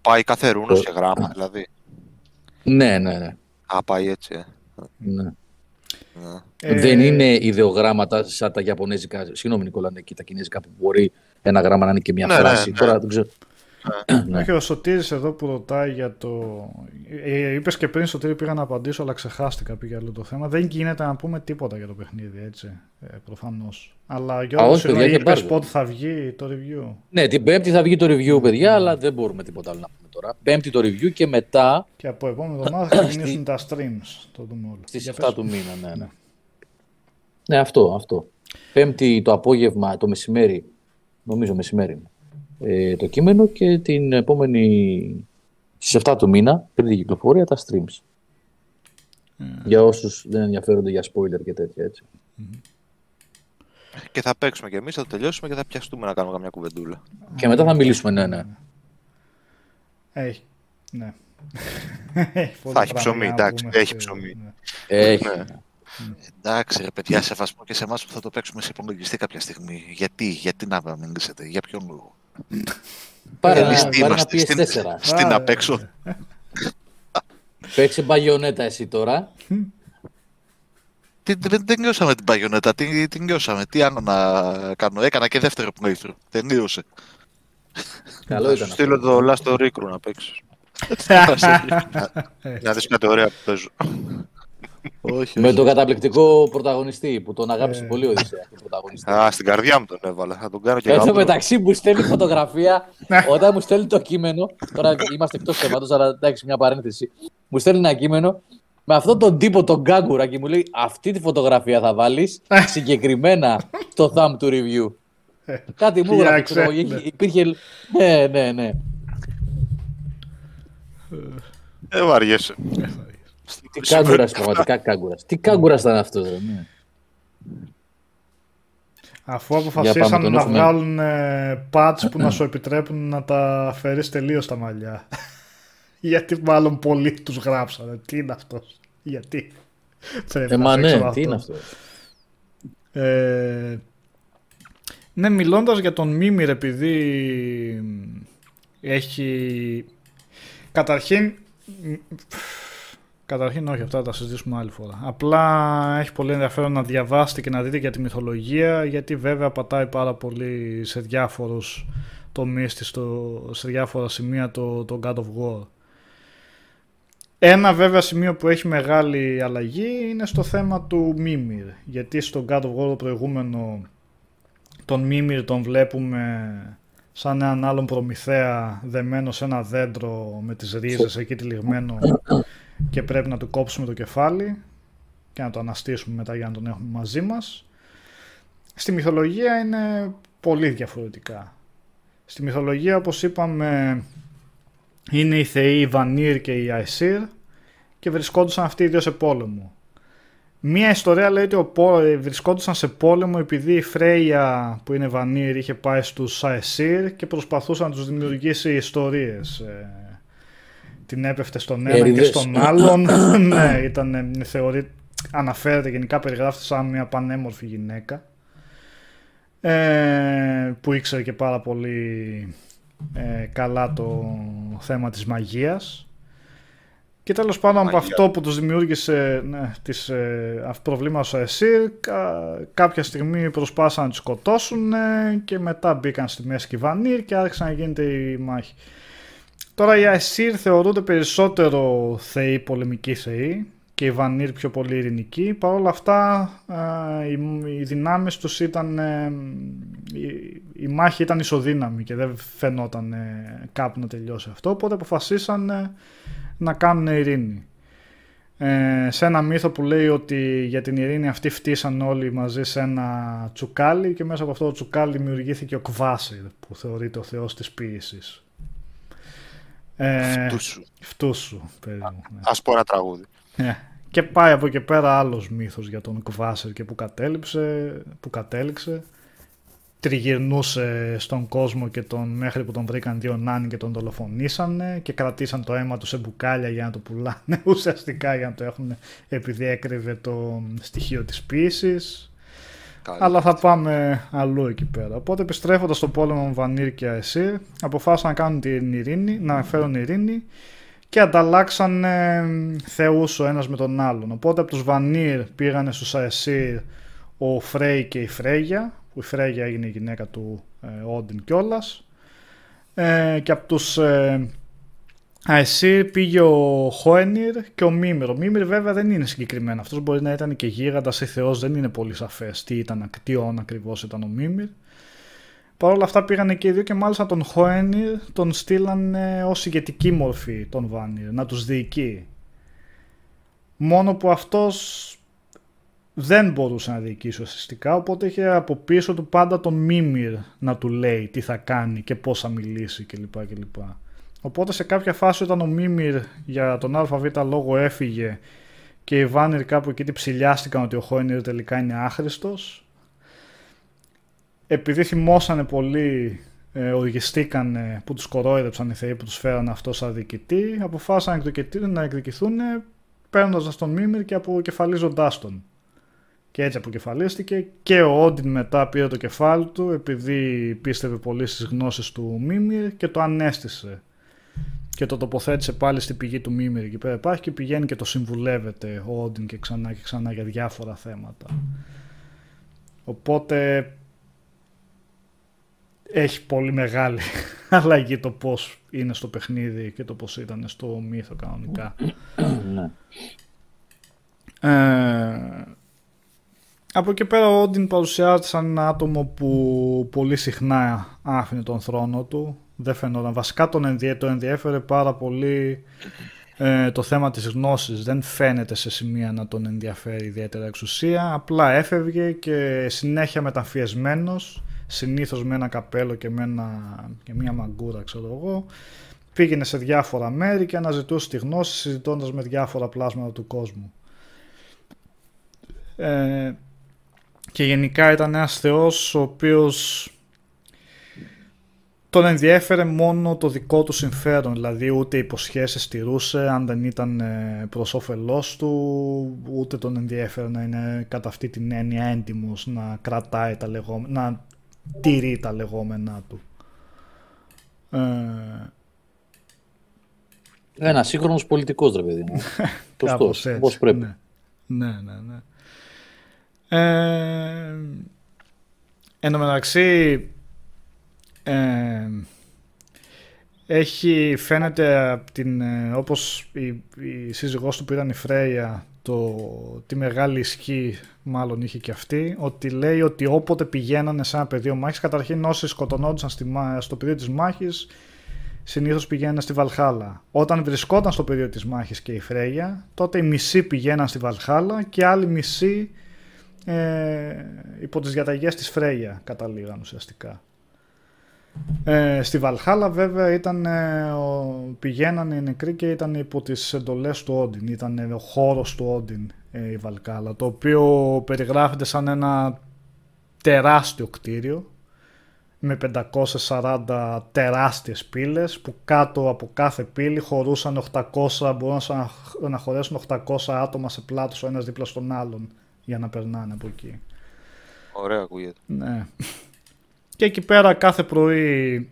Πάει κάθε ρούνος Το- και γράμμα, δηλαδή. Ναι, ναι, ναι. Α, πάει έτσι, ε. ναι. Ναι. Ε, Δεν είναι ιδεογράμματα σαν τα Ιαπωνέζικα. Συγγνώμη, Νικόλα, είναι εκεί τα Κινέζικα που μπορεί ένα γράμμα να είναι και μια Ναι, ναι, φράση. ναι. Τώρα δεν ξέρω. ναι. Έχει ο Σωτήρης εδώ που ρωτάει για το... Ε, είπες και πριν Σωτήρη πήγα να απαντήσω αλλά ξεχάστηκα πήγα άλλο το θέμα. Δεν γίνεται να πούμε τίποτα για το παιχνίδι έτσι, ε, προφανώς. Αλλά Γιώργος, όχι, παιδιά, συγγνώμη, έχει είπες embargo. πότε θα βγει το review. Ναι, την Πέμπτη θα βγει το review, παιδιά, αλλά δεν μπορούμε τίποτα άλλο να πούμε τώρα. Πέμπτη το review και μετά Και από επόμενη εβδομάδα θα ξεκινήσουν τα streams. Το δούμε όλο. στις Για 7 πες. του μήνα. Ναι, ναι. ναι, αυτό, αυτό. Πέμπτη το απόγευμα, το μεσημέρι, νομίζω μεσημέρι, ε, το κείμενο και την επόμενη στις 7 του μήνα, πριν την κυκλοφορία, τα streams. Για όσους δεν ενδιαφέρονται για spoiler και τέτοια έτσι. Και θα παίξουμε κι εμείς, θα το τελειώσουμε και θα πιαστούμε να κάνουμε καμιά κουβεντούλα. Και μετά θα μιλήσουμε, ναι, ναι. Έχει. Ναι. Έχει πολλά Θα έχει πράγματα ψωμί, να εντάξει, πούμε έχει σε- ψωμί. ναι. Έχει. Ναι. Εντάξει, ρε παιδιά, σεβασμό και σε εμάς που θα το παίξουμε σε υπολογιστή κάποια στιγμή. Γιατί, γιατί να μιλήσετε, για ποιον λόγο. Πάρε, Εμείς ένα- τι πάρε ένα είμαστε, στην, PS4. στην Α, απ' έξω. Παίξε μπαγιονέτα εσύ τώρα. Τι, δεν τελειώσαμε την παγιονέτα, τι, τι νιώσαμε, τι άλλο να κάνω. Έκανα και δεύτερο playthrough, τελείωσε. Καλό Θα ήταν. σου στείλω το Last of Recru να παίξεις. να δεις κάτι ωραία που παίζω. Όχι, Με όχι. τον καταπληκτικό πρωταγωνιστή που τον αγάπησε Ε. πολύ ο Οδυσσέας. τον πρωταγωνιστή. Α, στην καρδιά μου τον έβαλα, θα τον κάνω και Εν τω γάμπρο. μεταξύ μου στέλνει φωτογραφία όταν μου στέλνει το κείμενο. Τώρα είμαστε εκτός θέματος, αλλά εντάξει, μια παρένθεση. Μου στέλνει ένα κείμενο με αυτόν τον τύπο, τον Γκάγκουρα, και μου λέει: Αυτή τη φωτογραφία θα βάλεις συγκεκριμένα στο thumb του review. Κάτι μου Για έγραφε. ξέρω εγώ, ξέχνα. είχε- Υπήρχε. Ναι, ναι, ναι. Ε, βαριέσαι. Τι κάγκουρα, πραγματικά κάγκουρα. Τι κάγκουρα ήταν αυτός, ρε. ναι. Αφού Για αποφασίσαν πάμε, τον να έχουμε. βγάλουν ε, patch που να σου επιτρέπουν να τα αφαιρείς τελείως τα μαλλιά. Γιατί μάλλον πολλοί τους γράψανε. Τι είναι αυτός; Γιατί. Πρέπει Ε, να μα παίξω ναι, τι είναι αυτός; Ε, ναι, μιλώντας για τον Μίμηρ επειδή έχει... Καταρχήν... Καταρχήν όχι, αυτά θα τα συζητήσουμε άλλη φορά. Απλά έχει πολύ ενδιαφέρον να διαβάσετε και να δείτε για τη μυθολογία γιατί βέβαια πατάει πάρα πολύ σε διάφορους τομείς της, στο- σε διάφορα σημεία το, το God of War. Ένα βέβαια σημείο που έχει μεγάλη αλλαγή είναι στο θέμα του Μίμηρ. Γιατί στο God of War το προηγούμενο τον Μίμηρ τον βλέπουμε σαν έναν άλλον προμηθέα δεμένο σε ένα δέντρο με τις ρίζες εκεί τυλιγμένο και πρέπει να του κόψουμε το κεφάλι και να το αναστήσουμε μετά για να τον έχουμε μαζί μας. Στη μυθολογία είναι πολύ διαφορετικά. Στη μυθολογία όπως είπαμε είναι οι θεοί η Βανίρ και η Αϊσίρ και βρισκόντουσαν αυτοί οι δύο σε πόλεμο. Μία ιστορία λέει ότι ο Πό- ε, βρισκόντουσαν σε πόλεμο επειδή η Φρέια που είναι Βανίρ είχε πάει στους Αεσίρ και προσπαθούσαν να τους δημιουργήσει ιστορίες. Ε, την έπεφτε στον ένα και Έρηδες. στον άλλον. ναι, ήταν, ε, θεωρεί, αναφέρεται γενικά περιγράφεται σαν μια πανέμορφη γυναίκα ε, που ήξερε και πάρα πολύ ε, καλά το θέμα της μαγείας και τέλος πάντων από Μαγεία. αυτό που τους δημιούργησε ναι, τις, ε, αυ- προβλήματα στο ΕΣΥΡ κα- κάποια στιγμή προσπάθησαν να τους σκοτώσουν ε, και μετά μπήκαν στη μέση και οι Βανίρ και άρχισαν να γίνεται η μάχη. Τώρα οι Αεσίρ θεωρούνται περισσότερο θεοί, πολεμικοί θεοί και οι Βανίρ πιο πολύ ειρηνικοί. Παρ' όλα αυτά ε, οι, οι δυνάμεις τους ήταν... ε, η, η μάχη ήταν ισοδύναμη και δεν φαινόταν ε, κάπου να τελειώσει αυτό, οπότε αποφασίσαν ε, να κάνουν ειρήνη. Ε, σε ένα μύθο που λέει ότι για την ειρήνη αυτή φτύσαν όλοι μαζί σε ένα τσουκάλι και μέσα από αυτό το τσουκάλι δημιουργήθηκε ο Κβάσιρ που θεωρείται ο θεός της ποίησης. Ε, Φτούσου. Φτούσου, περίπου. ναι. Ας πω ένα τραγούδι. Ε, Και πάει από εκεί πέρα άλλος μύθος για τον Κβάσερ και που κατέληξε, που κατέληξε. Τριγυρνούσε στον κόσμο και τον, μέχρι που τον βρήκαν δύο νάνοι και τον δολοφονήσανε και κρατήσαν το αίμα τους σε μπουκάλια για να το πουλάνε ουσιαστικά για να το έχουν επειδή έκρυβε το στοιχείο της ποίησης. Καλή. Αλλά θα πάμε αλλού εκεί πέρα. Οπότε επιστρέφοντας στο πόλεμο Βανίρ και Αεσίρ, αποφάσισαν να κάνουν την ειρήνη, να φέρουν ειρήνη και ανταλλάξαν ε, θεούς ο ένας με τον άλλον. Οπότε από τους Βανίρ πήγανε στους Αεσίρ ο Φρέι και η Φρέγια, που η Φρέγια έγινε η γυναίκα του ε, Όντιν κιόλας. Ε, και από τους ε, Αεσίρ πήγε ο Χόενιρ και ο Μίμηρ. Ο Μίμηρ βέβαια δεν είναι συγκεκριμένο. Αυτός μπορεί να ήταν και γίγαντας ή θεός, δεν είναι πολύ σαφές τι, ήταν, τι όν ακριβώς ήταν ο Μίμηρ. Παρ' όλα αυτά πήγανε και οι δύο και μάλιστα τον Χόενιρ τον στείλανε ως ηγετική μορφή τον Βάνιρ, να τους διοικεί. Μόνο που αυτός δεν μπορούσε να διοικήσει ουσιαστικά, οπότε είχε από πίσω του πάντα τον Μίμηρ να του λέει τι θα κάνει και πώς θα μιλήσει κλπ. κλπ. Οπότε σε κάποια φάση όταν ο Μίμηρ για τον ΑΒ λόγο έφυγε και οι Βάνιρ κάπου εκεί ψηλιάστηκαν ότι ο Χόινιρ τελικά είναι άχρηστος, επειδή θυμώσανε πολύ, ε, οργιστήκανε που τους κορόιδεψαν οι θεοί που τους φέραν αυτό σαν διοικητή, αποφάσισαν να εκδικηθούν, να εκδικηθούν παίρνοντας τον Μίμηρ και αποκεφαλίζοντάς τον. Και έτσι αποκεφαλίστηκε και ο Όντιν μετά πήρε το κεφάλι του επειδή πίστευε πολύ στις γνώσεις του Μίμηρ και το ανέστησε. Και το τοποθέτησε πάλι στην πηγή του Μίμηρ εκεί πέρα υπάρχει και πηγαίνει και το συμβουλεύεται ο Όντιν και ξανά και ξανά για διάφορα θέματα. Οπότε έχει πολύ μεγάλη αλλαγή το πώς είναι στο παιχνίδι και το πώς ήταν στο μύθο κανονικά. Ναι. Ε, από εκεί πέρα ο Όντιν παρουσιάζεται σαν ένα άτομο που πολύ συχνά άφηνε τον θρόνο του. Δεν φαινόταν. Βασικά τον ενδιέ, το ενδιέφερε πάρα πολύ ε, το θέμα της γνώσης. Δεν φαίνεται σε σημεία να τον ενδιαφέρει ιδιαίτερα εξουσία. Απλά έφευγε και συνέχεια μεταμφιεσμένος, συνήθως με ένα καπέλο και με ένα, και μια μαγκούρα ξέρω εγώ. Πήγαινε σε διάφορα μέρη και αναζητούσε τη γνώση συζητώντας με διάφορα πλάσματα του κόσμου. Ε, και γενικά ήταν ένας θεός ο οποίος τον ενδιέφερε μόνο το δικό του συμφέρον, δηλαδή ούτε υποσχέσεις στηρούσε αν δεν ήταν ε, προς όφελός του, ούτε τον ενδιέφερε να είναι κατά αυτή την έννοια έντιμος, να κρατάει τα λεγόμενα, να τηρεί τα λεγόμενά του. Ε... Ένας σύγχρονος πολιτικός ρε παιδί μου. Πώς πρέπει. Ναι, ναι, ναι. ναι. Ε, εν τω μεταξύ, ε, έχει, φαίνεται από την, ε, όπως η, η σύζυγός του που ήταν η Φρέια, το, τη μεγάλη ισχύ μάλλον είχε και αυτή, ότι λέει ότι όποτε πηγαίνανε σε ένα πεδίο μάχης, καταρχήν όσοι σκοτωνόντουσαν στη, στο πεδίο της μάχης, συνήθως πηγαίνανε στη Βαλχάλα. Όταν βρισκόταν στο πεδίο της μάχης και η Φρέια, τότε οι μισοί πηγαίναν στη Βαλχάλα και άλλοι μισοί ε, υπό τις διαταγές της Φρέια καταλήγαν ουσιαστικά. Ε, στη Βαλχάλα βέβαια ήταν, ε, ο, πηγαίνανε οι νεκροί και ήταν υπό τις εντολές του Όντιν, ήταν ο χώρος του Όντιν ε, η Βαλκάλα, το οποίο περιγράφεται σαν ένα τεράστιο κτίριο με 540 τεράστιες πύλες που κάτω από κάθε πύλη χωρούσαν 800, μπορούσαν να χωρέσουν 800 άτομα σε πλάτος ο ένας δίπλα στον άλλον για να περνάνε από εκεί. Ωραία ακούγεται. Ναι. Και εκεί πέρα κάθε πρωί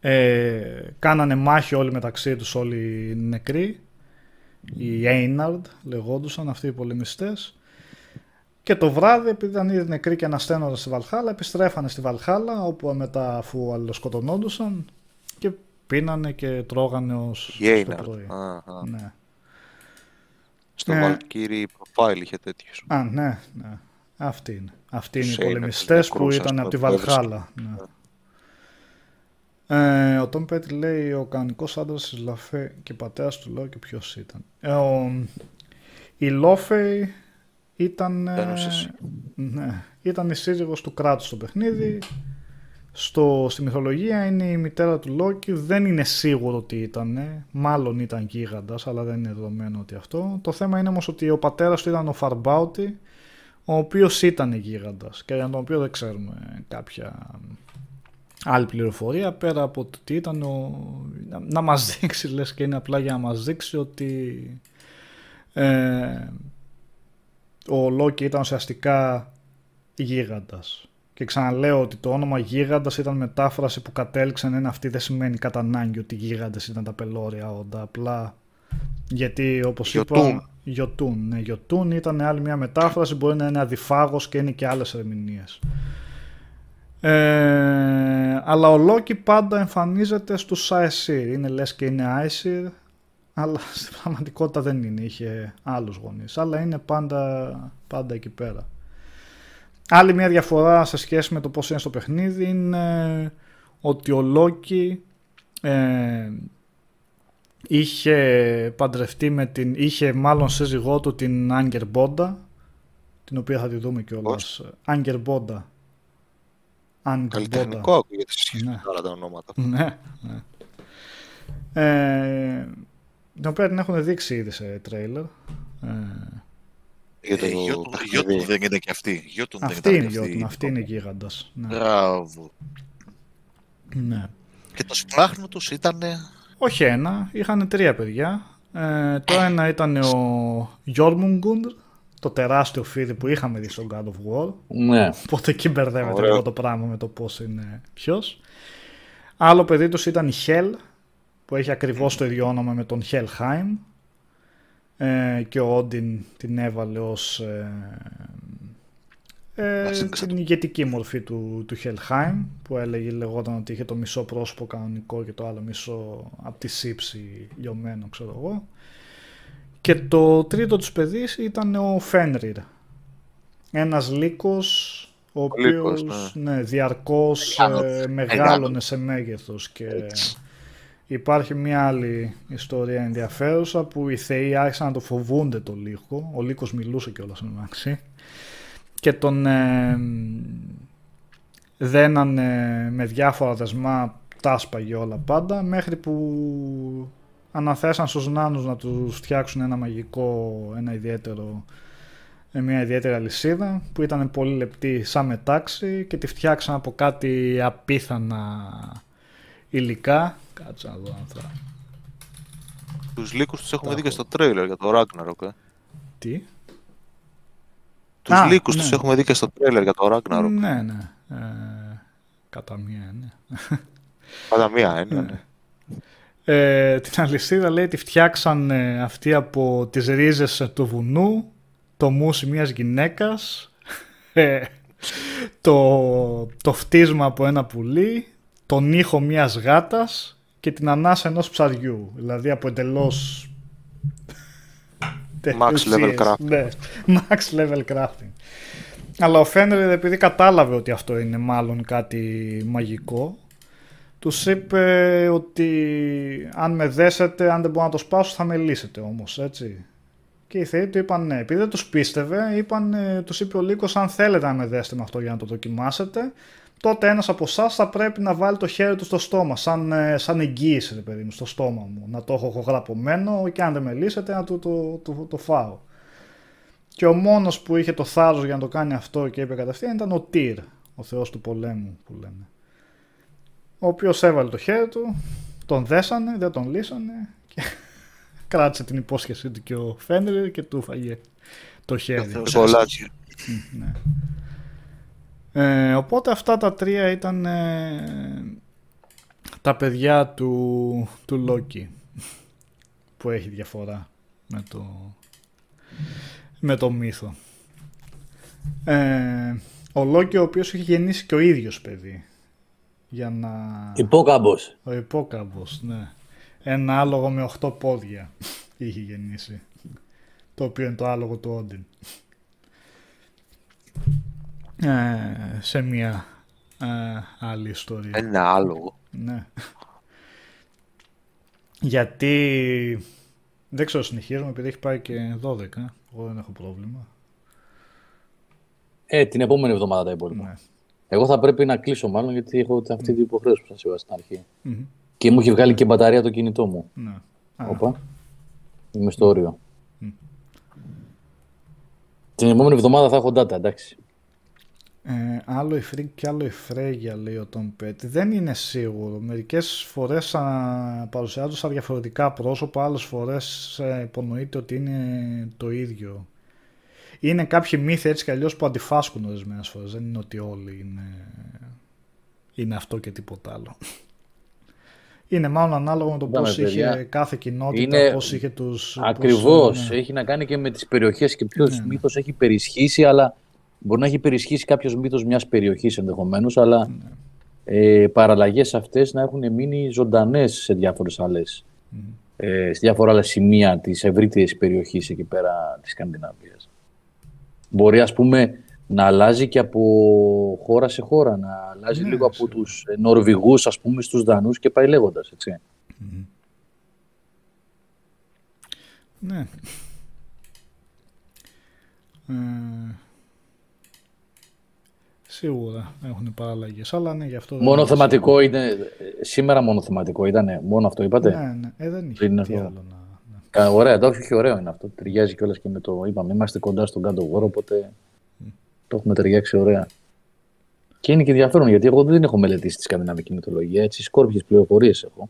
ε, κάνανε μάχη όλοι μεταξύ τους όλοι οι νεκροί. Οι Έιναρντ λεγόντουσαν αυτοί οι πολεμιστές. Και το βράδυ, επειδή ήταν ήδη νεκροί και ανασταίνονταν στη Βαλχάλα, επιστρέφανε στη Βαλχάλα, όπου μετά αφού αλληλοσκοτωνόντουσαν και πίνανε και τρώγανε ως το πρωί. Ναι. Στο ε, Valkyrie Profile είχε τέτοιους. Α, ναι, ναι. Αυτοί είναι. Αυτοί είναι οι πολεμιστές που ήταν από τη Βαλχάλα. Ναι. Ε, ο Τόμ Πέτρι λέει ο κανονικός άντρας της Λαφέ και πατέρας του λέω και ποιος ήταν; Ε, ο, η Λόφεϊ ήταν, ε, ναι, ήταν η σύζυγος του κράτους στο παιχνίδι. Στο, στη μυθολογία είναι η μητέρα του Λόκη, δεν είναι σίγουρο ότι ήταν, μάλλον ήταν γίγαντας, αλλά δεν είναι δεδομένο ότι αυτό. Το θέμα είναι όμως ότι ο πατέρας του ήταν ο Φαρμπάουτι, ο οποίος ήταν γίγαντας και για τον οποίο δεν ξέρουμε κάποια άλλη πληροφορία πέρα από το ότι ήταν ο... να μας δείξει λες και είναι απλά για να μας δείξει ότι ε, ο Λόκη ήταν ουσιαστικά γίγαντας. Και ξαναλέω ότι το όνομα γίγαντας ήταν μετάφραση που κατέληξε να είναι αυτή δεν σημαίνει κατά ανάγκη ότι γίγαντες ήταν τα πελώρια όντα απλά γιατί όπως είπα Γιωτούν. Ναι, Γιωτούν ήταν άλλη μια μετάφραση, μπορεί να είναι αδιφάγος και είναι και άλλες ερμηνείες. Ε, αλλά ο Λόκι πάντα εμφανίζεται στους Αεσίρ. Είναι λες και είναι Αεσίρ, αλλά στην πραγματικότητα δεν είναι. Είχε άλλους γονείς, αλλά είναι πάντα, πάντα εκεί πέρα. Άλλη μια διαφορά σε σχέση με το πώς είναι στο παιχνίδι είναι ότι ο Λόκι ε, είχε παντρευτεί με την, είχε μάλλον σύζυγό του την Άγκερ Μπόντα, την οποία θα τη δούμε κιόλας. Άγκερ Μπόντα. Καλλιτεχνικό ακούγεται σχέση με όλα τα ονόματα. Ναι, ναι. Ε, την οποία την έχουν δείξει ήδη σε τρέιλερ. Ε, για το ε, δεν είναι και αυτή. αυτή είναι Γιώτουν, αυτή είναι γίγαντας. Ναι. Μπράβο. Ναι. Και το σπλάχνο τους ήταν όχι ένα, είχαν τρία παιδιά. Ε, το ένα ήταν ο Γιόρμουγκουντ, το τεράστιο φίδι που είχαμε δει στο God of War. Ναι. Οπότε εκεί μπερδεύεται αυτό το πράγμα με το πώς είναι ποιος. Άλλο παιδί τους ήταν η Hel, που που έχει ακριβώς το ίδιο όνομα με τον Helheim ε, και ο Όντιν την έβαλε ως ε, ε, την ηγετική μορφή του, του Helheim που έλεγε λεγόταν ότι είχε το μισό πρόσωπο κανονικό και το άλλο μισό από τη σύψη λιωμένο ξέρω εγώ. Και το τρίτο τους παιδί ήταν ο Φένριρ. Ένας λύκος ο οποίος ναι. ναι διαρκώς ε, μεγάλωνε σε μέγεθος και υπάρχει μια άλλη ιστορία ενδιαφέρουσα που οι θεοί άρχισαν να το φοβούνται το λύκο. Ο λύκος μιλούσε κιόλας εντάξει και τον ε, δένανε με διάφορα δεσμά τα όλα πάντα μέχρι που αναθέσαν στους νάνους να τους φτιάξουν ένα μαγικό, ένα ιδιαίτερο μια ιδιαίτερη αλυσίδα που ήταν πολύ λεπτή σαν μετάξι και τη φτιάξαν από κάτι απίθανα υλικά. Κάτσε να δω αν θα... Τους λύκους τους έχουμε δει και στο τρέιλερ για το Ragnarok, ε. Τι; Τους Α, λύκους ναι. τους έχουμε δει και στο τρέιλερ για το Ragnarok. Ναι, ναι. Ε, κατά μία, ναι. Κατά μία, ναι. ναι. Ε, την αλυσίδα λέει τη φτιάξαν ε, αυτοί από τις ρίζες του βουνού το μουσι μιας γυναίκας, ε, το, το φτίσμα από ένα πουλί, τον ήχο μιας γάτας και την ανάσα ενός ψαριού. Δηλαδή από εντελώς... Max level crafting. Ναι, max level crafting. Αλλά ο Φένρερ επειδή κατάλαβε ότι αυτό είναι μάλλον κάτι μαγικό, τους είπε ότι αν με δέσετε, αν δεν μπορώ να το σπάσω θα με λύσετε όμως, έτσι. Και οι θεοί του είπαν ναι. Επειδή δεν τους πίστευε, είπαν, ε, τους είπε ο Λύκος: Αν θέλετε να με δέσετε με αυτό για να το δοκιμάσετε, τότε ένας από εσάς θα πρέπει να βάλει το χέρι του στο στόμα, σαν, ε, σαν εγγύηση, παιδί μου, στο στόμα μου. Να το έχω γραπωμένο και αν δεν με λύσετε, να το, το, το, το φάω. Και ο μόνος που είχε το θάρρος για να το κάνει αυτό και είπε κατευθείαν ήταν ο Τύρ, ο θεός του πολέμου που λένε. Ο οποίος έβαλε το χέρι του, τον δέσανε, δεν τον λύσανε και κράτησε την υπόσχεσή του και ο Φέντερ και του φαγε το χέρι. ναι. Ε, οπότε αυτά τα τρία ήταν ε, τα παιδιά του, του Λόκη που έχει διαφορά με το, με το μύθο. Ε, ο Λόκη ο οποίος έχει γεννήσει και ο ίδιος παιδί. Για να... Υπόκαμπος. Ο υπόκαμπος, ναι ένα άλογο με 8 πόδια είχε γεννήσει. Το οποίο είναι το άλογο του Όντιν. Ε, σε μια ε, άλλη ιστορία. Ένα άλογο. Ναι. Γιατί δεν ξέρω συνεχίζουμε επειδή έχει πάει και 12. Εγώ δεν έχω πρόβλημα. Ε, την επόμενη εβδομάδα τα υπόλοιπα. Ναι. Εγώ θα πρέπει να κλείσω μάλλον γιατί έχω αυτή την υποχρέωση που σας είπα στην αρχή. Mm-hmm. Και μου έχει βγάλει και μπαταρία το κινητό μου. Ναι. Οπα. Είμαι στο όριο. Την επόμενη εβδομάδα θα έχω data, εντάξει. Ε, άλλο η Freak και άλλο η Φρέγια, λέει ο Τον Πέτ. Δεν είναι σίγουρο. Μερικές φορές παρουσιάζονται σαν διαφορετικά πρόσωπα, άλλες φορές ε, υπονοείται ότι είναι το ίδιο. Είναι κάποιοι μύθοι έτσι κι αλλιώς που αντιφάσκουν ορισμένες φορές. Δεν είναι ότι όλοι είναι, είναι αυτό και τίποτα άλλο. Είναι μάλλον ανάλογο με το πώς είχε κάθε κοινότητα, είναι... πώς είχε του. Ακριβώς. Ναι. Έχει να κάνει και με τις περιοχές και ποιος ναι, ναι. μύθος έχει περισχύσει, αλλά μπορεί να έχει περισχύσει κάποιος μύθος μιας περιοχής ενδεχομένως, αλλά ναι. ε, παραλλαγές αυτές να έχουν μείνει ζωντανές σε διάφορες άλλες. Mm. Ε, σε διάφορα άλλα σημεία της ευρύτερης περιοχής εκεί πέρα της Σκανδιναβίας. Μπορεί, ας πούμε, να αλλάζει και από χώρα σε χώρα, να αλλάζει ναι, λίγο από τους Νορβηγούς ας πούμε στους Δανούς και πάει λέγοντας, έτσι. Ναι. Ε, σίγουρα έχουν παραλλαγές, αλλά ναι, γι' αυτό... Μόνο θεματικό είναι, σήμερα μόνο θεματικό ήταν, μόνο αυτό είπατε; Ναι, ναι, ε, δεν είχε τι άλλο να... Ναι. Ωραία, το έχει ωραίο είναι αυτό. Ταιριάζει κιόλας και με το είπαμε. Είμαστε κοντά στον κάτω γόρο, οπότε το έχουμε ταιριάξει ωραία. Και είναι και ενδιαφέρον γιατί εγώ δεν έχω μελετήσει τη σκανδιναβική μυθολογία. Έτσι, σκόρπιες πληροφορίες έχω.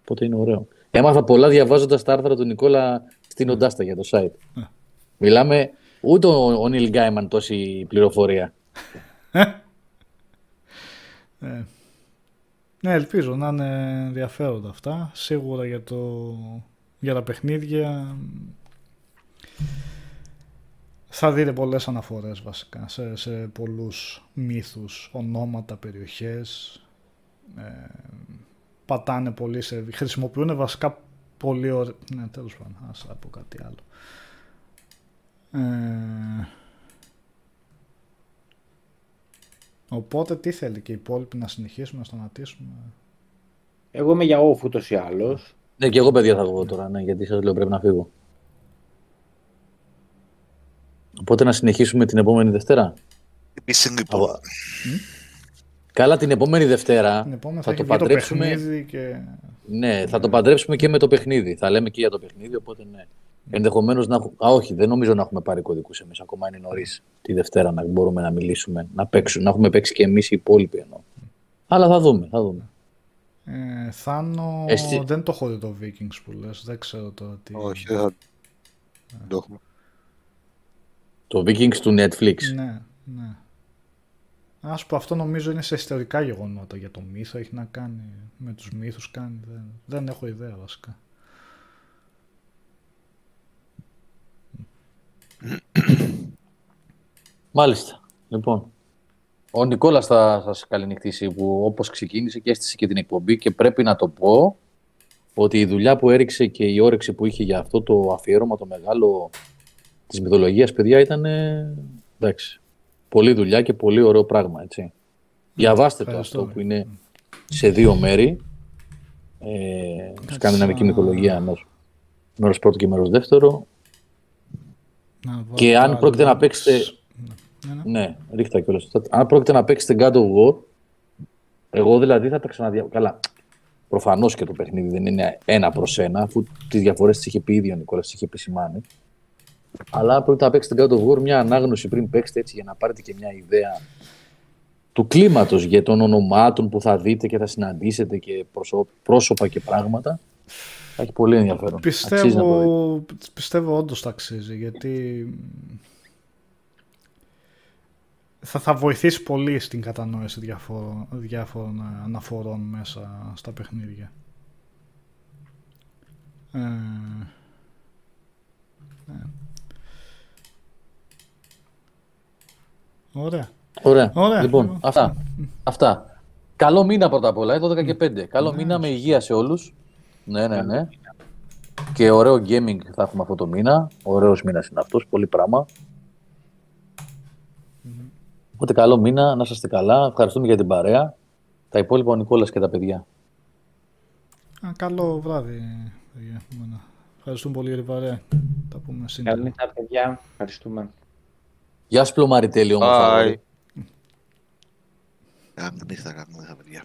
Οπότε είναι ωραίο. Έμαθα πολλά διαβάζοντας τα άρθρα του Νικόλα στην Οντάστα για το site. Μιλάμε ούτε ο Νίλ Γκάιμαν τόση πληροφορία. Ε. Ναι, ελπίζω να είναι ενδιαφέροντα αυτά. Σίγουρα για, το, για τα παιχνίδια θα δείτε πολλές αναφορές βασικά σε, σε πολλούς μύθους, ονόματα, περιοχές. Ε, πατάνε πολύ σε... Χρησιμοποιούν βασικά πολύ ωραία... Ναι, τέλος πάντων, ας πω κάτι άλλο. Ε, οπότε τι θέλει και οι υπόλοιποι να συνεχίσουμε, να σταματήσουμε; Εγώ είμαι για off ούτως ή άλλως. Ναι, και εγώ παιδιά θα βγω τώρα, ναι, γιατί σας λέω πρέπει να φύγω. Οπότε να συνεχίσουμε την επόμενη Δευτέρα. λοιπόν. Καλά την επόμενη Δευτέρα Την επόμενη θα, θα, το έχει βγει παντρέψουμε. παιχνίδι και... Ναι, θα το παντρέψουμε και με το παιχνίδι. Θα λέμε και για το παιχνίδι, οπότε ναι. Ενδεχομένως να έχουμε. Α, όχι, δεν νομίζω να έχουμε πάρει κωδικούς εμείς. Ακόμα είναι νωρίς τη Δευτέρα να μπορούμε να μιλήσουμε, να παίξουμε, να έχουμε παίξει και εμείς οι υπόλοιποι εννοώ. Αλλά θα δούμε, θα δούμε. Ε, Θάνο, Εσύ- δεν το έχω δει το Vikings που λες, δεν ξέρω τώρα τι... Όχι, δεν θα δεν το έχουμε. Το Vikings του Netflix. Ναι, ναι. Ας πω, αυτό νομίζω είναι σε ιστορικά γεγονότα για το μύθο, έχει να κάνει με τους μύθους κάνει, δεν, δεν έχω ιδέα βασικά. Μάλιστα. Λοιπόν. Ο Νικόλας θα σας καληνυχτήσει που όπως ξεκίνησε και έστησε και την εκπομπή και πρέπει να το πω ότι η δουλειά που έριξε και η όρεξη που είχε για αυτό το αφιέρωμα το μεγάλο της μυθολογίας παιδιά ήταν ε, εντάξει, πολλή δουλειά και πολύ ωραίο πράγμα έτσι. Διαβάστε το Ευχαριστώ. αυτό που είναι σε δύο μέρη ε, σκανδιναβική σαν- μυθολογία ενός μέρος πρώτο και μέρος δεύτερο Να βάλω Και αν το πρόκειται να links. παίξετε- Ναι, ναι. Ναι, ρίχτα κιόλας. Αν πρόκειται να παίξετε God of War, εγώ δηλαδή θα τα ξαναδια... Καλά, προφανώς και το παιχνίδι δεν είναι ένα προς ένα, αφού τις διαφορές τις είχε πει ήδη ο Νικόλας, τις είχε επισημάνει. Αλλά αν πρόκειται να παίξετε God of War, μια ανάγνωση πριν παίξετε έτσι για να πάρετε και μια ιδέα του κλίματος για των ονομάτων που θα δείτε και θα συναντήσετε και προσώ- πρόσωπα και πράγματα. Θα έχει πολύ ενδιαφέρον. Αξίζει να το δείτε. Πιστεύω, πιστεύω όντως τα αξίζει, γιατί θα, θα βοηθήσει πολύ στην κατανόηση διάφορων, διάφορων ε, αναφορών μέσα στα παιχνίδια. Ε, ναι. Ωραία. Ωραία. Ωραία. Λοιπόν, Λοιπόν, αυτά. αυτά. Καλό μήνα πρώτα απ' όλα, ε, 12 και 5. Καλό μήνα με υγεία σε όλους. Ναι, ναι, ναι. Και ωραίο gaming θα έχουμε αυτό το μήνα. Ωραίος μήνας είναι αυτός, πολύ πράγμα. Οπότε καλό μήνα, να είστε καλά. Ευχαριστούμε για την παρέα. Τα υπόλοιπα ο Νικόλας και τα παιδιά. Α, καλό βράδυ. παιδιά, εμένα. Ευχαριστούμε πολύ για την παρέα. Τα πούμε σύντομα. Καλή νύχτα, παιδιά. Ευχαριστούμε. Γεια σου Πλωμαριτέλη όμως. Bye. αγόρι. Καλή νύχτα, καλή νύχτα, παιδιά.